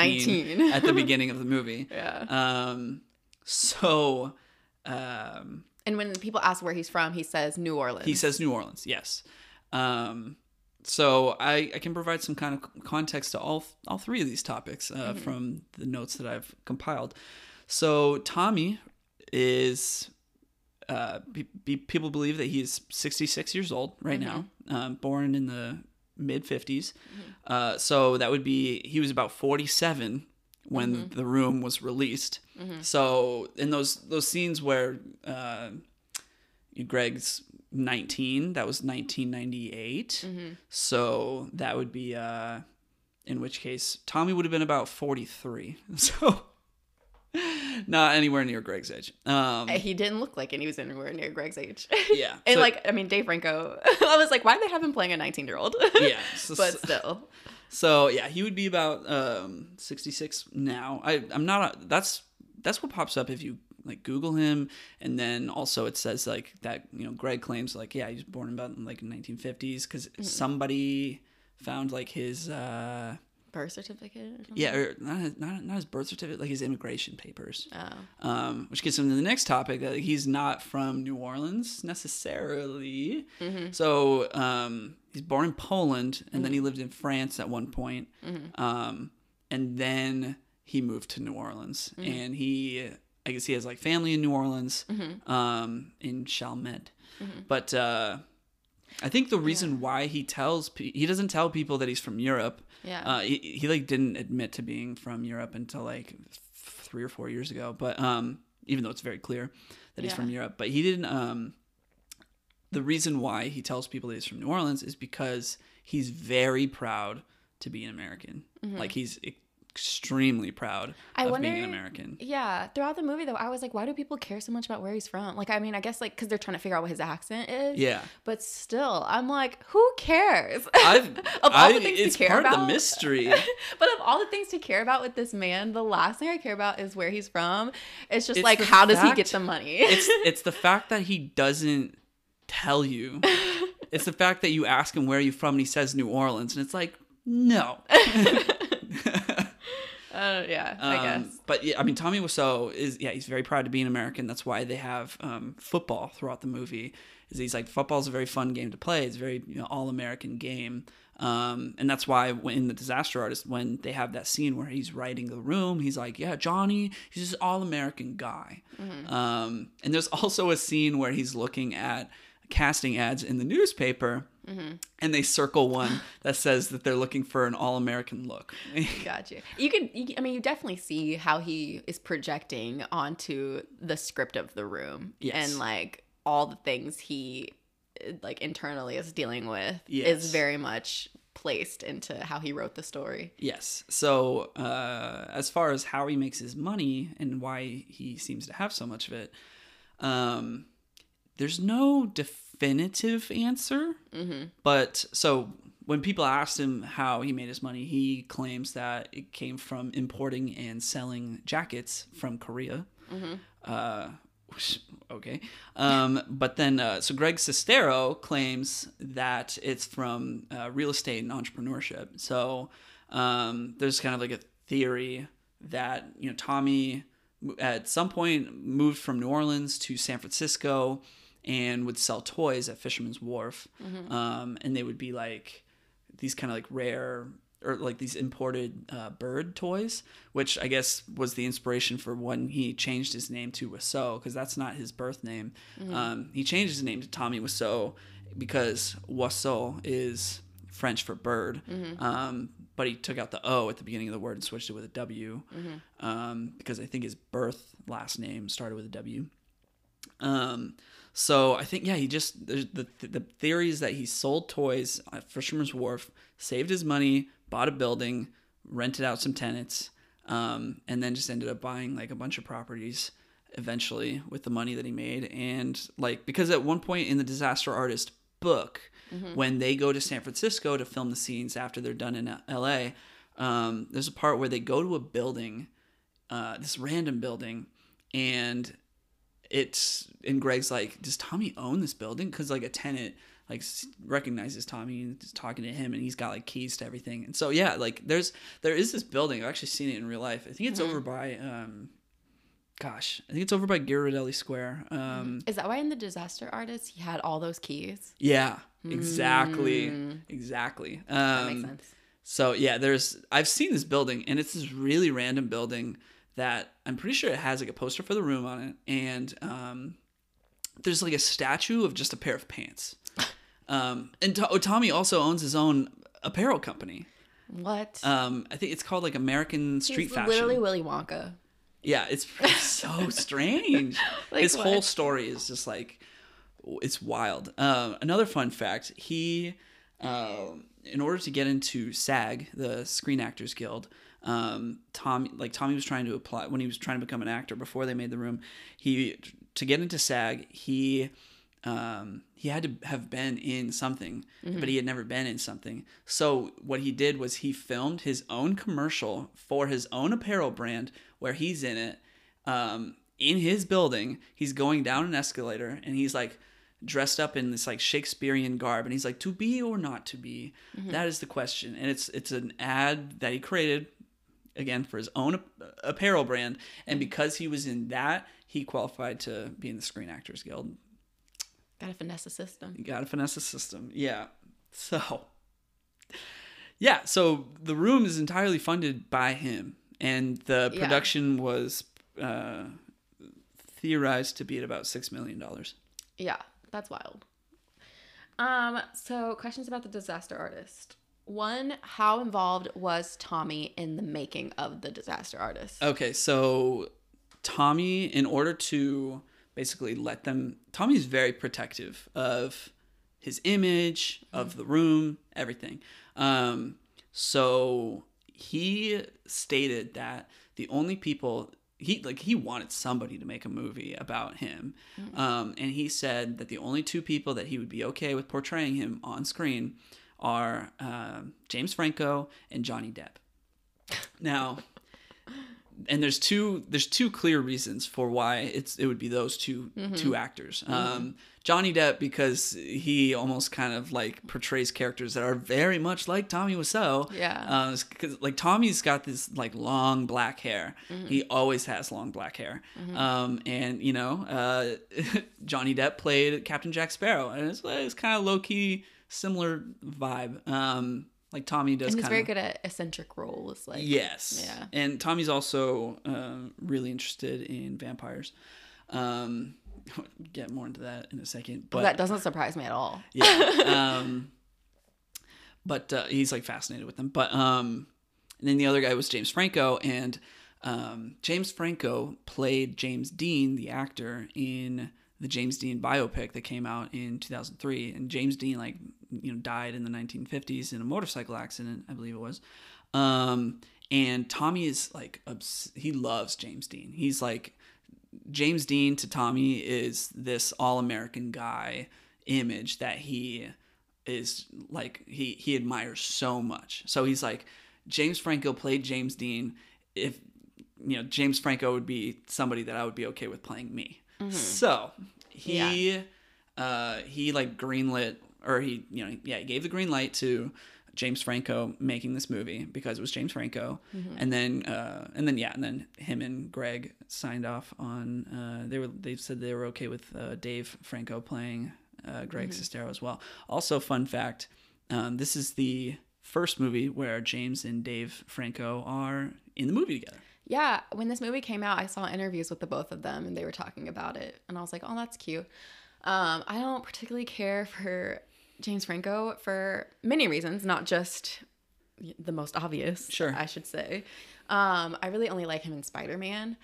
19. at the beginning of the movie. Yeah. Um, so um, And when people ask where he's from, he says New Orleans. he says New Orleans, yes. Um, so I, I can provide some kind of context to all all three of these topics uh, from the notes that I've compiled. So Tommy is uh, be, be, people believe that he's 66 years old right now, um, born in the mid 50s. Uh, so that would be he was about 47 when the room was released. So in those those scenes where uh, Greg's 19. That was 1998. So that would be, uh, in which case, Tommy would have been about 43. So not anywhere near Greg's age. Um, he didn't look like and he was anywhere near Greg's age. yeah. and So- like, I mean, Dave Franco, I was like, why do they have him playing a 19 year old? yeah. So, but still. So yeah, he would be about um, 66 now. I, I'm not, a, that's, that's what pops up if you like Google him. And then also it says like that, you know, Greg claims like, yeah, he was born about in like 1950s because somebody found like his, uh, Birth certificate or something? Yeah, or not his, not, not his birth certificate, like his immigration papers. Oh. Um, which gets him to the next topic that he's not from New Orleans necessarily. So um, he's born in Poland, and then he lived in France at one point. Um, and then he moved to New Orleans, and he I guess he has like family in New Orleans, Mm-hmm. um, in Chalmette. But uh, I think the reason why he tells pe- he doesn't tell people that he's from Europe. Yeah. Uh, he, he like didn't admit to being from Europe until like th- three or four years ago. But um, even though it's very clear that he's Yeah. from Europe, but he didn't. Um, the reason why he tells people that he's from New Orleans is because he's very proud to be an American. Like he's extremely proud. I of wonder- being an American. Yeah, throughout the movie though, I was like, why do people care so much about where he's from? Like, I mean, I guess like because they're trying to figure out what his accent is. Yeah. But still, I'm like, who cares? I've, of all I, the things it's to care part about, of the mystery. but of all the things to care about with this man, the last thing I care about is where he's from. It's just It's like, how does he get the money? it's it's the fact that he doesn't tell you. It's the fact that you ask him where are you from and he says New Orleans and it's like no. Uh, yeah, I Um, guess. But yeah, I mean Tommy Wiseau is yeah he's very proud to be an American. That's why they have um, football throughout the movie. Is he's like football's a very fun game to play. It's a very you know, all American game. Um, and that's why when in the Disaster Artist, when they have that scene where he's writing the room, he's like, "Yeah, Johnny, he's this all American guy." Um, and there's also a scene where he's looking at casting ads in the newspaper, and they circle one that says that they're looking for an all American look. Got you. You can. You, I mean, you definitely see how he is projecting onto the script of the room, Yes. and like all the things he like internally is dealing with Yes. is very much placed into how he wrote the story. Yes. So, uh, as far as how he makes his money and why he seems to have so much of it, um, there's no definitive answer. Mm-hmm. But so when people asked him how he made his money, he claims that it came from importing and selling jackets from Korea. Uh, okay. Um, but then, uh, so Greg Sestero claims that it's from uh, real estate and entrepreneurship. So um, there's kind of like a theory that, you know, Tommy at some point moved from New Orleans to San Francisco and would sell toys at Fisherman's Wharf. Um, and they would be like these kind of like rare or like these imported uh, bird toys, which I guess was the inspiration for when he changed his name to Wiseau, because that's not his birth name. Um, he changed his name to Tommy Wiseau because Wiseau is French for bird. Um, but he took out the O at the beginning of the word and switched it with a W, um, because I think his birth last name started with a W. Um, so I think yeah, he just there's the the theory is that he sold toys at Fisherman's Wharf, saved his money, bought a building, rented out some tenants, um, and then just ended up buying like a bunch of properties eventually with the money that he made. And like because at one point in the Disaster Artist book, when they go to San Francisco to film the scenes after they're done in L.A., um, there's a part where they go to a building, uh, this random building, and it's and Greg's like, does Tommy own this building? Because like a tenant like recognizes Tommy and is talking to him, and he's got like keys to everything. And so yeah, like there's there is this building. I've actually seen it in real life. I think it's over by um, gosh, I think it's over by Ghirardelli Square. Um, Is that why in the Disaster Artist he had all those keys? yeah, exactly, exactly. Um, That makes sense. So yeah, there's I've seen this building and it's this really random building that I'm pretty sure it has like a poster for the room on it and um there's like a statue of just a pair of pants. Um and To- oh, Tommy also owns his own apparel company. What? Um I think it's called like American Street He's Fashion. literally Willy Wonka. Yeah, it's, it's so strange. Like His whole story is just like it's wild. Um, another fun fact: he, um, in order to get into SAG, the Screen Actors Guild, um, Tommy, like Tommy was trying to apply when he was trying to become an actor before they made the room. He to get into SAG, he um, he had to have been in something, but he had never been in something. So what he did was he filmed his own commercial for his own apparel brand where he's in it. Um, in his building, he's going down an escalator and he's like dressed up in this like Shakespearean garb and he's like to be or not to be. That is the question. And it's it's an ad that he created again for his own apparel brand and because he was in that, he qualified to be in the Screen Actors Guild. Gotta finesse the system. You gotta finesse the system. Yeah. So, yeah. So the room is entirely funded by him, and the Yeah. production was uh, theorized to be at about six million dollars. Yeah, that's wild. Um, so questions about the disaster artist. One, how involved was Tommy in the making of the disaster artist? Okay, so Tommy, in order to basically let them, Tommy's very protective of his image, of the room, everything. Um, so he stated that the only people he like he wanted somebody to make a movie about him, um, and he said that the only two people that he would be okay with portraying him on screen are um, James Franco and Johnny Depp. Now, and there's two there's two clear reasons for why it's it would be those 2 two actors. Um, Johnny Depp because he almost kind of like portrays characters that are very much like Tommy Wiseau. Yeah. because like Tommy's got this like long black hair. He always has long black hair. Um, and you know, uh, Johnny Depp played Captain Jack Sparrow, and it's, it's kind of low key similar vibe. Um, like Tommy does. and he's kinda, very good at eccentric roles. Like Yes. Yeah. And Tommy's also uh, really interested in vampires. Um, get more into that in a second. But that doesn't surprise me at all. yeah. Um, but uh, he's like fascinated with them. But um, and then the other guy was James Franco, and um, James Franco played James Dean, the actor, in the James Dean biopic that came out in 2003. And James Dean, like, you know, died in the 1950s in a motorcycle accident, I believe it was. Um, and Tommy is like, obs- he loves James Dean. He's like, James Dean to Tommy is this all American guy image that he is like he he admires so much. So he's like James Franco played James Dean if you know James Franco would be somebody that I would be okay with playing me. So he uh he like greenlit or he you know yeah he gave the green light to James Franco making this movie because it was James Franco, and then uh, and then yeah, and then him and Greg signed off on. Uh, they were they said they were okay with uh, Dave Franco playing uh, Greg Sestero as well. Also, fun fact: um, this is the first movie where James and Dave Franco are in the movie together. Yeah, when this movie came out, I saw interviews with the both of them and they were talking about it. And I was like, oh, that's cute. Um, I don't particularly care for James Franco for many reasons, not just the most obvious, Sure. I should say. Um, I really only like him in Spider Man.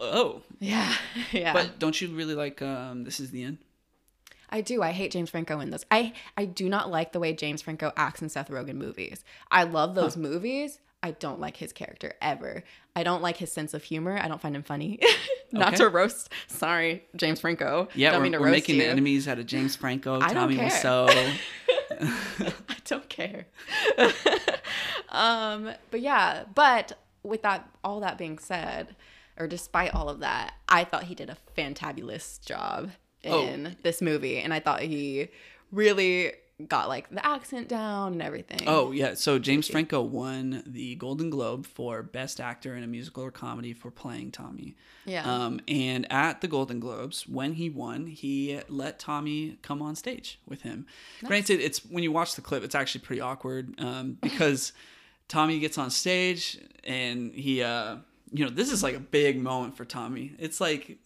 Oh. Yeah, yeah. But don't you really like um, This Is the End? I do. I hate James Franco in those. I I do not like the way James Franco acts in Seth Rogen movies. I love those movies. I don't like his character ever. I don't like his sense of humor. I don't find him funny. not Okay. to roast. Sorry, James Franco. Yeah, don't we're, mean to we're roast making you. enemies out of James Franco, I Tommy. Wiseau. I don't care. um, but yeah, but with that, all that being said, or despite all of that, I thought he did a fantabulous job Oh. in this movie, and I thought he really got like the accent down and everything. Oh yeah, so James Franco won the Golden Globe for Best Actor in a Musical or Comedy for playing Tommy. yeah, Um, and at the Golden Globes, when he won, he let Tommy come on stage with him. Granted, it's when you watch the clip, it's actually pretty awkward um, because Tommy gets on stage and he, uh, you know, this is like a big moment for Tommy. It's like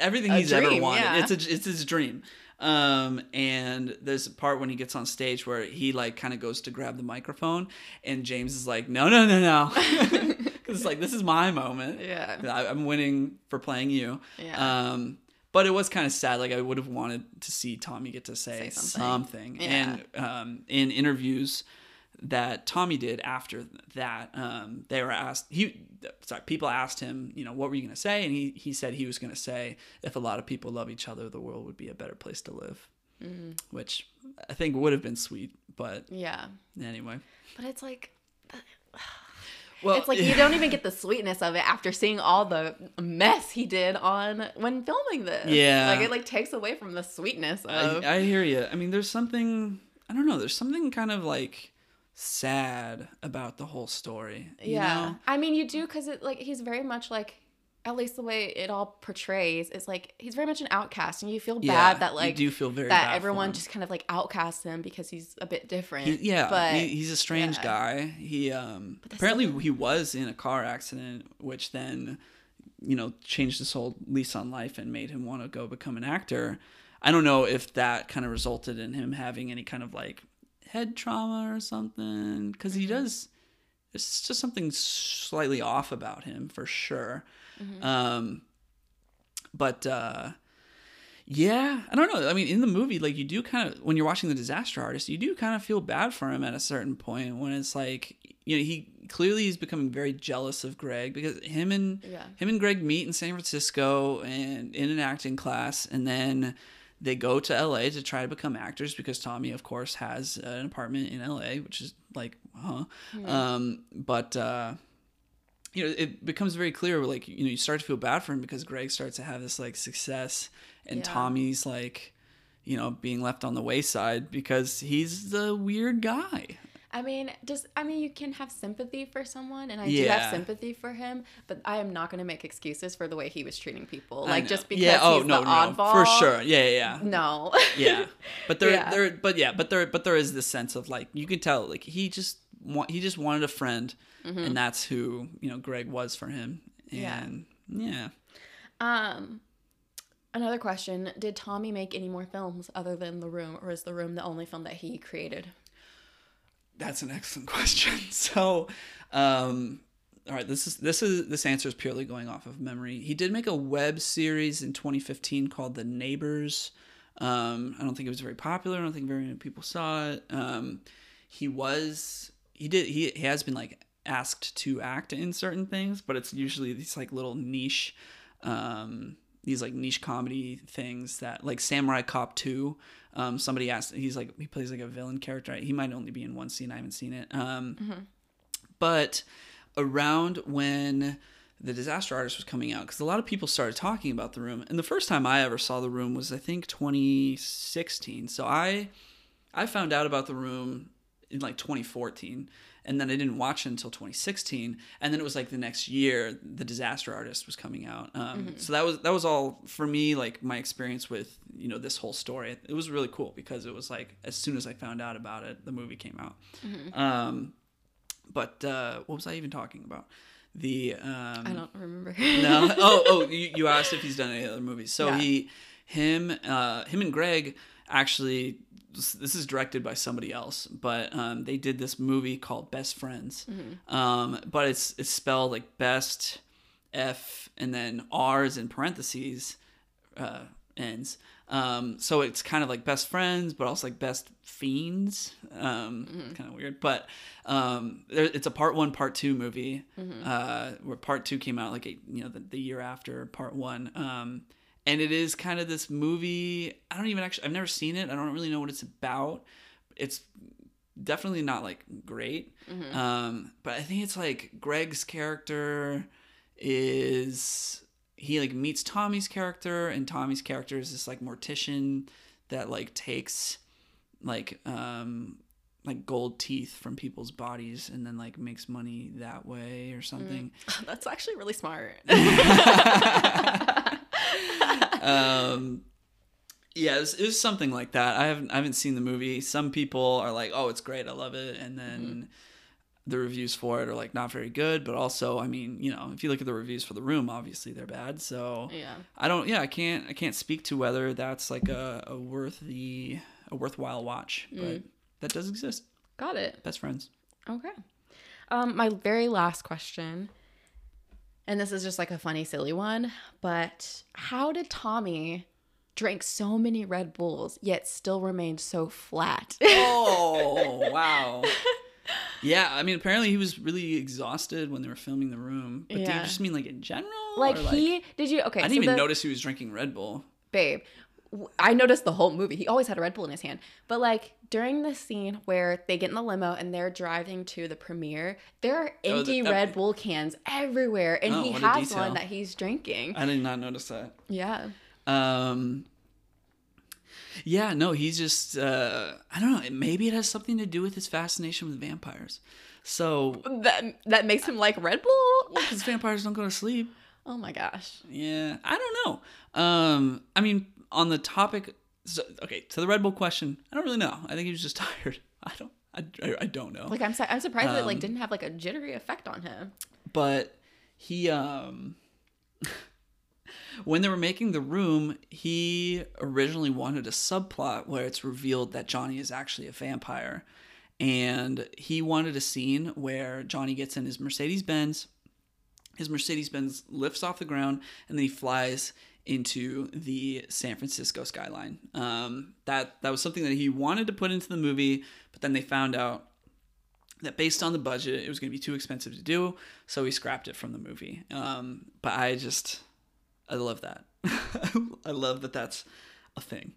everything A he's ever wanted. yeah. It's a, it's his dream. Um, and there's a part when he gets on stage where he like kind of goes to grab the microphone, and James is like, "No, no, no, no," because it's like this is my moment. Yeah. I, I'm winning for playing you. Yeah. Um, but it was kind of sad. Like I would have wanted to see Tommy get to say, Say something. something. Yeah. And um, in interviews that Tommy did after that, um, they were asked. He sorry, people asked him, you know, what were you going to say? And he he said he was going to say, if a lot of people love each other, the world would be a better place to live. Mm. Which I think would have been sweet, but yeah, anyway. but it's like Well, it's like you don't even get the sweetness of it after seeing all the mess he did on when filming this. Yeah. like it like takes away from the sweetness of. I, I hear you. I mean, there's something I don't know. There's something kind of like sad about the whole story. you yeah, know? I mean you do because it like he's very much like. At least the way it all portrays is like he's very much an outcast, and you feel bad Yeah, that you like do feel very that bad everyone just kind of like outcasts him because he's a bit different. He- yeah, but he, he's a strange yeah. guy. He um apparently he was in a car accident, which then you know, changed his whole lease on life and made him want to go become an actor. I don't know if that kind of resulted in him having any kind of like head trauma or something because he does. It's just something slightly off about him for sure. Um, but uh, yeah, I don't know. I mean, in the movie, like you do kind of when you're watching the disaster artist, you do kind of feel bad for him at a certain point when it's like you know he clearly he's becoming very jealous of Greg because him and Yeah. him and Greg meet in San Francisco and in an acting class, and then they go to LA to try to become actors because Tommy, of course, has an apartment in LA, which is like, huh. Um, but uh, you know, it becomes very clear. Like, you know, you start to feel bad for him because Greg starts to have this like success, and Yeah. Tommy's like, you know, being left on the wayside because he's the weird guy. I mean, just I mean, you can have sympathy for someone, and I do have sympathy for him, but I am not going to make excuses for the way he was treating people. Like just because yeah, oh he's no, the no, oddball. for sure, yeah, yeah, yeah. No. yeah but there Yeah. there but yeah but there but there is this sense of like you can tell like he just want he just wanted a friend and that's who you know greg was for him Yeah. and yeah, Um, another question: Did Tommy make any more films other than The Room, or is The Room the only film that he created? That's an excellent question. So um all right this is this is this answer is purely going off of memory. He did make a web series in 2015 called the neighbors. Um i don't think it was very popular. I don't think very many people saw it. Um he was he did he, he has been like asked to act in certain things but it's usually these like little niche um these like niche comedy things that like samurai cop 2 um somebody asked he's like he plays like a villain character. He might only be in one scene. I haven't seen it. Um but around when the disaster artist was coming out because a lot of people started talking about the room. And the first time i ever saw the room was i think 2016 so i i found out about the room in like 2014 and then i didn't watch it until 2016 and then it was like the next year the disaster artist was coming out um, so that was that was all for me like my experience with you know this whole story it was really cool because it was like as soon as i found out about it the movie came out um, but uh, what was I even talking about? The um, I don't remember. no. Oh, oh, you, you asked if he's done any other movies. So Yeah. he, him, uh, him and Greg actually. This is directed by somebody else, but um, they did this movie called Best Friends. Um, but it's it's spelled like best, F, and then R's in parentheses, uh, ends. Um, so it's kind of like best friends, but also like best fiends. Um, It's kind of weird, but um, there, it's a part one, part two movie. Uh, where part two came out like a, you know the, the year after part one. And it is kind of this movie. I don't even actually. I've never seen it. I don't really know what it's about. It's definitely not like great. Um, but I think it's like Greg's character is he like meets Tommy's character, and Tommy's character is this like mortician that like takes like um like gold teeth from people's bodies and then like makes money that way or something. That's actually really smart. um yeah, it was, it was something like that. I haven't I haven't seen the movie. Some people are like, "Oh, it's great. I love it." And then the reviews for it are like not very good, but also, I mean, you know, if you look at the reviews for The Room, obviously they're bad. So yeah. I don't yeah, I can't I can't speak to whether that's like a, a worth the a worthwhile watch, but that does exist. Got it. Best friends. Okay. Um, my very last question, and this is just like a funny, silly one, but how did Tommy drink so many Red Bulls yet still remain so flat? Oh, wow. Yeah, I mean, apparently he was really exhausted when they were filming the room. But do you Yeah. just mean like in general? like or, he did you okay? I didn't so even the- notice he was drinking Red Bull. babe. I noticed the whole movie. He always had a Red Bull in his hand. But like during the scene where they get in the limo and they're driving to the premiere, there are Oh, empty that- Red Bull cans everywhere, and Oh, he has one that he's drinking. I did not notice that. Yeah. Um, yeah, no, he's just uh, I don't know. Maybe it has something to do with his fascination with vampires. So, That that makes him like Red Bull. because vampires don't go to sleep. Oh my gosh. Yeah, I don't know. Um, I mean, on the topic, so, okay, to the Red Bull question, I don't really know. I think he was just tired. I don't. I, I, I don't know. Like I'm su- I'm surprised that it like Um, didn't have like a jittery effect on him. but he um when they were making the room, he originally wanted a subplot where it's revealed that Johnny is actually a vampire. And he wanted a scene where Johnny gets in his Mercedes Benz, his Mercedes Benz lifts off the ground, and then he flies into the San Francisco skyline. Um, that that was something that he wanted to put into the movie, but then they found out that based on the budget, it was going to be too expensive to do, so he scrapped it from the movie. Um, but I just, I love that. I love that that's a thing.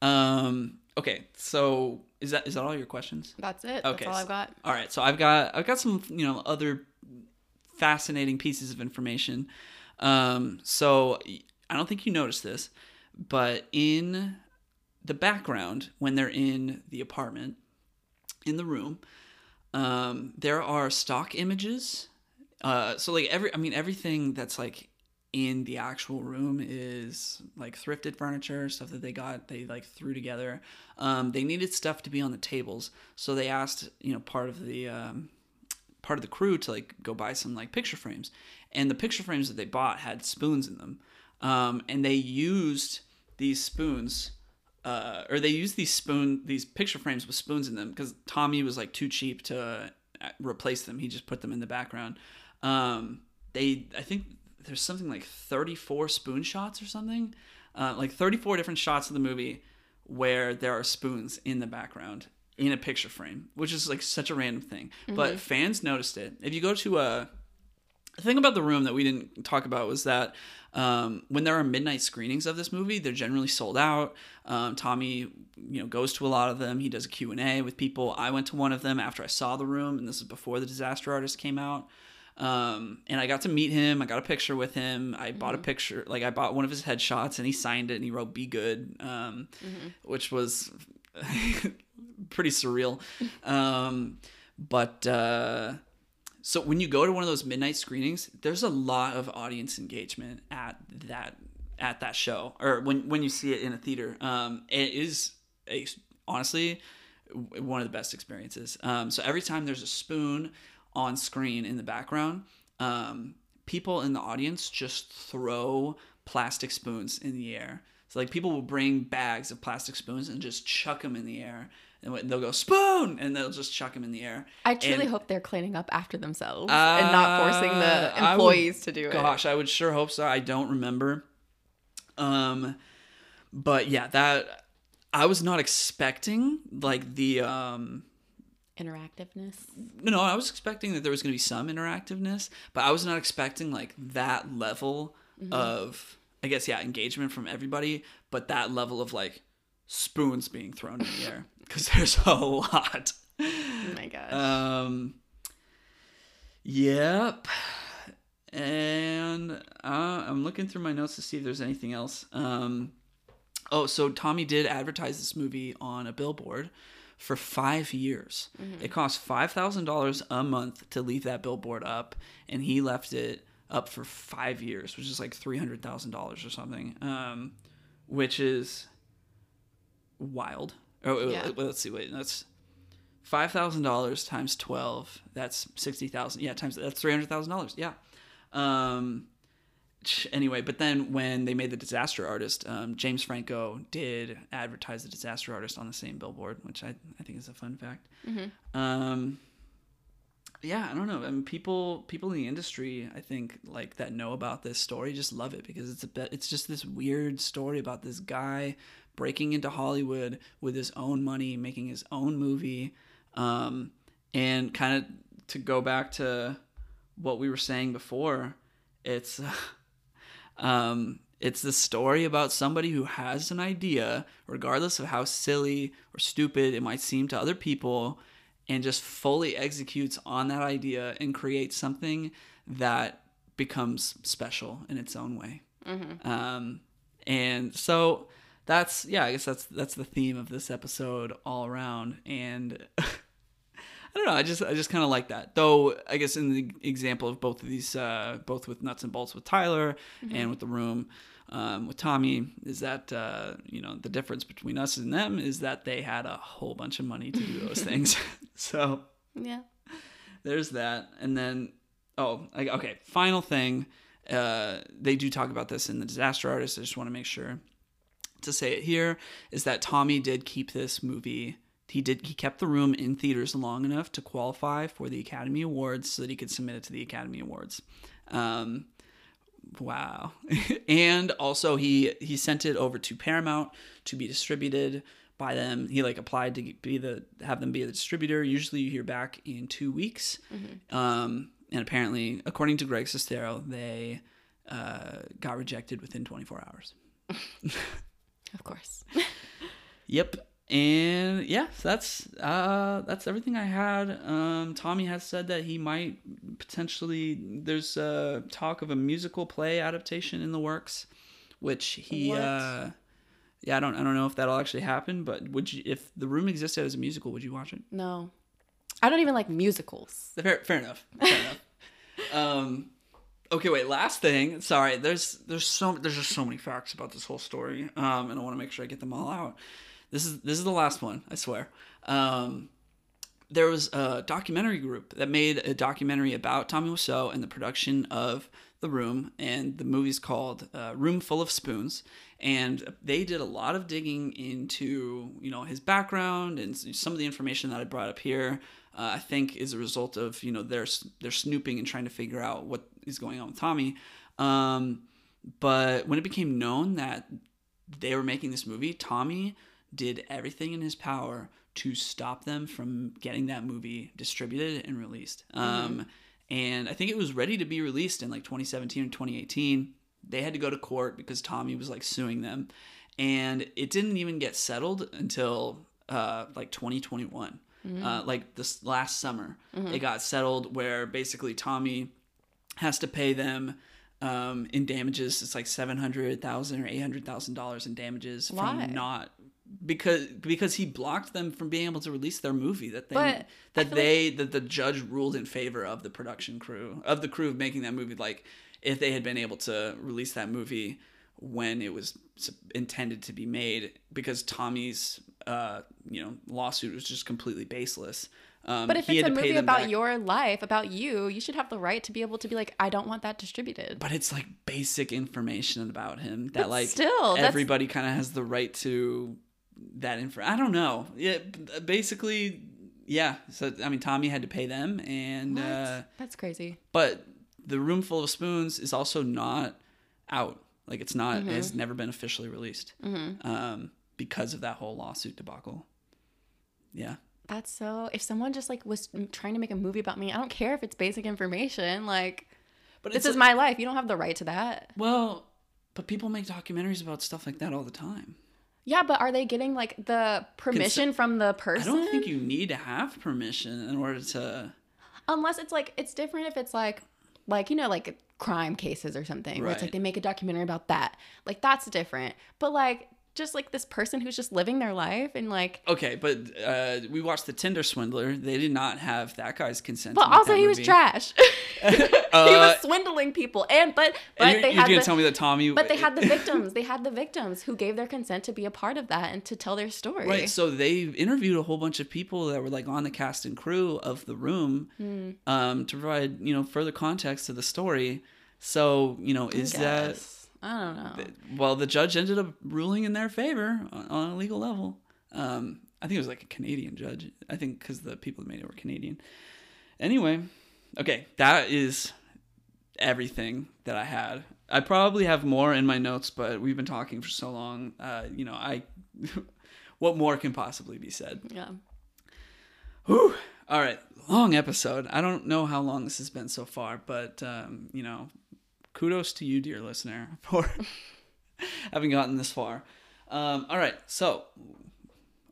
Um, okay, so is that is that all your questions? That's it. Okay, That's all I've got. All right, so I've got I've got some you know other fascinating pieces of information. Um, so I don't think you noticed this, but in the background when they're in the apartment, in the room, um, there are stock images. Uh, so like every I mean everything that's like in the actual room is like thrifted furniture stuff that they got they like threw together. Um, they needed stuff to be on the tables. So they asked you know part of the um, part of the crew to like go buy some like picture frames. And the picture frames that they bought had spoons in them um, and they used these spoons uh, or they used these spoon these picture frames with spoons in them because tommy was like too cheap to uh, replace them. He just put them in the background. Um, they i think there's something like 34 spoon shots or something uh, like 34 different shots of the movie where there are spoons in the background in a picture frame which is like such a random thing. But fans noticed it. If you go to a the thing about the room that we didn't talk about was that um, when there are midnight screenings of this movie, they're generally sold out. Um, Tommy, you know, goes to a lot of them. He does a Q&A with people. I went to one of them after I saw the room, and this is before the Disaster Artist came out. Um, and I got to meet him. I got a picture with him. I bought a picture, like I bought one of his headshots, and he signed it, and he wrote "Be good," um, which was pretty surreal. Um, but uh, so when you go to one of those midnight screenings, there's a lot of audience engagement at that at that show, or when when you see it in a theater. Um, it is a honestly one of the best experiences. Um, so every time there's a spoon on screen in the background, um, people in the audience just throw plastic spoons in the air. So like people will bring bags of plastic spoons and just chuck them in the air, and they'll go spoon, and they'll just chuck them in the air. I truly And- hope they're cleaning up after themselves and not forcing Uh, the would- employees to do it. Gosh, I would sure hope so. I don't remember. Um, but yeah, that I was not expecting like the um. Interactiveness. No, no, I was expecting that there was going to be some interactiveness, but I was not expecting like that level of, I guess, yeah, engagement from everybody, but that level of like spoons being thrown in the air because there's a lot. Oh my gosh. Um. Yep. And uh, I'm looking through my notes to see if there's anything else. Um. Oh, so Tommy did advertise this movie on a billboard for five years. It cost five thousand dollars a month to leave that billboard up, and he left it up for five years, which is like three hundred thousand dollars or something. Um, which is wild. Oh, Yeah. let's see. Wait, that's five thousand dollars times twelve. That's sixty thousand. Yeah, times that's three hundred thousand dollars. Yeah. Um. Anyway, but then when they made the Disaster Artist, um, James Franco did advertise the Disaster Artist on the same billboard, which I I think is a fun fact. Um. Yeah, I don't know. I mean, people people in the industry, I think, like that know about this story, just love it because it's a bit. It's just this weird story about this guy breaking into Hollywood with his own money, making his own movie, um, and kind of to go back to what we were saying before, it's um, it's the story about somebody who has an idea, regardless of how silly or stupid it might seem to other people, and just fully executes on that idea and creates something that becomes special in its own way. Um, and so that's yeah, I guess that's that's the theme of this episode all around. And I don't know, I just I just kind of like that. Though I guess in the example of both of these, uh, both with nuts and bolts with Tyler and with the room. Um, with Tommy, is that uh, you know the difference between us and them is that they had a whole bunch of money to do those things. so yeah. there's that and then oh I- okay final thing uh, they do talk about this in the Disaster Artist. I just want to make sure to say it here is that Tommy did keep this movie. He did. He kept the room in theaters long enough to qualify for the Academy Awards, so that he could submit it to the Academy Awards. Um, wow. and also he he sent it over to Paramount to be distributed by them. He like applied to be the have them be the distributor. Usually you hear back in two weeks. Um, and apparently, according to Greg Sestero, they uh, got rejected within 24 hours. Of course. Yep. And yeah, so that's uh that's everything I had. Um Tommy has said that he might potentially there's uh talk of a musical play adaptation in the works, which he What? uh yeah, I don't I don't know if that'll actually happen, but would you if the room existed as a musical, would you watch it? No. I don't even like musicals. Fair, fair enough. Fair enough. Um, okay, wait. Last thing. Sorry. There's there's so there's just so many facts about this whole story, um, and I want to make sure I get them all out. This is this is the last one. I swear. Um, there was a documentary group that made a documentary about Tommy Wiseau and the production of The Room, and the movie's called uh, Room Full of Spoons. And they did a lot of digging into you know his background and some of the information that I brought up here. Uh, I think is a result of you know their their snooping and trying to figure out what is going on with Tommy. Um, but when it became known that they were making this movie, Tommy did everything in his power to stop them from getting that movie distributed and released. Um, and I think it was ready to be released in like 2017 or 2018. They had to go to court because Tommy was like suing them, and it didn't even get settled until uh, like 2021. Uh, like this last summer, it got settled where basically Tommy has to pay them um, in damages. It's like seven hundred thousand or eight hundred thousand dollars in damages Why? from not because because he blocked them from being able to release their movie that they But that they that the judge ruled in favor of the production crew of the crew of making that movie. Like if they had been able to release that movie when it was intended to be made, because Tommy's uh, you know lawsuit was just completely baseless. Um, But if it's a movie about back. your life, about you, you should have the right to be able to be like, I don't want that distributed. but it's like basic information about him that But like still, everybody kind of has the right to that info. I don't know. Yeah, basically, yeah. So I mean, Tommy had to pay them, and uh, That's crazy. but the room full of spoons is also not out. Like it's not. Mm-hmm. It has never been officially released um, because of that whole lawsuit debacle. Yeah. That's so. If someone just like was trying to make a movie about me, I don't care if it's basic information. Like, But this is my life. You don't have the right to that. well, but people make documentaries about stuff like that all the time. Yeah, but are they getting like the permission from the person? I don't think you need to have permission in order to. Unless it's like it's different if it's like like you know like crime cases or something where it's like they make a documentary about that. Like that's different. But like just like this person who's just living their life and like Okay, but uh, we watched the Tinder Swindler. They did not have that guy's consent. but also he was movie. trash. he Uh, was swindling people and but but you're, they you're had gonna the, tell me that Tommy? but they had the victims. They had the victims who gave their consent to be a part of that and to tell their story. Right. So they interviewed a whole bunch of people that were like on the cast and crew of the room Hmm. um, to provide you know further context to the story. So you know, is that. I don't know. well? The judge ended up ruling in their favor on, on a legal level. Um, I think it was like a Canadian judge. I think because the people that made it were Canadian. Anyway, okay, that is everything that I had. I probably have more in my notes, but we've been talking for so long. Uh, you know, I what more can possibly be said? Yeah. Whew. All right, long episode. I don't know how long this has been so far, but um, you know, kudos to you, dear listener, for having gotten this far. Um, all right, so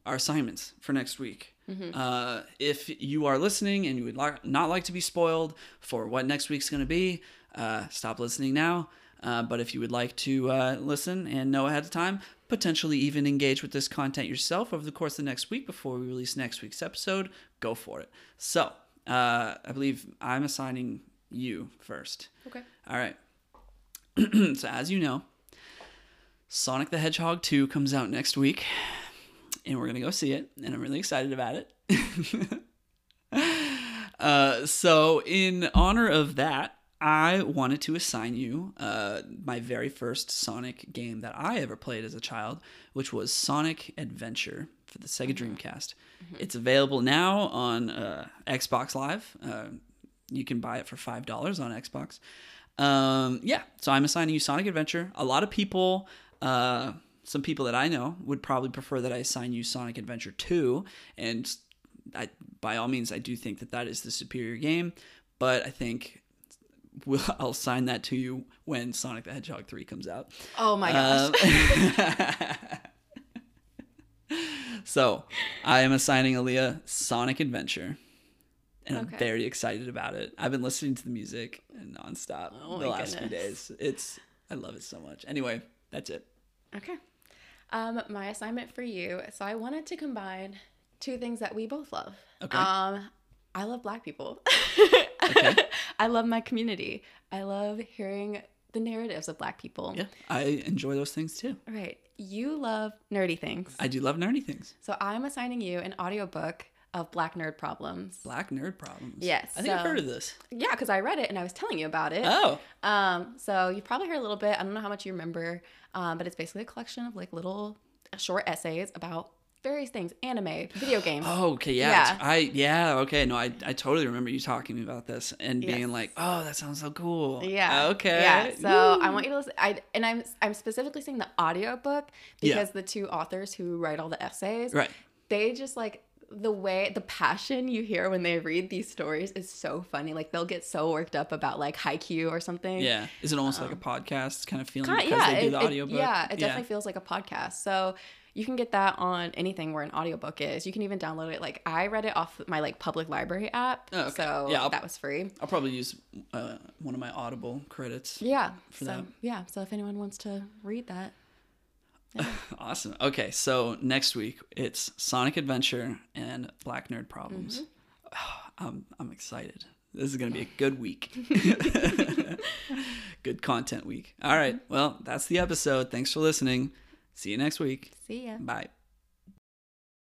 our assignments for next week. Uh, if you are listening and you would like, not like to be spoiled for what next week's going to be, uh, stop listening now. Uh, but if you would like to uh, listen and know ahead of time, potentially even engage with this content yourself over the course of the next week before we release next week's episode, go for it. So, uh, I believe I'm assigning you first. Okay. All right. so, as you know, Sonic the Hedgehog 2 comes out next week, and we're going to go see it, and I'm really excited about it. uh, so, in honor of that, I wanted to assign you uh, my very first Sonic game that I ever played as a child, which was Sonic Adventure for the Sega Dreamcast. It's available now on uh, Xbox Live. Uh, you can buy it for five dollars on Xbox. Um, yeah, so I'm assigning you Sonic Adventure. A lot of people, uh, some people that I know, would probably prefer that I assign you Sonic Adventure 2, and I, by all means, I do think that that is the superior game. But I think we'll, I'll sign that to you when Sonic the Hedgehog 3 comes out. Oh my gosh. Um, so I am assigning Aaliyah Sonic Adventure. And I'm very excited about it. I've been listening to the music nonstop Oh the last few days. It's I love it so much. Anyway, that's it. Okay. Um, my assignment for you. So I wanted to combine two things that we both love. Okay. Um, I love black people. Okay. I love my community. I love hearing the narratives of black people. Yeah, I enjoy those things too. Right. You love nerdy things. I do love nerdy things. So I'm assigning you an audiobook of Black Nerd Problems. Black nerd problems. Yes, I think I've heard of this. Yeah, because I read it and I was telling you about it. Oh, Um, so you probably heard a little bit. I don't know how much you remember, um, but it's basically a collection of like little short essays about various things: anime, video games. oh, okay, yeah, Yeah. I yeah, okay, no, I I totally remember you talking to me about this and being Yes. like, oh, that sounds so cool. Yeah. Okay. Yeah. So I want you to listen. I and I'm I'm specifically saying the audiobook Yeah. because the two authors who write all the essays, Right. they just like the way the passion you hear when they read these stories is so funny. Like they'll get so worked up about like Haikyuu or something. Yeah. Is it almost like a podcast kind of feeling Kind- because they do it- the it- audiobook? yeah, it definitely feels like a podcast. So you can get that on anything where an audiobook is. You can even download it. Like I read it off my like public library app. Oh, okay. So Yeah, I'll- that was free. I'll probably use uh, one of my Audible credits. Yeah. For so that. yeah. So if anyone wants to read that. Awesome. Okay, so next week it's Sonic Adventure and Black Nerd Problems. Mm-hmm. I'm I'm excited. This is gonna be a good week. good content week. All right. Well, that's the episode. Thanks for listening. See you next week. See ya. Bye.